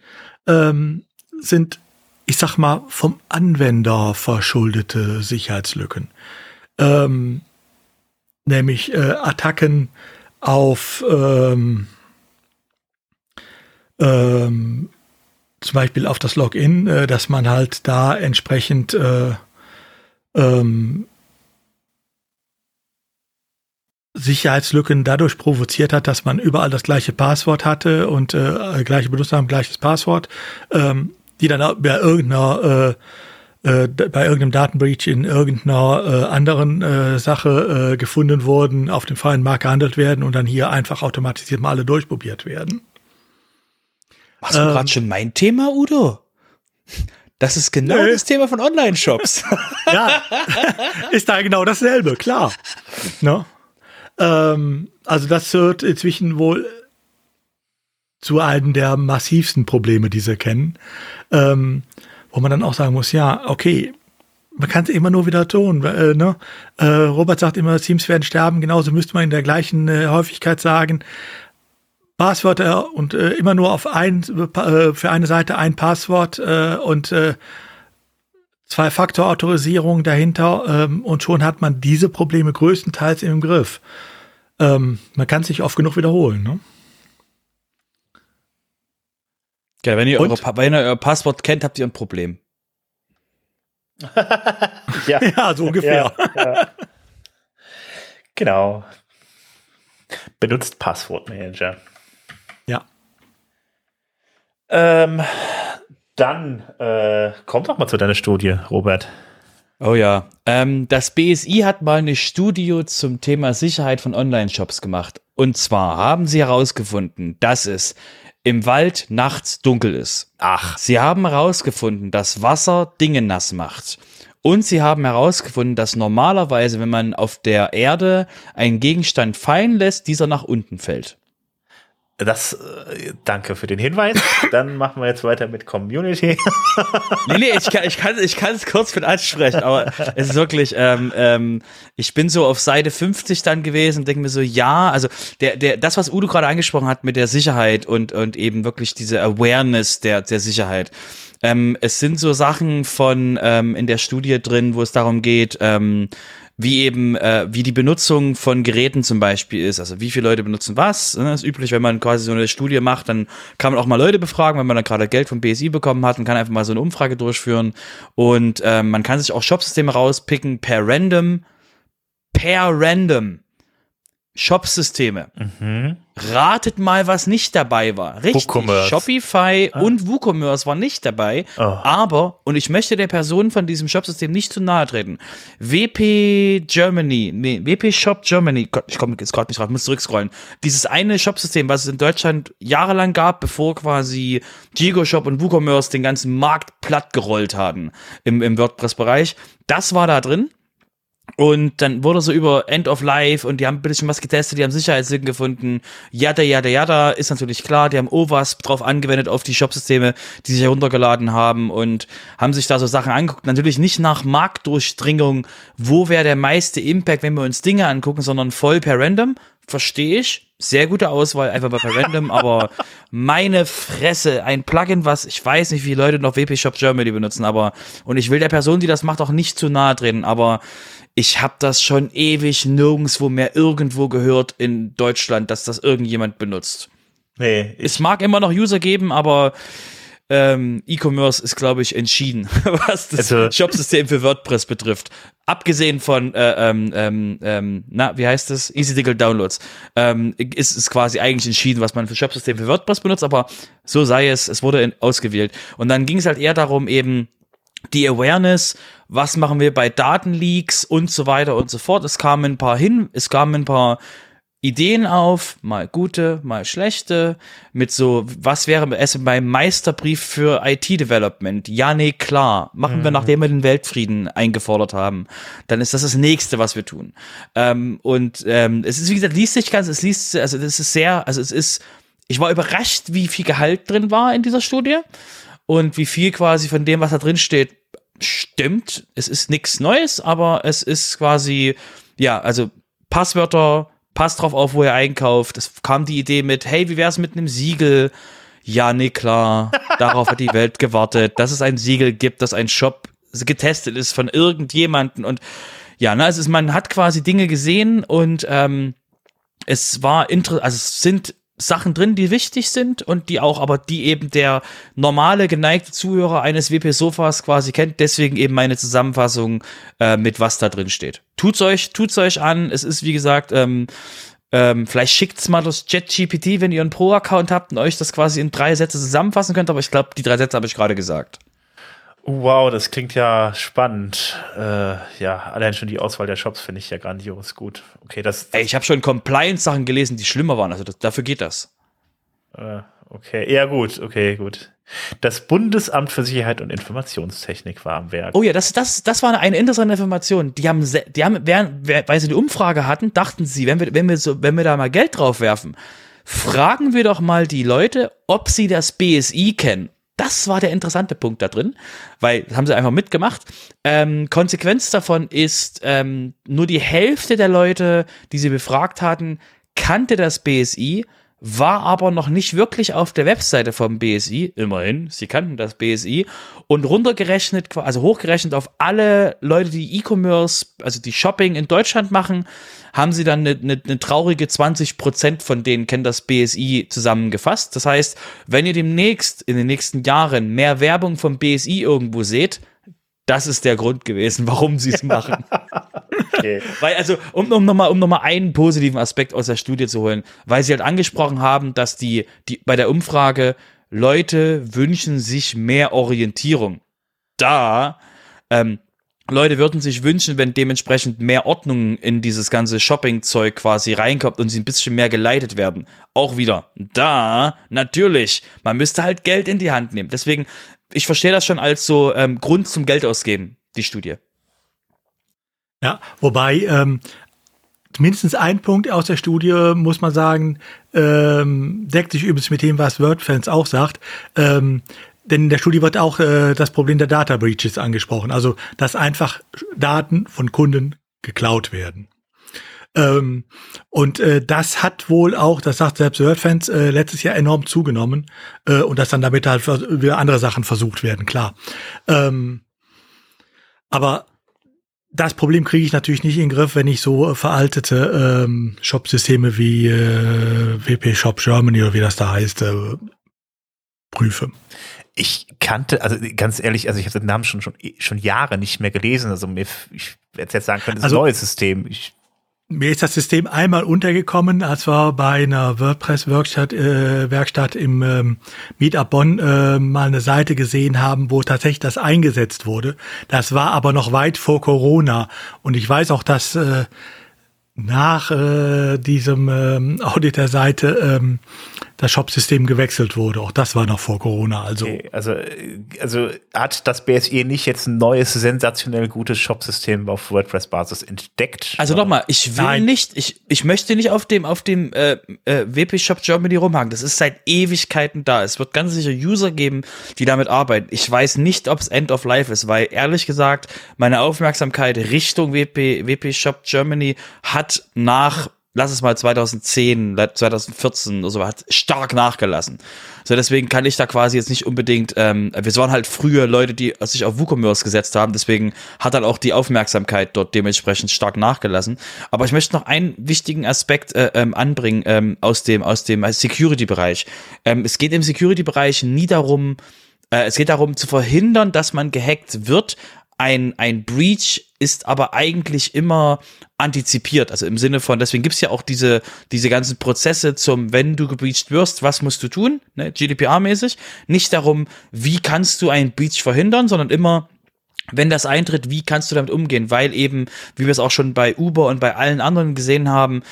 ähm, sind, ich sag mal, vom Anwender verschuldete Sicherheitslücken. Ähm, nämlich äh, Attacken auf ähm, ähm, zum Beispiel auf das Login, äh, dass man halt da entsprechend äh, ähm, Sicherheitslücken dadurch provoziert hat, dass man überall das gleiche Passwort hatte und äh, gleiche Benutzernamen, gleiches Passwort, ähm, die dann bei irgendeiner äh, äh, bei irgendeinem Datenbreach in irgendeiner äh, anderen äh, Sache äh, gefunden wurden, auf dem freien Markt gehandelt werden und dann hier einfach automatisiert mal alle durchprobiert werden. Was ähm, gerade schon mein Thema, Udo? Das ist genau Nö. das Thema von Online-Shops. ja, ist da genau dasselbe, klar. No? Ähm, also das wird inzwischen wohl zu einem der massivsten Probleme, die sie kennen, ähm, wo man dann auch sagen muss, ja, okay, man kann es immer nur wieder tun. Äh, ne? äh, Robert sagt immer, Teams werden sterben, genauso müsste man in der gleichen äh, Häufigkeit sagen. Passwörter und äh, immer nur auf ein, äh, für eine Seite ein Passwort äh, und Zwei-Faktor-Autorisierung dahinter ähm, und schon hat man diese Probleme größtenteils im Griff. Ähm, man kann sich oft genug wiederholen. Ne? Ja, wenn ihr, eure, wenn ihr euer Passwort kennt, habt ihr ein Problem. ja. ja, so ungefähr. Ja, ja. Genau. Benutzt Passwortmanager. Ja. Ähm, dann äh, komm doch mal zu deiner Studie, Robert. Oh ja. Ähm, das BSI hat mal eine Studie zum Thema Sicherheit von Online-Shops gemacht. Und zwar haben sie herausgefunden, dass es im Wald nachts dunkel ist. Ach. Sie haben herausgefunden, dass Wasser Dinge nass macht. Und sie haben herausgefunden, dass normalerweise, wenn man auf der Erde einen Gegenstand fallen lässt, dieser nach unten fällt. Das, äh, danke für den Hinweis. Dann machen wir jetzt weiter mit Community. nee, nee, ich kann, ich kann, ich kann es kurz mit ansprechen, aber es ist wirklich, ähm, ähm, ich bin so auf Seite 50 dann gewesen denke mir so, ja, also der, der, das, was Udo gerade angesprochen hat mit der Sicherheit und, und eben wirklich diese Awareness der, der Sicherheit. Ähm, es sind so Sachen von ähm, in der Studie drin, wo es darum geht, ähm, wie eben, äh, wie die Benutzung von Geräten zum Beispiel ist. Also wie viele Leute benutzen was. Ne? Ist üblich, wenn man quasi so eine Studie macht, dann kann man auch mal Leute befragen, wenn man dann gerade Geld vom BSI bekommen hat und kann einfach mal so eine Umfrage durchführen. Und äh, man kann sich auch Shopsysteme rauspicken per random. Per random. Shop-Systeme. Mhm. Ratet mal, was nicht dabei war. Richtig. Shopify ah. und WooCommerce waren nicht dabei. Oh. Aber, und ich möchte der Person von diesem Shop-System nicht zu nahe treten. WP Germany, nee, WP Shop Germany, Gott, ich komme jetzt gerade nicht drauf, muss zurückscrollen. Dieses eine Shop-System, was es in Deutschland jahrelang gab, bevor quasi GigoShop und WooCommerce den ganzen Markt platt gerollt hatten im, im WordPress-Bereich, das war da drin. Und dann wurde so über End of Life und die haben ein bisschen was getestet, die haben Sicherheitslücken gefunden. Yada, yada, yada, ist natürlich klar. Die haben OWASP drauf angewendet auf die Shopsysteme, die sich heruntergeladen haben und haben sich da so Sachen angeguckt. Natürlich nicht nach Marktdurchdringung, wo wäre der meiste Impact, wenn wir uns Dinge angucken, sondern voll per Random. Verstehe ich. Sehr gute Auswahl, einfach mal per Random, aber meine Fresse, ein Plugin, was ich weiß nicht, wie Leute noch WP Shop Germany benutzen, aber und ich will der Person, die das macht, auch nicht zu nahe treten, aber ich habe das schon ewig nirgendwo mehr irgendwo gehört in Deutschland, dass das irgendjemand benutzt. Nee. Es mag immer noch User geben, aber ähm, E-Commerce ist, glaube ich, entschieden, was das also, Shopsystem für WordPress betrifft. Abgesehen von, äh, ähm, ähm, ähm, na, wie heißt das? Easy Digital Downloads. Ähm, ist es quasi eigentlich entschieden, was man für Shopsystem für WordPress benutzt, aber so sei es, es wurde in, ausgewählt. Und dann ging es halt eher darum, eben die Awareness, was machen wir bei Datenleaks und so weiter und so fort. Es kamen ein paar hin, es kamen ein paar Ideen auf, mal gute, mal schlechte, mit so, was wäre es beim Meisterbrief für IT-Development? Ja, nee, klar. Machen mhm. wir, nachdem wir den Weltfrieden eingefordert haben. Dann ist das das nächste, was wir tun. Ähm, und ähm, es ist, wie gesagt, liest sich ganz, es liest, also es ist sehr, also es ist, ich war überrascht, wie viel Gehalt drin war in dieser Studie und wie viel quasi von dem, was da drin steht, stimmt. Es ist nichts Neues, aber es ist quasi, ja, also Passwörter, passt drauf auf, wo ihr einkauft. Es kam die Idee mit, hey, wie wär's mit einem Siegel? Ja, nee, klar. Darauf hat die Welt gewartet, dass es ein Siegel gibt, dass ein Shop getestet ist von irgendjemanden und ja, ne, es ist, man hat quasi Dinge gesehen und ähm, es war interessant, also es sind Sachen drin, die wichtig sind und die auch, aber die eben der normale geneigte Zuhörer eines WP Sofas quasi kennt. Deswegen eben meine Zusammenfassung äh, mit was da drin steht. Tut's euch, tut's euch an. Es ist wie gesagt, ähm, ähm, vielleicht schickt's mal das ChatGPT, wenn ihr einen Pro-Account habt und euch das quasi in drei Sätze zusammenfassen könnt. Aber ich glaube, die drei Sätze habe ich gerade gesagt. Wow, das klingt ja spannend. Äh, ja, allein schon die Auswahl der Shops finde ich ja grandios gut. Okay, das. Ey, ich habe schon Compliance-Sachen gelesen, die schlimmer waren. Also das, dafür geht das. Äh, okay, ja gut, okay, gut. Das Bundesamt für Sicherheit und Informationstechnik war am Werk. Oh ja, das, das, das war eine interessante Information. Die haben, die haben, während, weil sie die Umfrage hatten, dachten sie, wenn wir, wenn wir so, wenn wir da mal Geld drauf werfen, fragen wir doch mal die Leute, ob sie das BSI kennen das war der interessante Punkt da drin, weil haben sie einfach mitgemacht. Ähm, Konsequenz davon ist, ähm, nur die Hälfte der Leute, die sie befragt hatten, kannte das BSI, war aber noch nicht wirklich auf der Webseite vom BSI. Immerhin, sie kannten das BSI und runtergerechnet, also hochgerechnet auf alle Leute, die E-Commerce, also die Shopping in Deutschland machen, haben sie dann eine, eine, eine traurige 20 Prozent von denen kennen das BSI zusammengefasst. Das heißt, wenn ihr demnächst in den nächsten Jahren mehr Werbung vom BSI irgendwo seht, das ist der Grund gewesen, warum sie es machen. okay. Weil, also, um, um nochmal um noch einen positiven Aspekt aus der Studie zu holen, weil sie halt angesprochen haben, dass die, die bei der Umfrage Leute wünschen sich mehr Orientierung. Da ähm, Leute würden sich wünschen, wenn dementsprechend mehr Ordnung in dieses ganze Shopping-Zeug quasi reinkommt und sie ein bisschen mehr geleitet werden. Auch wieder, da, natürlich, man müsste halt Geld in die Hand nehmen. Deswegen, ich verstehe das schon als so ähm, Grund zum Geld ausgeben, die Studie. Ja, wobei, ähm, mindestens ein Punkt aus der Studie, muss man sagen, ähm, deckt sich übrigens mit dem, was WordFans auch sagt. Ähm, denn in der Studie wird auch äh, das Problem der Data Breaches angesprochen, also dass einfach Daten von Kunden geklaut werden. Ähm, und äh, das hat wohl auch, das sagt selbst WordFans, äh, letztes Jahr enorm zugenommen äh, und dass dann damit halt wieder andere Sachen versucht werden, klar. Ähm, aber das Problem kriege ich natürlich nicht in den Griff, wenn ich so äh, veraltete ähm, Shop-Systeme wie äh, WP Shop Germany oder wie das da heißt, äh, prüfe ich kannte, also ganz ehrlich, also ich habe den Namen schon, schon, schon Jahre nicht mehr gelesen. Also mir, ich werde jetzt sagen können, das ist also, ein neues System. Ich, mir ist das System einmal untergekommen, als wir bei einer WordPress-Werkstatt äh, Werkstatt im ähm, Meetup Bonn äh, mal eine Seite gesehen haben, wo tatsächlich das eingesetzt wurde. Das war aber noch weit vor Corona. Und ich weiß auch, dass äh, nach äh, diesem ähm, Audit der Seite ähm, das Shop-System gewechselt wurde. Auch das war noch vor Corona. Also, okay, also, also hat das BSE nicht jetzt ein neues, sensationell gutes Shop-System auf WordPress-Basis entdeckt? Also nochmal, ich will Nein. nicht, ich, ich möchte nicht auf dem, auf dem äh, äh, WP Shop Germany rumhaken. Das ist seit Ewigkeiten da. Es wird ganz sicher User geben, die damit arbeiten. Ich weiß nicht, ob es End of Life ist, weil ehrlich gesagt, meine Aufmerksamkeit Richtung WP, WP Shop Germany hat nach lass es mal 2010, 2014 oder so, hat stark nachgelassen. So, deswegen kann ich da quasi jetzt nicht unbedingt, ähm, wir waren halt früher Leute, die sich auf WooCommerce gesetzt haben, deswegen hat dann auch die Aufmerksamkeit dort dementsprechend stark nachgelassen. Aber ich möchte noch einen wichtigen Aspekt äh, ähm, anbringen ähm, aus dem, aus dem Security-Bereich. Ähm, es geht im Security-Bereich nie darum, äh, es geht darum zu verhindern, dass man gehackt wird, ein, ein Breach ist aber eigentlich immer antizipiert. Also im Sinne von, deswegen gibt's ja auch diese, diese ganzen Prozesse zum, wenn du gebreached wirst, was musst du tun, ne, GDPR-mäßig. Nicht darum, wie kannst du einen Breach verhindern, sondern immer, wenn das eintritt, wie kannst du damit umgehen? Weil eben, wie wir es auch schon bei Uber und bei allen anderen gesehen haben,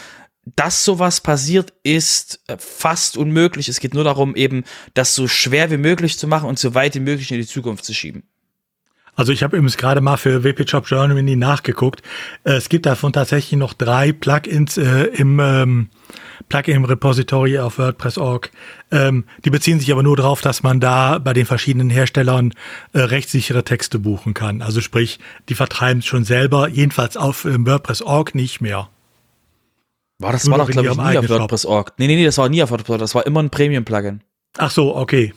dass sowas passiert, ist äh, fast unmöglich. Es geht nur darum, eben das so schwer wie möglich zu machen und so weit wie möglich in die Zukunft zu schieben. Also ich habe übrigens gerade mal für WP Shop Germany nachgeguckt. Äh, es gibt davon tatsächlich noch drei Plugins äh, im ähm, Plugin Repository auf WordPress.org. Ähm, die beziehen sich aber nur darauf, dass man da bei den verschiedenen Herstellern äh, rechtssichere Texte buchen kann. Also sprich, die vertreiben es schon selber, jedenfalls auf ähm, WordPress.org nicht mehr. War das nur war doch, glaube ich, nie auf WordPress.org. Nee, nee, nee, das war nie auf WordPress.org. Das war immer ein Premium-Plugin. Ach so, okay.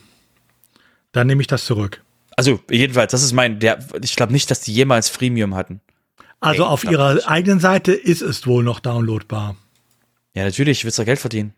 Dann nehme ich das zurück. Also jedenfalls, das ist mein, der, ich glaube nicht, dass die jemals Freemium hatten. Also Ey, auf ihrer nicht. eigenen Seite ist es wohl noch downloadbar. Ja, natürlich, willst du Geld verdienen.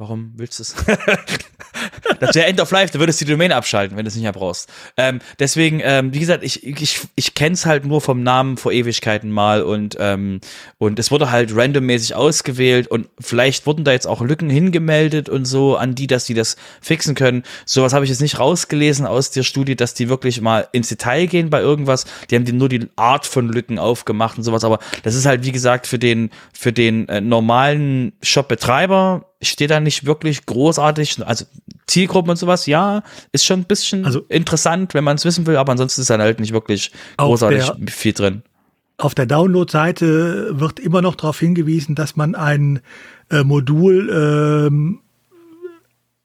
Warum willst du es? das wäre End of Life, da würdest du die Domain abschalten, wenn du es nicht mehr brauchst. Ähm, deswegen, ähm, wie gesagt, ich, ich, ich kenne es halt nur vom Namen vor Ewigkeiten mal und, ähm, und es wurde halt randommäßig ausgewählt und vielleicht wurden da jetzt auch Lücken hingemeldet und so an die, dass die das fixen können. Sowas habe ich jetzt nicht rausgelesen aus der Studie, dass die wirklich mal ins Detail gehen bei irgendwas. Die haben die nur die Art von Lücken aufgemacht und sowas, aber das ist halt, wie gesagt, für den, für den äh, normalen Shop-Betreiber steht da nicht wirklich großartig, also Zielgruppen und sowas, ja, ist schon ein bisschen also, interessant, wenn man es wissen will, aber ansonsten ist dann halt nicht wirklich großartig der, viel drin. Auf der Download-Seite wird immer noch darauf hingewiesen, dass man ein äh, Modul ähm,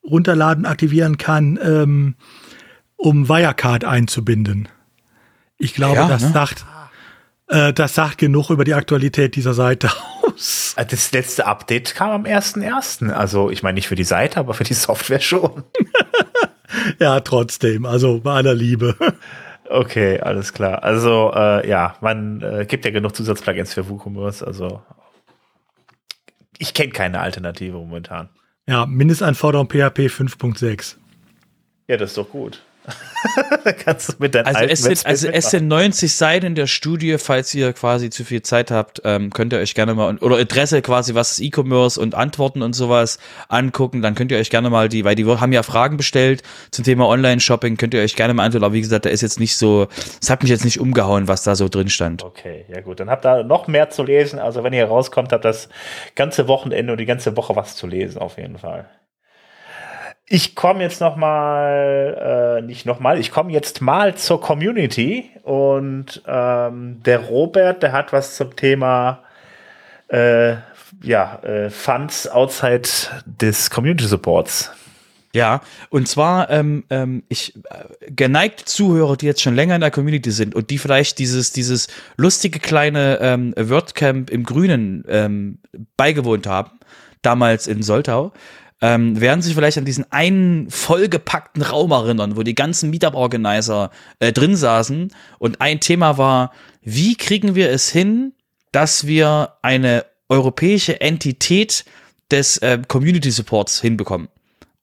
runterladen, aktivieren kann, ähm, um Wirecard einzubinden. Ich glaube, ja, das ne? sagt, äh, das sagt genug über die Aktualität dieser Seite aus. Äh, das letzte Update kam am 1.1. Also, ich meine nicht für die Seite, aber für die Software schon. ja, trotzdem. Also, bei aller Liebe. Okay, alles klar. Also, äh, ja, man äh, gibt ja genug Zusatzplugins für WooCommerce. Also, ich kenne keine Alternative momentan. Ja, Mindestanforderung PHP 5.6. Ja, das ist doch gut. Kannst du mit deinen also es sind, also es sind 90 Seiten in der Studie, falls ihr quasi zu viel Zeit habt, ähm, könnt ihr euch gerne mal oder Interesse quasi, was ist E-Commerce und Antworten und sowas angucken, dann könnt ihr euch gerne mal die, weil die haben ja Fragen bestellt zum Thema Online-Shopping, könnt ihr euch gerne mal antworten, aber wie gesagt, da ist jetzt nicht so, es hat mich jetzt nicht umgehauen, was da so drin stand. Okay, ja gut, dann habt ihr noch mehr zu lesen, also wenn ihr rauskommt, habt das ganze Wochenende und die ganze Woche was zu lesen, auf jeden Fall. Ich komme jetzt noch mal, äh, nicht noch mal, ich komme jetzt mal zur Community und ähm, der Robert, der hat was zum Thema äh, ja, äh, Funds outside des Community Supports. Ja, und zwar, ähm, ähm, ich äh, geneigt Zuhörer, die jetzt schon länger in der Community sind und die vielleicht dieses, dieses lustige kleine ähm, WordCamp im Grünen ähm, beigewohnt haben, damals in Soltau, ähm, werden sich vielleicht an diesen einen vollgepackten Raum erinnern, wo die ganzen Meetup-Organizer äh, drin saßen und ein Thema war, wie kriegen wir es hin, dass wir eine europäische Entität des äh, Community Supports hinbekommen,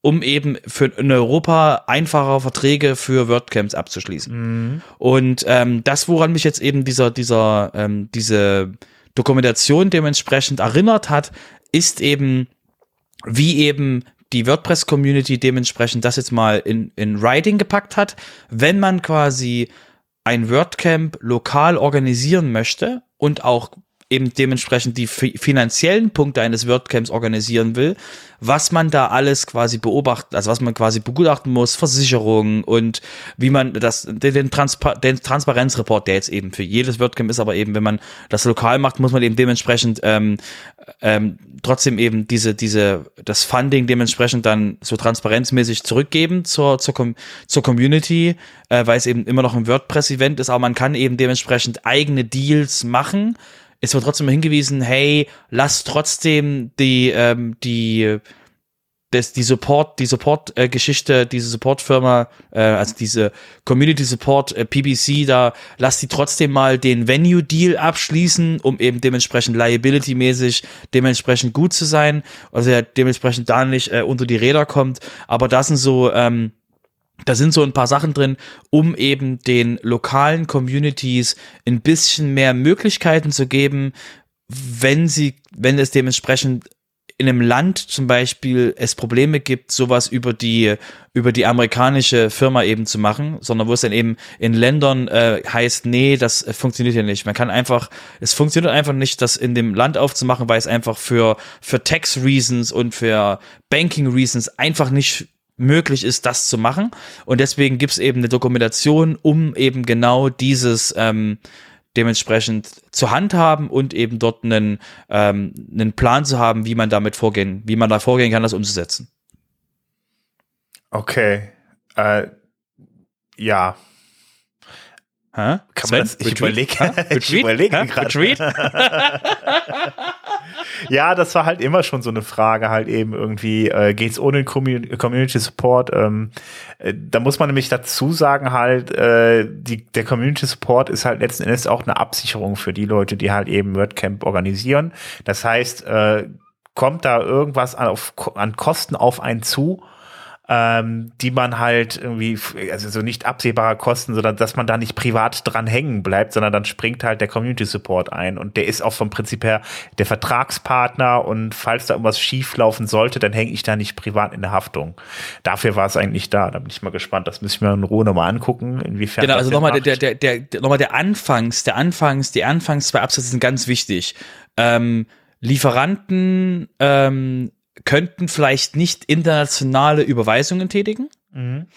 um eben für in Europa einfacher Verträge für WordCamps abzuschließen. Mhm. Und ähm, das, woran mich jetzt eben dieser, dieser, ähm, diese Dokumentation dementsprechend erinnert hat, ist eben wie eben die WordPress-Community dementsprechend das jetzt mal in, in Writing gepackt hat. Wenn man quasi ein WordCamp lokal organisieren möchte und auch eben dementsprechend die finanziellen Punkte eines WordCamps organisieren will, was man da alles quasi beobachten, also was man quasi begutachten muss, Versicherungen und wie man das, den, Transpa den Transparenzreport, der jetzt eben für jedes WordCamp ist, aber eben, wenn man das lokal macht, muss man eben dementsprechend ähm, ähm, trotzdem eben diese, diese, das Funding dementsprechend dann so transparenzmäßig zurückgeben zur, zur, Com zur Community, äh, weil es eben immer noch ein WordPress-Event ist, aber man kann eben dementsprechend eigene Deals machen es wird trotzdem hingewiesen, hey, lass trotzdem die, ähm, die, das, die Support, die Support-Geschichte, diese Support-Firma, äh, also diese Community Support äh, PBC, da lass die trotzdem mal den Venue-Deal abschließen, um eben dementsprechend liability-mäßig dementsprechend gut zu sein, also er dementsprechend da nicht äh, unter die Räder kommt. Aber das sind so, ähm, da sind so ein paar Sachen drin, um eben den lokalen Communities ein bisschen mehr Möglichkeiten zu geben, wenn sie, wenn es dementsprechend in einem Land zum Beispiel es Probleme gibt, sowas über die über die amerikanische Firma eben zu machen, sondern wo es dann eben in Ländern äh, heißt, nee, das funktioniert ja nicht. Man kann einfach, es funktioniert einfach nicht, das in dem Land aufzumachen, weil es einfach für für Tax Reasons und für Banking Reasons einfach nicht möglich ist, das zu machen. Und deswegen gibt es eben eine Dokumentation, um eben genau dieses ähm, dementsprechend zu handhaben und eben dort einen, ähm, einen Plan zu haben, wie man damit vorgehen, wie man da vorgehen kann, das umzusetzen. Okay. Äh, ja. Hä? Kann man das, ich überlege ich überlege gerade. ja, das war halt immer schon so eine Frage, halt eben irgendwie, äh, geht's ohne Community Support? Ähm, äh, da muss man nämlich dazu sagen, halt, äh, die, der Community Support ist halt letzten Endes auch eine Absicherung für die Leute, die halt eben WordCamp organisieren. Das heißt, äh, kommt da irgendwas an, auf, an Kosten auf einen zu, ähm, die man halt irgendwie, also so nicht absehbare Kosten, sondern dass man da nicht privat dran hängen bleibt, sondern dann springt halt der Community Support ein und der ist auch vom Prinzip her der Vertragspartner und falls da irgendwas schief laufen sollte, dann hänge ich da nicht privat in der Haftung. Dafür war es eigentlich da. Da bin ich mal gespannt. Das müssen wir in Ruhe nochmal angucken, inwiefern. Genau, also nochmal der, der, der, der, nochmal der Anfangs, der Anfangs, die Anfangs zwei Absätze sind ganz wichtig. Ähm, Lieferanten ähm, könnten vielleicht nicht internationale Überweisungen tätigen. Mhm.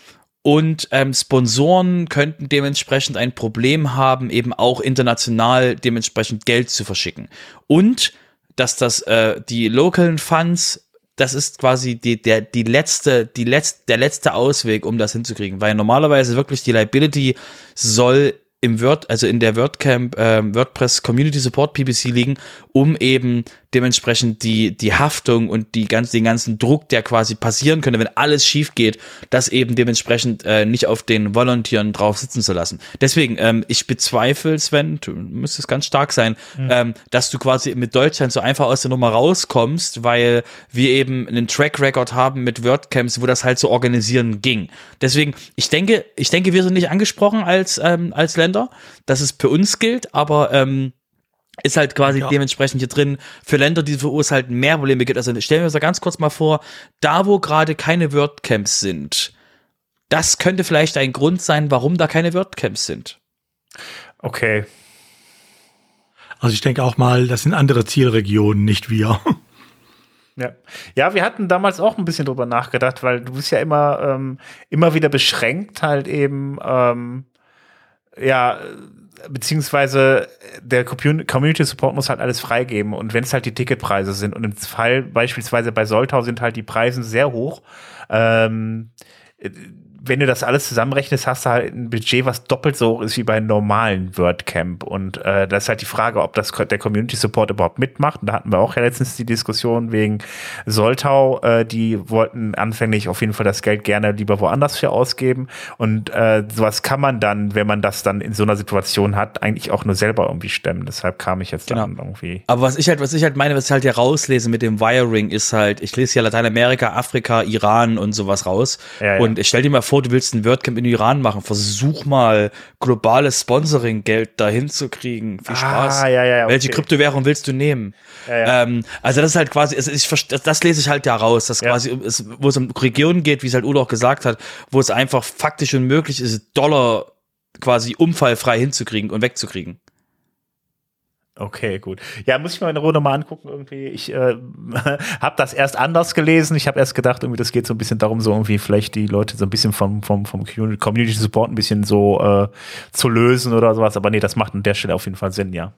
Und ähm, Sponsoren könnten dementsprechend ein Problem haben, eben auch international dementsprechend Geld zu verschicken. Und dass das äh, die lokalen Funds, das ist quasi die, der, die letzte, die letzte, der letzte Ausweg, um das hinzukriegen. Weil normalerweise wirklich die Liability soll im Word, also in der WordCamp, äh, WordPress Community Support PPC liegen, um eben dementsprechend die, die Haftung und die ganz, den ganzen Druck, der quasi passieren könnte, wenn alles schief geht, das eben dementsprechend äh, nicht auf den Volontieren drauf sitzen zu lassen. Deswegen, ähm, ich bezweifle, Sven, du müsstest ganz stark sein, mhm. ähm, dass du quasi mit Deutschland so einfach aus der Nummer rauskommst, weil wir eben einen Track Record haben mit WordCamps, wo das halt so organisieren ging. Deswegen, ich denke, ich denke, wir sind nicht angesprochen als, ähm, als Länder, dass es für uns gilt, aber ähm, ist halt quasi ja. dementsprechend hier drin für Länder, die für uns halt mehr Probleme gibt. Also stellen wir uns da ganz kurz mal vor, da wo gerade keine WordCamps sind, das könnte vielleicht ein Grund sein, warum da keine WordCamps sind. Okay. Also ich denke auch mal, das sind andere Zielregionen, nicht wir. Ja. ja, wir hatten damals auch ein bisschen drüber nachgedacht, weil du bist ja immer, ähm, immer wieder beschränkt halt eben, ähm, ja, beziehungsweise der Community Support muss halt alles freigeben. Und wenn es halt die Ticketpreise sind und im Fall beispielsweise bei Soltau sind halt die Preise sehr hoch, ähm, wenn du das alles zusammenrechnest, hast du halt ein Budget, was doppelt so hoch ist wie bei einem normalen WordCamp. Und äh, das ist halt die Frage, ob das der Community Support überhaupt mitmacht. Und da hatten wir auch ja letztens die Diskussion wegen Soltau. Äh, die wollten anfänglich auf jeden Fall das Geld gerne lieber woanders für ausgeben. Und äh, sowas kann man dann, wenn man das dann in so einer Situation hat, eigentlich auch nur selber irgendwie stemmen. Deshalb kam ich jetzt genau. dann irgendwie. Aber was ich halt, was ich halt meine, was ich halt hier rauslese mit dem Wiring, ist halt, ich lese ja Lateinamerika, Afrika, Iran und sowas raus. Ja, ja. Und ich stell dir mal vor, vor, du willst ein WordCamp in Iran machen, versuch mal globales Sponsoring-Geld dahin zu kriegen. Viel Spaß. Ah, ja, ja, okay. Welche Kryptowährung willst du nehmen? Ja, ähm, also das ist halt quasi, also ich, das lese ich halt da raus, dass quasi, es, wo es um Regionen geht, wie es halt Udo auch gesagt hat, wo es einfach faktisch unmöglich ist, Dollar quasi unfallfrei hinzukriegen und wegzukriegen. Okay, gut. Ja, muss ich mal in Ruhe nochmal angucken irgendwie. Ich äh, habe das erst anders gelesen. Ich habe erst gedacht, irgendwie das geht so ein bisschen darum, so irgendwie vielleicht die Leute so ein bisschen vom, vom, vom Community Support ein bisschen so äh, zu lösen oder sowas. Aber nee, das macht an der Stelle auf jeden Fall Sinn, ja.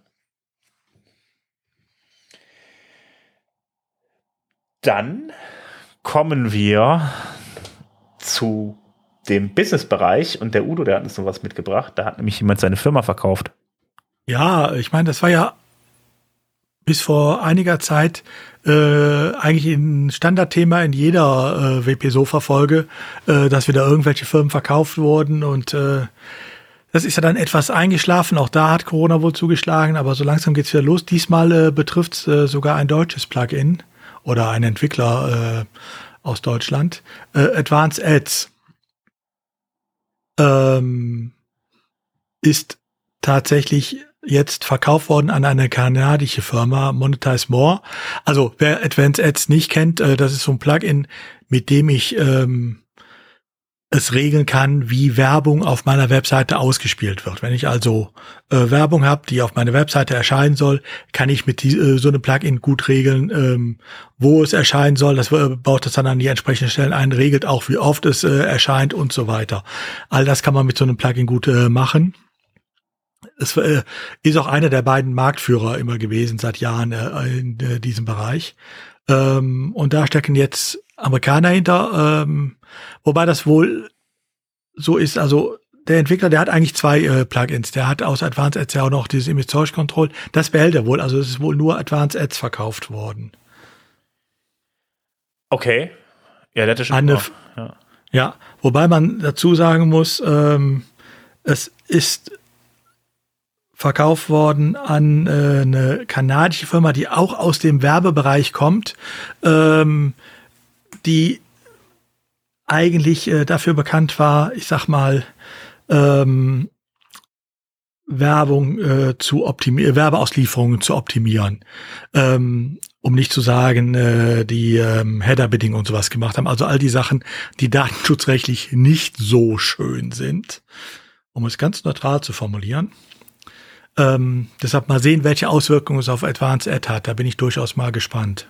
Dann kommen wir zu dem Business-Bereich und der Udo, der hat uns noch was mitgebracht. Da hat nämlich jemand seine Firma verkauft. Ja, ich meine, das war ja bis vor einiger Zeit äh, eigentlich ein Standardthema in jeder äh, WP-Sofa-Folge, äh, dass wieder irgendwelche Firmen verkauft wurden und äh, das ist ja dann etwas eingeschlafen. Auch da hat Corona wohl zugeschlagen, aber so langsam geht's wieder los. Diesmal äh, betrifft es äh, sogar ein deutsches Plugin oder ein Entwickler äh, aus Deutschland. Äh, Advanced Ads ähm, ist tatsächlich jetzt verkauft worden an eine kanadische Firma, Monetize More. Also wer Advanced Ads nicht kennt, äh, das ist so ein Plugin, mit dem ich ähm, es regeln kann, wie Werbung auf meiner Webseite ausgespielt wird. Wenn ich also äh, Werbung habe, die auf meiner Webseite erscheinen soll, kann ich mit die, äh, so einem Plugin gut regeln, ähm, wo es erscheinen soll. Das äh, baut das dann an die entsprechenden Stellen ein, regelt auch, wie oft es äh, erscheint und so weiter. All das kann man mit so einem Plugin gut äh, machen. Es äh, ist auch einer der beiden Marktführer immer gewesen seit Jahren äh, in äh, diesem Bereich. Ähm, und da stecken jetzt Amerikaner hinter, ähm, wobei das wohl so ist. Also der Entwickler, der hat eigentlich zwei äh, Plugins. Der hat aus Advanced Ads ja auch noch dieses Image Source Control. Das behält er wohl. Also es ist wohl nur Advanced Ads verkauft worden. Okay. Ja, das ist schon Eine, ja. ja, wobei man dazu sagen muss, ähm, es ist verkauft worden an äh, eine kanadische Firma, die auch aus dem Werbebereich kommt, ähm, die eigentlich äh, dafür bekannt war, ich sag mal, ähm, Werbung äh, zu optimieren, Werbeauslieferungen zu optimieren, ähm, um nicht zu sagen, äh, die ähm, Header-Bidding und sowas gemacht haben. Also all die Sachen, die datenschutzrechtlich nicht so schön sind, um es ganz neutral zu formulieren. Ähm, deshalb mal sehen, welche Auswirkungen es auf Advanced Ad hat. Da bin ich durchaus mal gespannt.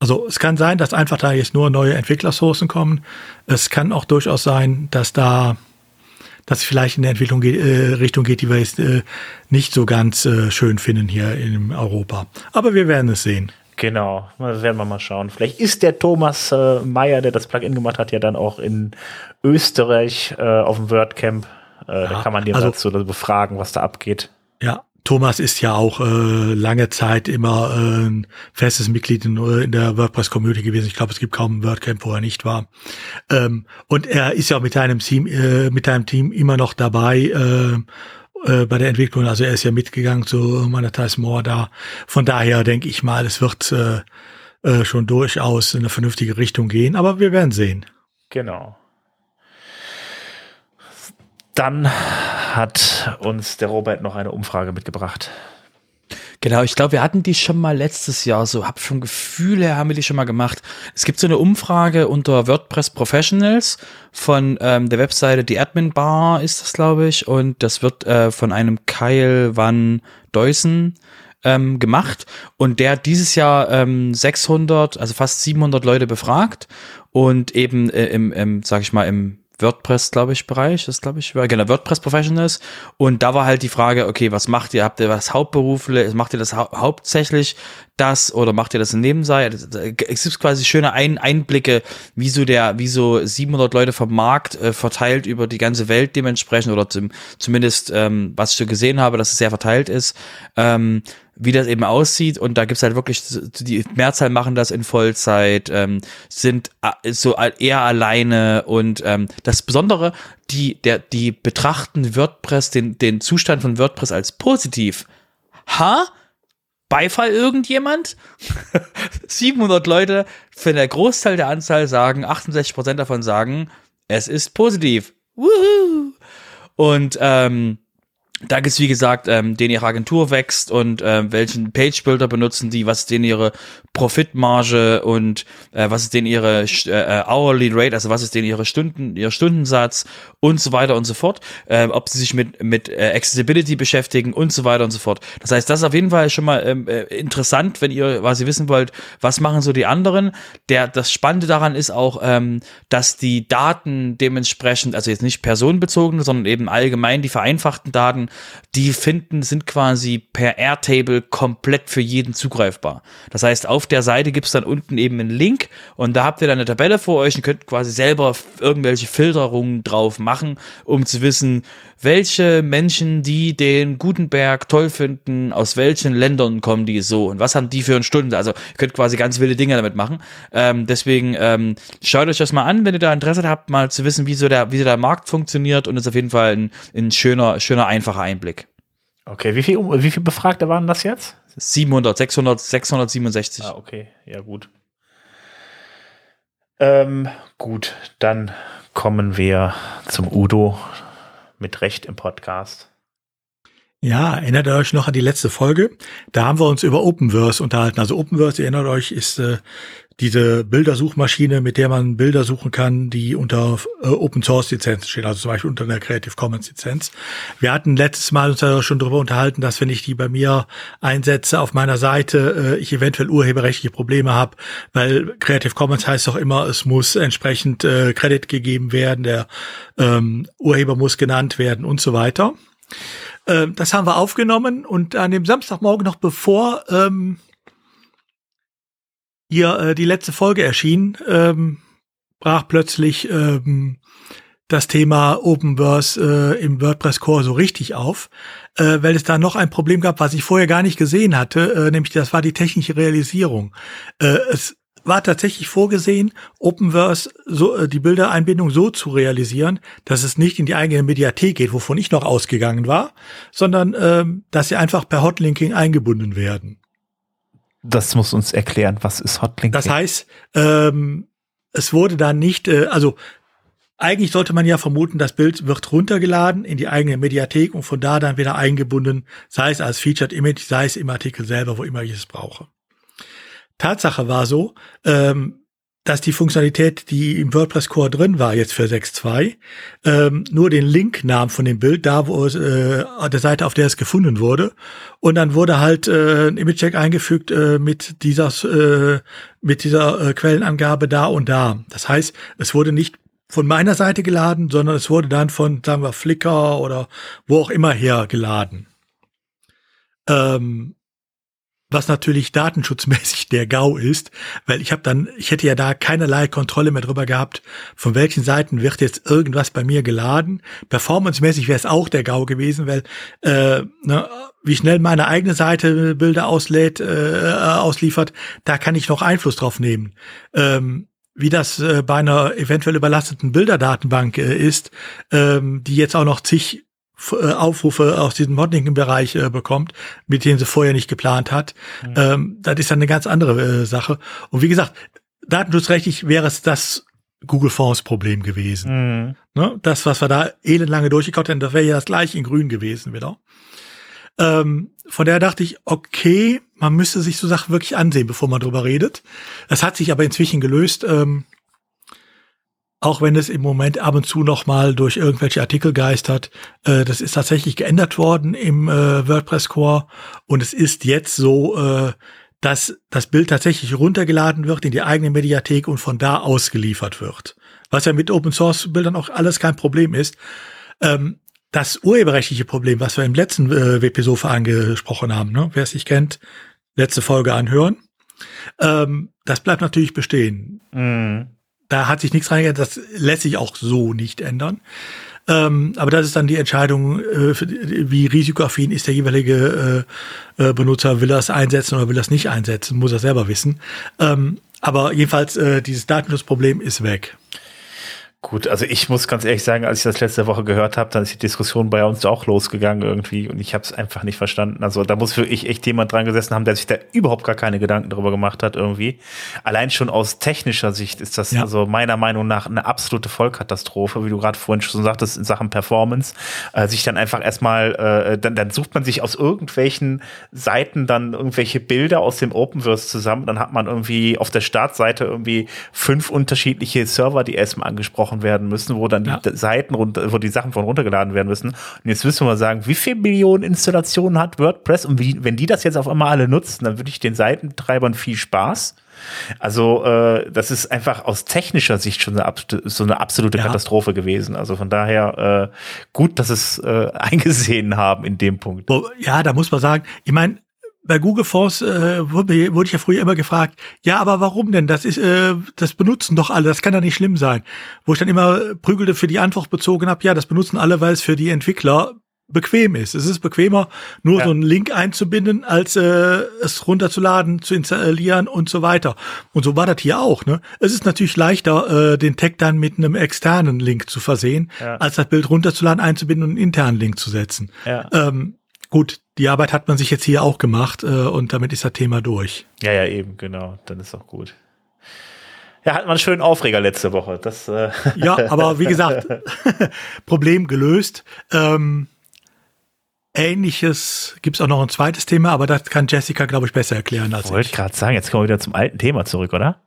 Also es kann sein, dass einfach da jetzt nur neue Entwicklersourcen kommen. Es kann auch durchaus sein, dass da dass es vielleicht in der Entwicklung geht, äh, Richtung geht, die wir jetzt äh, nicht so ganz äh, schön finden hier in Europa. Aber wir werden es sehen. Genau, werden wir mal schauen. Vielleicht ist der Thomas äh, Meyer, der das Plugin gemacht hat, ja dann auch in Österreich äh, auf dem WordCamp äh, ja, da kann man die also, dazu befragen, was da abgeht. Ja, Thomas ist ja auch äh, lange Zeit immer äh, ein festes Mitglied in, in der WordPress-Community gewesen. Ich glaube, es gibt kaum ein WordCamp, wo er nicht war. Ähm, und er ist ja mit seinem Team, äh, mit seinem Team immer noch dabei äh, äh, bei der Entwicklung. Also er ist ja mitgegangen zu Monetize More da. Von daher denke ich mal, es wird äh, äh, schon durchaus in eine vernünftige Richtung gehen. Aber wir werden sehen. Genau. Dann hat uns der Robert noch eine Umfrage mitgebracht. Genau, ich glaube, wir hatten die schon mal letztes Jahr so, hab schon Gefühle, haben wir die schon mal gemacht. Es gibt so eine Umfrage unter WordPress Professionals von ähm, der Webseite Die Admin Bar ist das, glaube ich, und das wird äh, von einem Kyle Van Deusen ähm, gemacht und der hat dieses Jahr ähm, 600, also fast 700 Leute befragt und eben äh, im, im, sag ich mal, im WordPress, glaube ich, Bereich, das glaube ich, genau WordPress Professionals. Und da war halt die Frage, okay, was macht ihr? Habt ihr was hauptberuflich? Macht ihr das hau hauptsächlich das oder macht ihr das in Nebenseite? Es gibt quasi schöne Ein Einblicke, wie so der, wie so 700 Leute vom Markt äh, verteilt über die ganze Welt dementsprechend oder zum, zumindest, ähm, was ich so gesehen habe, dass es sehr verteilt ist. Ähm, wie das eben aussieht. Und da gibt's halt wirklich, die Mehrzahl machen das in Vollzeit, ähm, sind äh, so eher alleine und ähm, das Besondere, die, der, die betrachten WordPress, den, den Zustand von WordPress als positiv. Ha? Beifall irgendjemand? 700 Leute, für der Großteil der Anzahl sagen, 68% davon sagen, es ist positiv. Woohoo! Und ähm, da gibt es, wie gesagt, ähm, den ihre Agentur wächst und äh, welchen Page-Builder benutzen die, was ist denn ihre Profitmarge und äh, was ist denn ihre äh, Hourly Rate, also was ist denn ihre Stunden, ihr Stundensatz und so weiter und so fort, äh, ob sie sich mit, mit äh, Accessibility beschäftigen und so weiter und so fort. Das heißt, das ist auf jeden Fall schon mal ähm, äh, interessant, wenn ihr quasi wissen wollt, was machen so die anderen. Der, das Spannende daran ist auch, ähm, dass die Daten dementsprechend, also jetzt nicht personenbezogene, sondern eben allgemein die vereinfachten Daten, die finden, sind quasi per Airtable komplett für jeden zugreifbar. Das heißt, auf der Seite gibt es dann unten eben einen Link und da habt ihr dann eine Tabelle vor euch und könnt quasi selber irgendwelche Filterungen drauf machen, um zu wissen, welche Menschen, die den Gutenberg toll finden, aus welchen Ländern kommen die so und was haben die für eine Stunde. Also ihr könnt quasi ganz wilde Dinge damit machen. Ähm, deswegen ähm, schaut euch das mal an, wenn ihr da Interesse habt, mal zu wissen, wie so der, wie so der Markt funktioniert und ist auf jeden Fall ein, ein schöner, schöner, einfacher Einblick. Okay, wie viel, wie viel Befragte waren das jetzt? 700, 600, 667. Ah, okay, ja gut. Ähm, gut, dann kommen wir zum Udo mit Recht im Podcast. Ja, erinnert ihr euch noch an die letzte Folge? Da haben wir uns über Openverse unterhalten. Also Openverse, erinnert euch, ist äh, diese Bildersuchmaschine, mit der man Bilder suchen kann, die unter äh, Open Source Lizenzen stehen, also zum Beispiel unter einer Creative Commons Lizenz. Wir hatten letztes Mal uns ja schon darüber unterhalten, dass wenn ich die bei mir einsetze auf meiner Seite, äh, ich eventuell urheberrechtliche Probleme habe, weil Creative Commons heißt doch immer, es muss entsprechend äh, Credit gegeben werden, der ähm, Urheber muss genannt werden und so weiter. Ähm, das haben wir aufgenommen und an dem Samstagmorgen noch bevor ähm, hier äh, die letzte Folge erschien, ähm, brach plötzlich ähm, das Thema Openverse äh, im WordPress Core so richtig auf, äh, weil es da noch ein Problem gab, was ich vorher gar nicht gesehen hatte, äh, nämlich das war die technische Realisierung. Äh, es war tatsächlich vorgesehen, Openverse so äh, die Bildereinbindung so zu realisieren, dass es nicht in die eigene Mediathek geht, wovon ich noch ausgegangen war, sondern ähm, dass sie einfach per Hotlinking eingebunden werden. Das muss uns erklären, was ist Hotlinking? Das heißt, ähm, es wurde dann nicht, äh, also eigentlich sollte man ja vermuten, das Bild wird runtergeladen in die eigene Mediathek und von da dann wieder eingebunden, sei es als Featured Image, sei es im Artikel selber, wo immer ich es brauche. Tatsache war so, ähm, dass die Funktionalität, die im WordPress Core drin war, jetzt für 6.2, ähm, nur den Link nahm von dem Bild, da wo es äh, der Seite, auf der es gefunden wurde. Und dann wurde halt äh, ein Image-Check eingefügt äh, mit dieser, äh, mit dieser äh, Quellenangabe da und da. Das heißt, es wurde nicht von meiner Seite geladen, sondern es wurde dann von, sagen wir, Flickr oder wo auch immer her geladen. Ähm, was natürlich datenschutzmäßig der GAU ist, weil ich habe dann, ich hätte ja da keinerlei Kontrolle mehr drüber gehabt, von welchen Seiten wird jetzt irgendwas bei mir geladen. Performancemäßig wäre es auch der GAU gewesen, weil äh, ne, wie schnell meine eigene Seite Bilder auslädt, äh, ausliefert, da kann ich noch Einfluss drauf nehmen. Ähm, wie das äh, bei einer eventuell überlasteten Bilderdatenbank äh, ist, ähm, die jetzt auch noch zig äh, Aufrufe aus diesem Modding-Bereich äh, bekommt, mit denen sie vorher nicht geplant hat. Mhm. Ähm, das ist dann eine ganz andere äh, Sache. Und wie gesagt, datenschutzrechtlich wäre es das Google Fonds Problem gewesen. Mhm. Ne? Das, was wir da elendlange durchgekaut hätten, das wäre ja das gleiche in grün gewesen wieder. Ähm, von daher dachte ich, okay, man müsste sich so Sachen wirklich ansehen, bevor man drüber redet. Das hat sich aber inzwischen gelöst. Ähm, auch wenn es im Moment ab und zu noch mal durch irgendwelche Artikel geistert. Äh, das ist tatsächlich geändert worden im äh, WordPress Core und es ist jetzt so, äh, dass das Bild tatsächlich runtergeladen wird in die eigene Mediathek und von da ausgeliefert wird. Was ja mit Open Source Bildern auch alles kein Problem ist. Ähm, das urheberrechtliche Problem, was wir im letzten äh, WP-Sofa angesprochen haben, ne? wer es nicht kennt, letzte Folge anhören, ähm, das bleibt natürlich bestehen. Mhm da hat sich nichts reingegangen, das lässt sich auch so nicht ändern. Ähm, aber das ist dann die Entscheidung, äh, wie risikoaffin ist der jeweilige äh, äh, Benutzer, will er es einsetzen oder will er es nicht einsetzen, muss er selber wissen. Ähm, aber jedenfalls, äh, dieses Datenschutzproblem ist weg. Gut, also ich muss ganz ehrlich sagen, als ich das letzte Woche gehört habe, dann ist die Diskussion bei uns auch losgegangen irgendwie und ich habe es einfach nicht verstanden. Also da muss wirklich echt jemand dran gesessen haben, der sich da überhaupt gar keine Gedanken drüber gemacht hat irgendwie. Allein schon aus technischer Sicht ist das ja. also meiner Meinung nach eine absolute Vollkatastrophe, wie du gerade vorhin schon sagtest, in Sachen Performance. Äh, sich dann einfach erstmal, äh, dann, dann sucht man sich aus irgendwelchen Seiten dann irgendwelche Bilder aus dem Openverse zusammen. Dann hat man irgendwie auf der Startseite irgendwie fünf unterschiedliche Server, die erstmal angesprochen gesprochen werden müssen, wo dann ja. die Seiten runter, wo die Sachen von runtergeladen werden müssen. Und jetzt müssen wir sagen, wie viele Millionen Installationen hat WordPress? Und wie, wenn die das jetzt auf einmal alle nutzen, dann würde ich den Seitentreibern viel Spaß. Also äh, das ist einfach aus technischer Sicht schon eine, so eine absolute ja. Katastrophe gewesen. Also von daher äh, gut, dass es äh, eingesehen haben in dem Punkt. Ja, da muss man sagen, ich meine, bei Google Force äh, wurde, wurde ich ja früher immer gefragt, ja, aber warum denn? Das ist, äh, das benutzen doch alle, das kann ja nicht schlimm sein. Wo ich dann immer prügelte für die Antwort bezogen habe, ja, das benutzen alle, weil es für die Entwickler bequem ist. Es ist bequemer, nur ja. so einen Link einzubinden, als äh, es runterzuladen, zu installieren und so weiter. Und so war das hier auch. Ne? Es ist natürlich leichter, äh, den Tag dann mit einem externen Link zu versehen, ja. als das Bild runterzuladen, einzubinden und einen internen Link zu setzen. Ja. Ähm, Gut, die Arbeit hat man sich jetzt hier auch gemacht äh, und damit ist das Thema durch. Ja, ja, eben, genau. Dann ist auch gut. Ja, hat man einen schönen Aufreger letzte Woche. Das, äh ja, aber wie gesagt, Problem gelöst. Ähm, Ähnliches gibt es auch noch ein zweites Thema, aber das kann Jessica, glaube ich, besser erklären als ich. Wollte gerade sagen, jetzt kommen wir wieder zum alten Thema zurück, oder?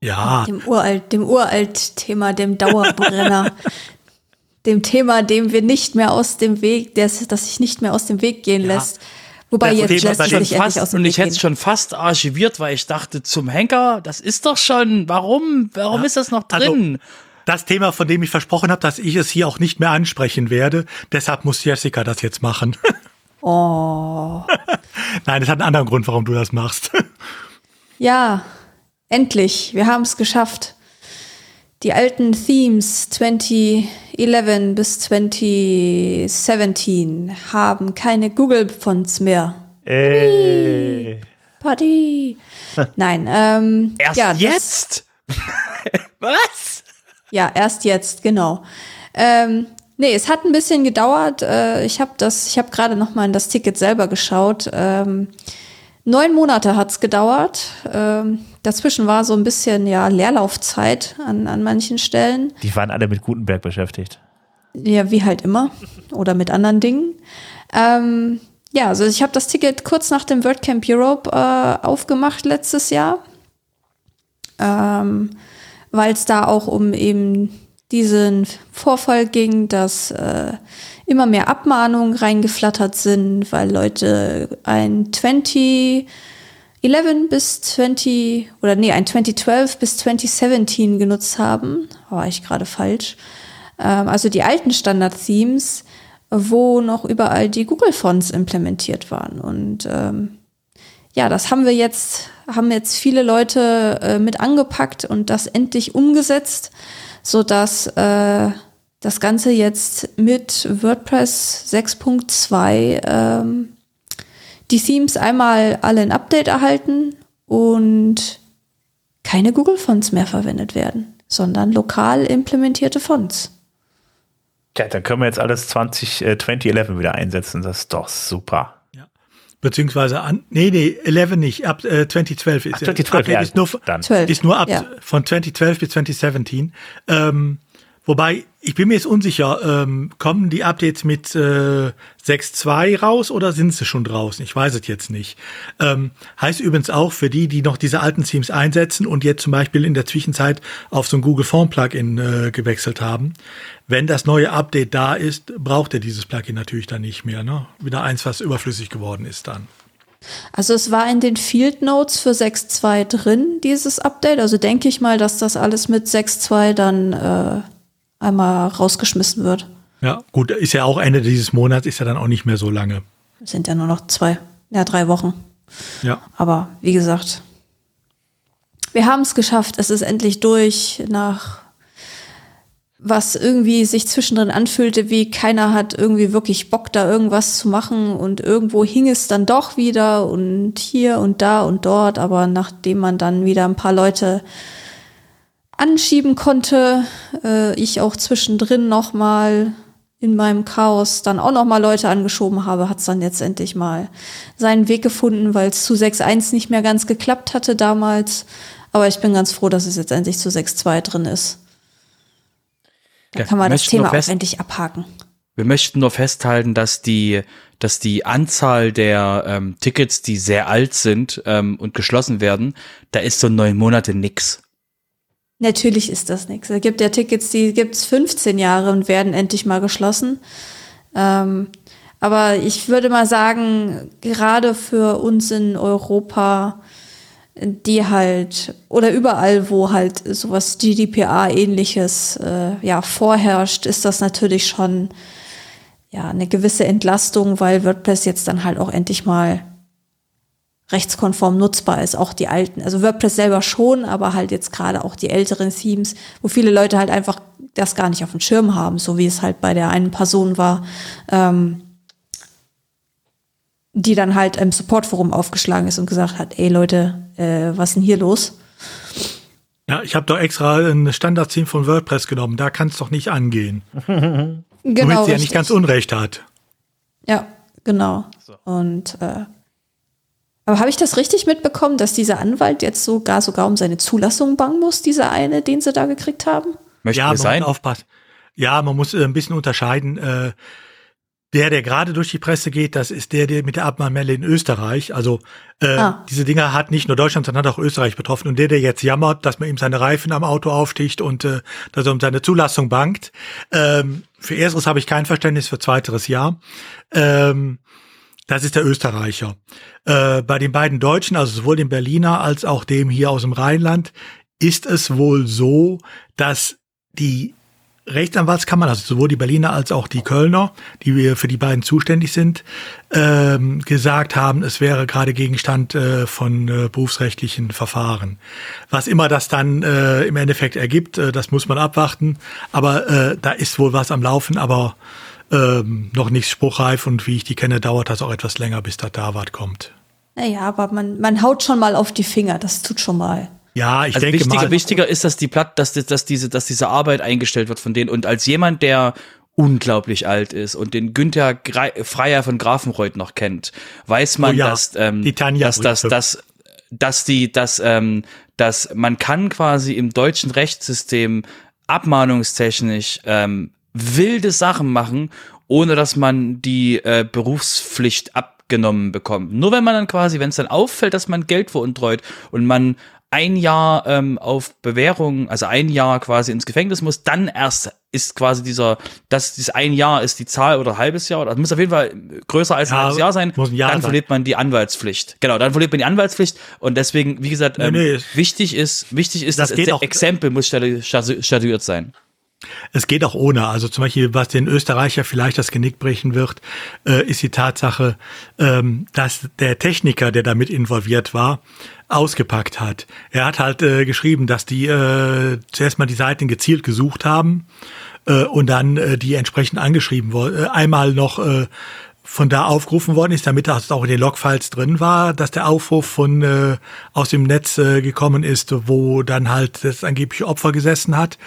Ja. Dem uralt, dem uralt Thema, dem Dauerbrenner. dem Thema, dem wir nicht mehr aus dem Weg, das, das sich nicht mehr aus dem Weg gehen ja. lässt. Wobei ja, jetzt lässt sich fast, aus dem Und Weg ich hätte es schon fast archiviert, weil ich dachte, zum Henker, das ist doch schon, warum, warum ja. ist das noch also, drin? Also, das Thema, von dem ich versprochen habe, dass ich es hier auch nicht mehr ansprechen werde, deshalb muss Jessica das jetzt machen. Oh. Nein, es hat einen anderen Grund, warum du das machst. Ja, endlich, wir haben es geschafft die alten Themes 2011 bis 2017 haben keine Google-Fonts mehr. Ey. Party. Nein, ähm, erst ja, jetzt? Was? Ja, erst jetzt, genau. Ähm, nee, es hat ein bisschen gedauert. Äh, ich habe das, ich habe gerade noch mal in das Ticket selber geschaut. Ähm, neun Monate hat's gedauert. Ähm, Dazwischen war so ein bisschen ja Leerlaufzeit an, an manchen Stellen. Die waren alle mit Gutenberg beschäftigt. Ja, wie halt immer. Oder mit anderen Dingen. Ähm, ja, also ich habe das Ticket kurz nach dem WordCamp Europe äh, aufgemacht letztes Jahr. Ähm, Weil es da auch um eben diesen Vorfall ging, dass äh, immer mehr Abmahnungen reingeflattert sind, weil Leute ein 20 11 bis 20 oder nee, ein 2012 bis 2017 genutzt haben. War ich gerade falsch. Ähm, also die alten Standard-Themes, wo noch überall die Google-Fonts implementiert waren. Und ähm, ja, das haben wir jetzt, haben jetzt viele Leute äh, mit angepackt und das endlich umgesetzt, so dass äh, das Ganze jetzt mit WordPress 6.2 ähm, die Themes einmal alle ein Update erhalten und keine Google-Fonts mehr verwendet werden, sondern lokal implementierte Fonts. Ja, dann können wir jetzt alles 20, äh, 2011 wieder einsetzen. Das ist doch super. Ja. Beziehungsweise an, nee, nee, 11 nicht, ab äh, 2012 ist Ach, 2012, ja, ist nur, dann. 12, ist nur ab ja. von 2012 bis 2017. Ähm, Wobei, ich bin mir jetzt unsicher, ähm, kommen die Updates mit äh, 6.2 raus oder sind sie schon draußen? Ich weiß es jetzt nicht. Ähm, heißt übrigens auch für die, die noch diese alten Themes einsetzen und jetzt zum Beispiel in der Zwischenzeit auf so ein Google Form Plugin äh, gewechselt haben, wenn das neue Update da ist, braucht er dieses Plugin natürlich dann nicht mehr. Ne? Wieder eins, was überflüssig geworden ist dann. Also es war in den Field Notes für 6.2 drin, dieses Update. Also denke ich mal, dass das alles mit 6.2 dann äh, einmal rausgeschmissen wird. Ja, gut, ist ja auch Ende dieses Monats, ist ja dann auch nicht mehr so lange. Sind ja nur noch zwei, ja, drei Wochen. Ja. Aber wie gesagt, wir haben es geschafft. Es ist endlich durch nach was irgendwie sich zwischendrin anfühlte, wie keiner hat irgendwie wirklich Bock, da irgendwas zu machen und irgendwo hing es dann doch wieder und hier und da und dort, aber nachdem man dann wieder ein paar Leute anschieben konnte. Äh, ich auch zwischendrin noch mal in meinem Chaos dann auch noch mal Leute angeschoben habe, hat es dann jetzt endlich mal seinen Weg gefunden, weil es zu 6.1 nicht mehr ganz geklappt hatte damals. Aber ich bin ganz froh, dass es jetzt endlich zu 6.2 drin ist. Da ja, kann man das Thema auch endlich abhaken. Wir möchten nur festhalten, dass die, dass die Anzahl der ähm, Tickets, die sehr alt sind ähm, und geschlossen werden, da ist so neun Monate nix. Natürlich ist das nichts. Es gibt ja Tickets, die gibt's 15 Jahre und werden endlich mal geschlossen. Ähm, aber ich würde mal sagen, gerade für uns in Europa, die halt, oder überall, wo halt sowas GDPR-ähnliches äh, ja, vorherrscht, ist das natürlich schon ja, eine gewisse Entlastung, weil WordPress jetzt dann halt auch endlich mal rechtskonform nutzbar ist, auch die alten. Also WordPress selber schon, aber halt jetzt gerade auch die älteren Themes, wo viele Leute halt einfach das gar nicht auf dem Schirm haben, so wie es halt bei der einen Person war, ähm, die dann halt im Supportforum aufgeschlagen ist und gesagt hat, ey Leute, äh, was ist denn hier los? Ja, ich habe doch extra ein Standard-Theme von WordPress genommen, da kann es doch nicht angehen. genau. Womit sie ja nicht ganz Unrecht hat. Ja, genau. So. Und äh, aber habe ich das richtig mitbekommen, dass dieser Anwalt jetzt sogar sogar um seine Zulassung bangen muss, dieser eine, den sie da gekriegt haben? Möchte ja, man sein? aufpassen. Ja, man muss äh, ein bisschen unterscheiden. Äh, der, der gerade durch die Presse geht, das ist der, der mit der Abmahnmelle in Österreich. Also äh, ah. diese Dinger hat nicht nur Deutschland, sondern hat auch Österreich betroffen. Und der, der jetzt jammert, dass man ihm seine Reifen am Auto aufsticht und äh, dass er um seine Zulassung bangt. Ähm, für ersteres habe ich kein Verständnis, für zweiteres ja. Ähm, das ist der Österreicher. Äh, bei den beiden Deutschen, also sowohl dem Berliner als auch dem hier aus dem Rheinland, ist es wohl so, dass die Rechtsanwaltskammern, also sowohl die Berliner als auch die Kölner, die wir für die beiden zuständig sind, ähm, gesagt haben, es wäre gerade Gegenstand äh, von äh, berufsrechtlichen Verfahren. Was immer das dann äh, im Endeffekt ergibt, äh, das muss man abwarten. Aber äh, da ist wohl was am Laufen, aber ähm, noch nicht spruchreif und wie ich die kenne, dauert das auch etwas länger, bis der Davat kommt. Naja, aber man, man haut schon mal auf die Finger, das tut schon mal. Ja, ich also denke wichtiger, mal. Wichtiger ist, dass die Platt, dass, dass diese, dass diese Arbeit eingestellt wird von denen. Und als jemand, der unglaublich alt ist und den Günther Freier von Grafenreuth noch kennt, weiß man, oh ja, dass, ähm, dass, dass, dass, dass die, dass, ähm, dass man kann quasi im deutschen Rechtssystem abmahnungstechnisch ähm, wilde Sachen machen, ohne dass man die äh, Berufspflicht abgenommen bekommt. Nur wenn man dann quasi, wenn es dann auffällt, dass man Geld veruntreut und man ein Jahr ähm, auf Bewährung, also ein Jahr quasi ins Gefängnis muss, dann erst ist quasi dieser, das, dieses ein Jahr ist die Zahl oder halbes Jahr, oder muss auf jeden Fall größer als ja, ein halbes Jahr sein, ein Jahr dann sein. verliert man die Anwaltspflicht. Genau, dann verliert man die Anwaltspflicht und deswegen, wie gesagt, ähm, nee, nee. wichtig ist, wichtig ist, das, das Exempel muss statuiert sein. Es geht auch ohne. Also zum Beispiel, was den Österreicher vielleicht das Genick brechen wird, äh, ist die Tatsache, ähm, dass der Techniker, der damit involviert war, ausgepackt hat. Er hat halt äh, geschrieben, dass die äh, zuerst mal die Seiten gezielt gesucht haben äh, und dann äh, die entsprechend angeschrieben wurden. Äh, einmal noch von da aufgerufen worden ist, damit das auch in den Logfiles drin war, dass der Aufruf von äh, aus dem Netz äh, gekommen ist, wo dann halt das angebliche Opfer gesessen hat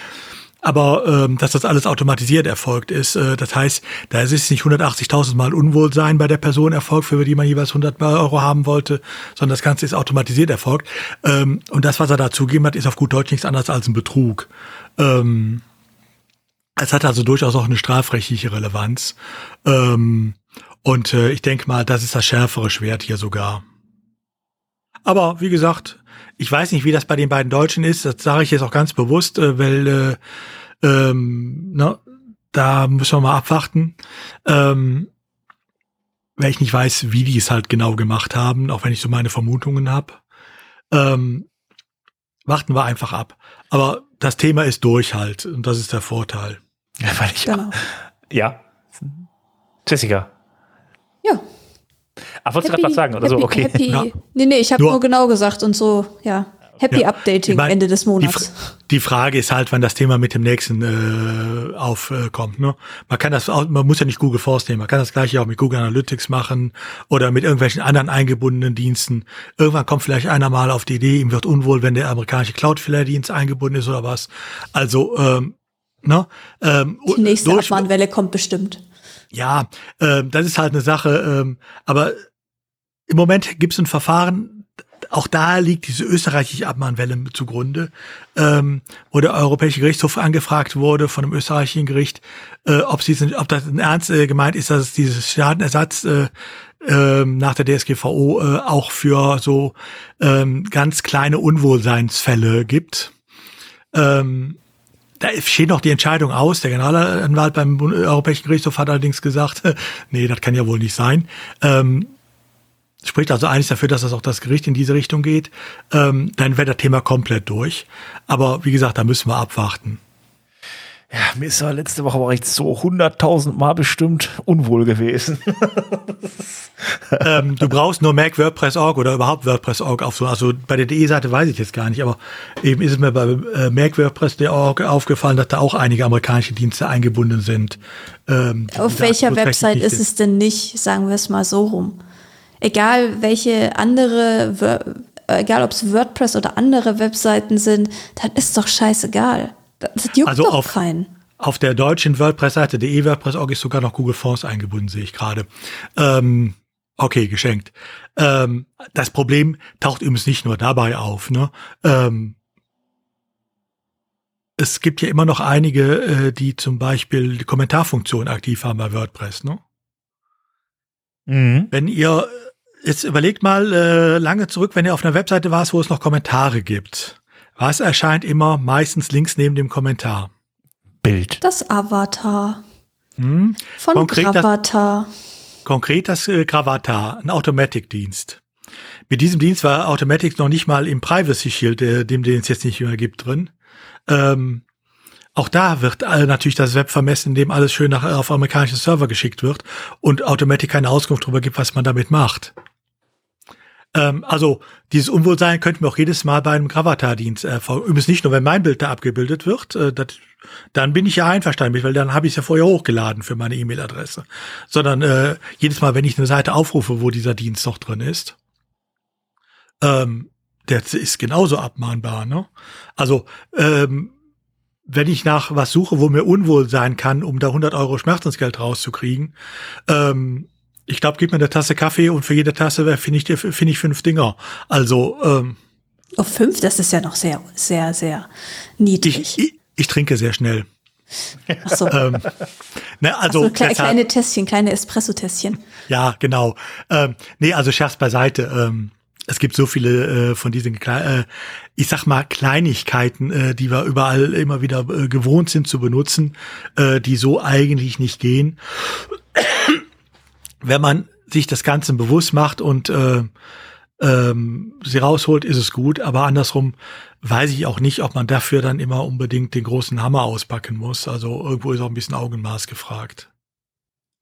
aber ähm, dass das alles automatisiert erfolgt ist. Äh, das heißt, da ist es nicht 180.000 Mal Unwohlsein bei der Person erfolgt, für die man jeweils 100 Euro haben wollte, sondern das Ganze ist automatisiert erfolgt. Ähm, und das, was er da zugegeben hat, ist auf gut Deutsch nichts anderes als ein Betrug. Ähm, es hat also durchaus auch eine strafrechtliche Relevanz. Ähm, und äh, ich denke mal, das ist das schärfere Schwert hier sogar. Aber wie gesagt, ich weiß nicht, wie das bei den beiden Deutschen ist. Das sage ich jetzt auch ganz bewusst, äh, weil äh, ähm, ne, da müssen wir mal abwarten. Ähm, weil ich nicht weiß, wie die es halt genau gemacht haben, auch wenn ich so meine Vermutungen habe. Ähm, warten wir einfach ab. Aber das Thema ist durch halt und das ist der Vorteil. Ja, weil ich genau. ja. Jessica. Ja. Ach, wolltest du gerade was sagen oder happy, so? Okay. Happy. Nee, nee, ich habe nur, nur, genau gesagt und so, ja. Happy ja. Updating ich mein, Ende des Monats. Die, die, Frage ist halt, wann das Thema mit dem nächsten äh, aufkommt. Ne? Man kann das, auch, man muss ja nicht Google Force nehmen, man kann das gleiche auch mit Google Analytics machen oder mit irgendwelchen anderen eingebundenen Diensten. Irgendwann kommt vielleicht einer mal auf die Idee, ihm wird unwohl, wenn der amerikanische Cloudflare-Dienst eingebunden ist oder was. Also, ähm, ne? Ähm, die nächste Abmahnwelle kommt bestimmt. Ja, ähm, das ist halt eine Sache. Ähm, aber im Moment gibt es ein Verfahren, auch da liegt diese österreichische Abmahnwelle zugrunde, ähm, wo der Europäische Gerichtshof angefragt wurde von dem österreichischen Gericht, äh, ob, sie, ob das ein Ernst äh, gemeint ist, dass es dieses Schadenersatz äh, äh, nach der DSGVO äh, auch für so ähm, ganz kleine Unwohlseinsfälle gibt. Ähm, da steht noch die Entscheidung aus. Der Generalanwalt beim Europäischen Gerichtshof hat allerdings gesagt, nee, das kann ja wohl nicht sein. Ähm, spricht also eigentlich dafür, dass das auch das Gericht in diese Richtung geht, ähm, dann wäre das Thema komplett durch. Aber wie gesagt, da müssen wir abwarten. Ja, mir ist ja letzte Woche aber echt so hunderttausend Mal bestimmt unwohl gewesen. ähm, du brauchst nur Mac WordPress.org oder überhaupt WordPress.org auf so, also bei der DE-Seite weiß ich jetzt gar nicht, aber eben ist es mir bei äh, Mac WordPress.org aufgefallen, dass da auch einige amerikanische Dienste eingebunden sind. Ähm, auf welcher Website ist es denn nicht, sagen wir es mal so rum? Egal welche andere, egal ob es WordPress oder andere Webseiten sind, das ist doch scheißegal. Das juckt also doch auf, keinen. Auf der deutschen WordPress-Seite, der e-WordPress.org, ist sogar noch Google Fonts eingebunden, sehe ich gerade. Ähm, okay, geschenkt. Ähm, das Problem taucht übrigens nicht nur dabei auf. Ne? Ähm, es gibt ja immer noch einige, äh, die zum Beispiel die Kommentarfunktion aktiv haben bei WordPress. Ne? Mhm. Wenn ihr Jetzt überlegt mal äh, lange zurück, wenn ihr auf einer Webseite warst, wo es noch Kommentare gibt. Was erscheint immer meistens links neben dem Kommentar? Bild. Das Avatar. Hm? Von konkret Gravatar. Das, konkret das äh, Gravatar, ein Automatic-Dienst. Mit diesem Dienst war Automatic noch nicht mal im Privacy Shield, äh, dem den es jetzt nicht mehr gibt, drin. Ähm, auch da wird äh, natürlich das Web vermessen, indem alles schön nach, auf amerikanische Server geschickt wird und Automatic keine Auskunft darüber gibt, was man damit macht. Ähm, also dieses Unwohlsein könnten wir auch jedes Mal bei einem Gravatar-Dienst erfolgen. Übrigens nicht nur, wenn mein Bild da abgebildet wird, äh, das, dann bin ich ja einverstanden mit, weil dann habe ich es ja vorher hochgeladen für meine E-Mail-Adresse. Sondern äh, jedes Mal, wenn ich eine Seite aufrufe, wo dieser Dienst noch drin ist, ähm, der ist genauso abmahnbar. Ne? Also ähm, wenn ich nach was suche, wo mir unwohl sein kann, um da 100 Euro Schmerzensgeld rauszukriegen, ähm, ich glaube, gib mir eine Tasse Kaffee und für jede Tasse finde ich, finde ich fünf Dinger. Also ähm, Oh, fünf, das ist ja noch sehr, sehr, sehr niedrig. Ich, ich, ich trinke sehr schnell. Ach so. ähm, ne, also so, kle kleine Tässchen, kleine Espresso-Tässchen. Ja, genau. Ähm, nee, also Scherz beiseite. Ähm, es gibt so viele äh, von diesen, äh, ich sag mal, Kleinigkeiten, äh, die wir überall immer wieder äh, gewohnt sind zu benutzen, äh, die so eigentlich nicht gehen. Wenn man sich das Ganze bewusst macht und äh, ähm, sie rausholt, ist es gut. Aber andersrum weiß ich auch nicht, ob man dafür dann immer unbedingt den großen Hammer auspacken muss. Also irgendwo ist auch ein bisschen Augenmaß gefragt.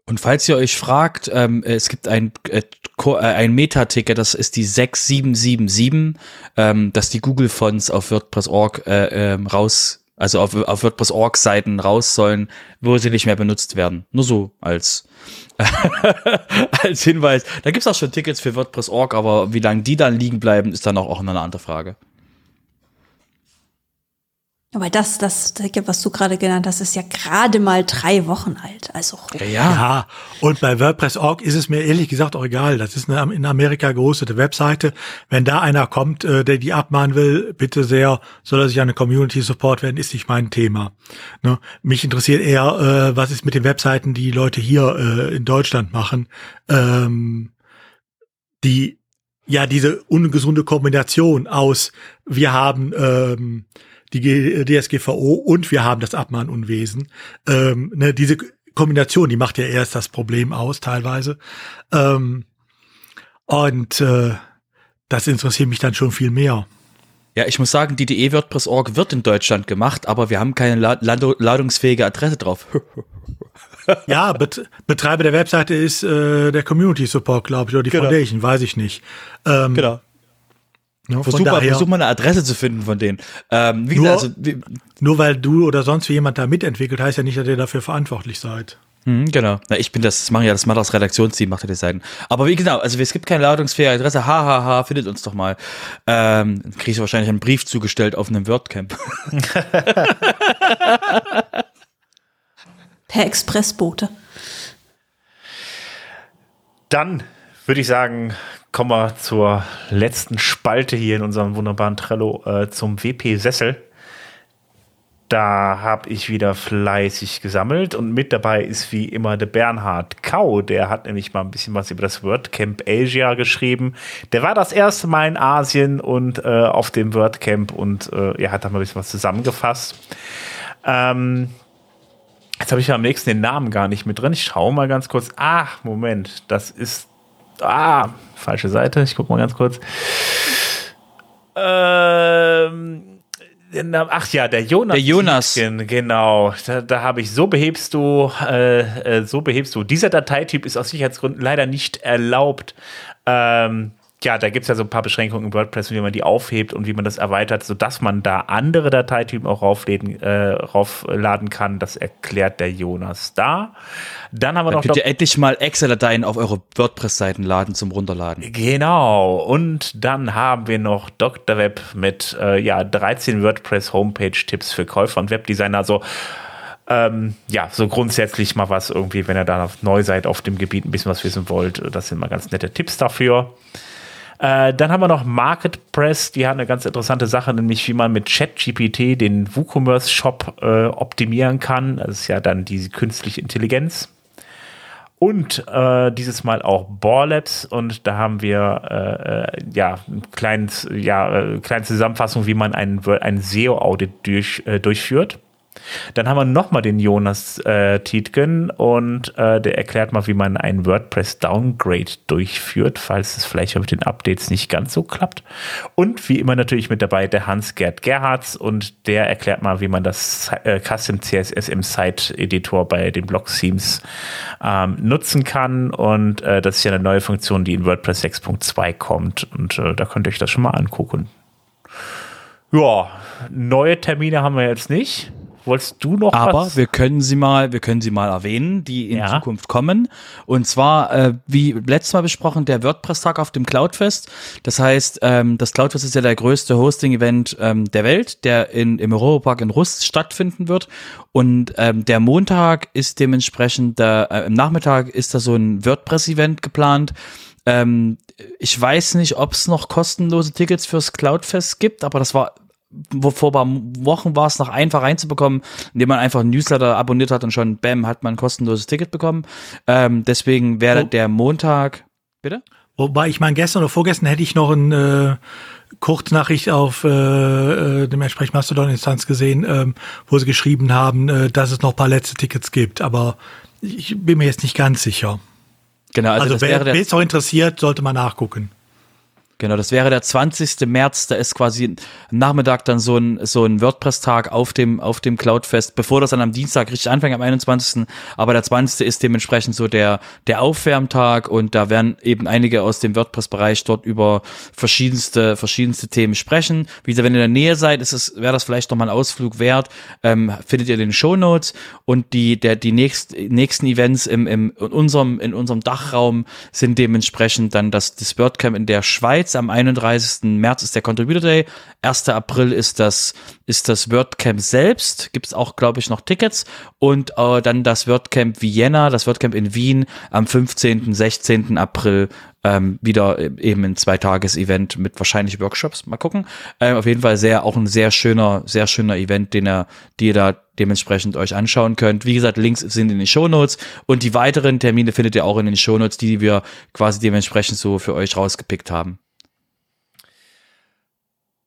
Und falls ihr euch fragt, ähm, es gibt ein, äh, äh ein Meta-Ticket, das ist die 6777, ähm, dass die Google-Fonts auf WordPress.org äh, ähm, raus, also auf, auf WordPress.org-Seiten raus sollen, wo sie nicht mehr benutzt werden. Nur so als, als Hinweis. Da gibt's auch schon Tickets für WordPress.org, aber wie lange die dann liegen bleiben, ist dann auch, auch eine andere Frage. Aber das, das, was du gerade genannt hast, ist ja gerade mal drei Wochen alt. Also ja, ja. Und bei WordPress.org ist es mir ehrlich gesagt auch egal. Das ist eine in Amerika gehostete Webseite. Wenn da einer kommt, äh, der die abmahnen will, bitte sehr, soll er sich an eine Community Support werden, ist nicht mein Thema. Ne? Mich interessiert eher, äh, was ist mit den Webseiten, die Leute hier äh, in Deutschland machen, ähm, die ja diese ungesunde Kombination aus, wir haben ähm, die DSGVO und wir haben das Abmahnunwesen. Ähm, ne, diese Kombination, die macht ja erst das Problem aus, teilweise. Ähm, und äh, das interessiert mich dann schon viel mehr. Ja, ich muss sagen, die DE WordPress.org wird in Deutschland gemacht, aber wir haben keine la ladungsfähige Adresse drauf. ja, Bet Betreiber der Webseite ist äh, der Community Support, glaube ich, oder die genau. Foundation, weiß ich nicht. Ähm, genau. Ja, versuch, mal, versuch mal eine Adresse zu finden von denen. Ähm, wie nur, gesagt, also, wie, nur weil du oder sonst wie jemand da mitentwickelt, heißt ja nicht, dass ihr dafür verantwortlich seid. Mhm, genau. Na, ich bin das, das machen ja das macht das Redaktionsteam, macht ja die Seiten. Aber wie genau, also es gibt keine ladungsfähige Adresse, hahaha, findet uns doch mal. Ähm, dann kriege ich wahrscheinlich einen Brief zugestellt auf einem WordCamp. per Expressbote. Dann würde ich sagen, kommen wir zur letzten Spalte hier in unserem wunderbaren Trello äh, zum WP-Sessel. Da habe ich wieder fleißig gesammelt und mit dabei ist wie immer der Bernhard Kau. Der hat nämlich mal ein bisschen was über das WordCamp Asia geschrieben. Der war das erste Mal in Asien und äh, auf dem WordCamp und äh, er hat da mal ein bisschen was zusammengefasst. Ähm, jetzt habe ich am nächsten den Namen gar nicht mit drin. Ich schaue mal ganz kurz. Ah, Moment, das ist. Ah, falsche Seite. Ich gucke mal ganz kurz. Ähm Ach ja, der Jonas. Der Jonas. Genau. Da, da habe ich, so behebst du, äh, äh, so behebst du. Dieser Dateityp ist aus Sicherheitsgründen leider nicht erlaubt. Ähm, ja, da gibt es ja so ein paar Beschränkungen im WordPress, wie man die aufhebt und wie man das erweitert, sodass man da andere Dateitypen auch raufladen, äh, raufladen kann. Das erklärt der Jonas da. Dann haben wir Dann noch. Könnt ihr endlich mal Excel-Dateien auf eure WordPress-Seiten laden zum Runterladen. Genau. Und dann haben wir noch Dr. Web mit äh, ja, 13 WordPress-Homepage-Tipps für Käufer und Webdesigner. Also ähm, ja, so grundsätzlich mal was irgendwie, wenn ihr da neu seid auf dem Gebiet, ein bisschen was wissen wollt. Das sind mal ganz nette Tipps dafür. Äh, dann haben wir noch MarketPress, die haben eine ganz interessante Sache, nämlich wie man mit ChatGPT den WooCommerce-Shop äh, optimieren kann. Das ist ja dann diese künstliche Intelligenz. Und äh, dieses Mal auch Borlabs und da haben wir äh, äh ja ein kleines, ja, äh, kleine Zusammenfassung, wie man einen, einen SEO-Audit durch, durchführt. Dann haben wir nochmal den Jonas äh, Tietgen und äh, der erklärt mal, wie man einen WordPress-Downgrade durchführt, falls es vielleicht mit den Updates nicht ganz so klappt. Und wie immer natürlich mit dabei der Hans-Gerd Gerhards und der erklärt mal, wie man das äh, Custom CSS im Site-Editor bei den Blog-Themes ähm, nutzen kann. Und äh, das ist ja eine neue Funktion, die in WordPress 6.2 kommt. Und äh, da könnt ihr euch das schon mal angucken. Ja, neue Termine haben wir jetzt nicht. Wolltest du noch Aber was? wir können sie mal, wir können sie mal erwähnen, die in ja. Zukunft kommen. Und zwar, äh, wie letztes Mal besprochen, der WordPress-Tag auf dem Cloudfest. Das heißt, ähm, das Cloudfest ist ja der größte Hosting-Event ähm, der Welt, der in, im Europapark in Rust stattfinden wird. Und ähm, der Montag ist dementsprechend, der, äh, im Nachmittag ist da so ein WordPress-Event geplant. Ähm, ich weiß nicht, ob es noch kostenlose Tickets fürs Cloudfest gibt, aber das war vor ein paar Wochen war es noch einfach reinzubekommen, indem man einfach ein Newsletter abonniert hat und schon, bam, hat man ein kostenloses Ticket bekommen. Ähm, deswegen wäre oh. der Montag, bitte? Wobei ich meine, gestern oder vorgestern hätte ich noch eine äh, Kurznachricht auf äh, äh, dem entsprechenden Mastodon-Instanz gesehen, ähm, wo sie geschrieben haben, äh, dass es noch ein paar letzte Tickets gibt, aber ich bin mir jetzt nicht ganz sicher. Genau, also, also wer, wer ist auch interessiert, sollte mal nachgucken. Genau, das wäre der 20. März, da ist quasi Nachmittag dann so ein, so ein WordPress-Tag auf dem, auf dem Cloudfest, bevor das dann am Dienstag richtig anfängt, am 21. Aber der 20. ist dementsprechend so der, der Aufwärmtag und da werden eben einige aus dem WordPress-Bereich dort über verschiedenste, verschiedenste Themen sprechen. Wie gesagt, wenn ihr in der Nähe seid, ist es, wäre das vielleicht nochmal ein Ausflug wert, ähm, findet ihr den Show Notes und die, der, die nächst, nächsten Events im, im, in unserem, in unserem Dachraum sind dementsprechend dann das, das WordCamp in der Schweiz Schweiz. Am 31. März ist der Contributor Day. 1. April ist das, ist das WordCamp selbst. Gibt es auch, glaube ich, noch Tickets. Und äh, dann das WordCamp Vienna, das WordCamp in Wien am 15., 16. April ähm, wieder eben ein Zweitages-Event mit wahrscheinlich Workshops. Mal gucken. Ähm, auf jeden Fall sehr, auch ein sehr schöner, sehr schöner Event, den er, die ihr da dementsprechend euch anschauen könnt. Wie gesagt, Links sind in den Shownotes und die weiteren Termine findet ihr auch in den Shownotes, die wir quasi dementsprechend so für euch rausgepickt haben.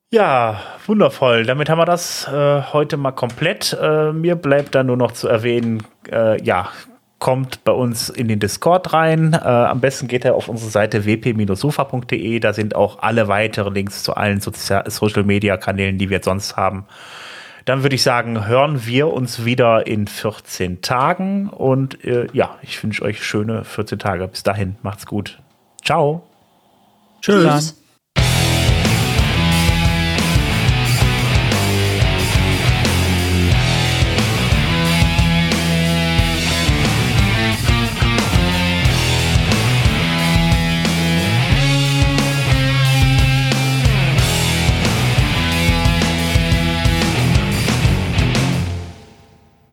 Ja, wundervoll. Damit haben wir das äh, heute mal komplett. Äh, mir bleibt dann nur noch zu erwähnen, äh, ja, kommt bei uns in den Discord rein. Äh, am besten geht er auf unsere Seite wp-sofa.de. Da sind auch alle weiteren Links zu allen Sozi Social-Media-Kanälen, die wir sonst haben. Dann würde ich sagen, hören wir uns wieder in 14 Tagen. Und äh, ja, ich wünsche euch schöne 14 Tage. Bis dahin, macht's gut. Ciao. Tschüss.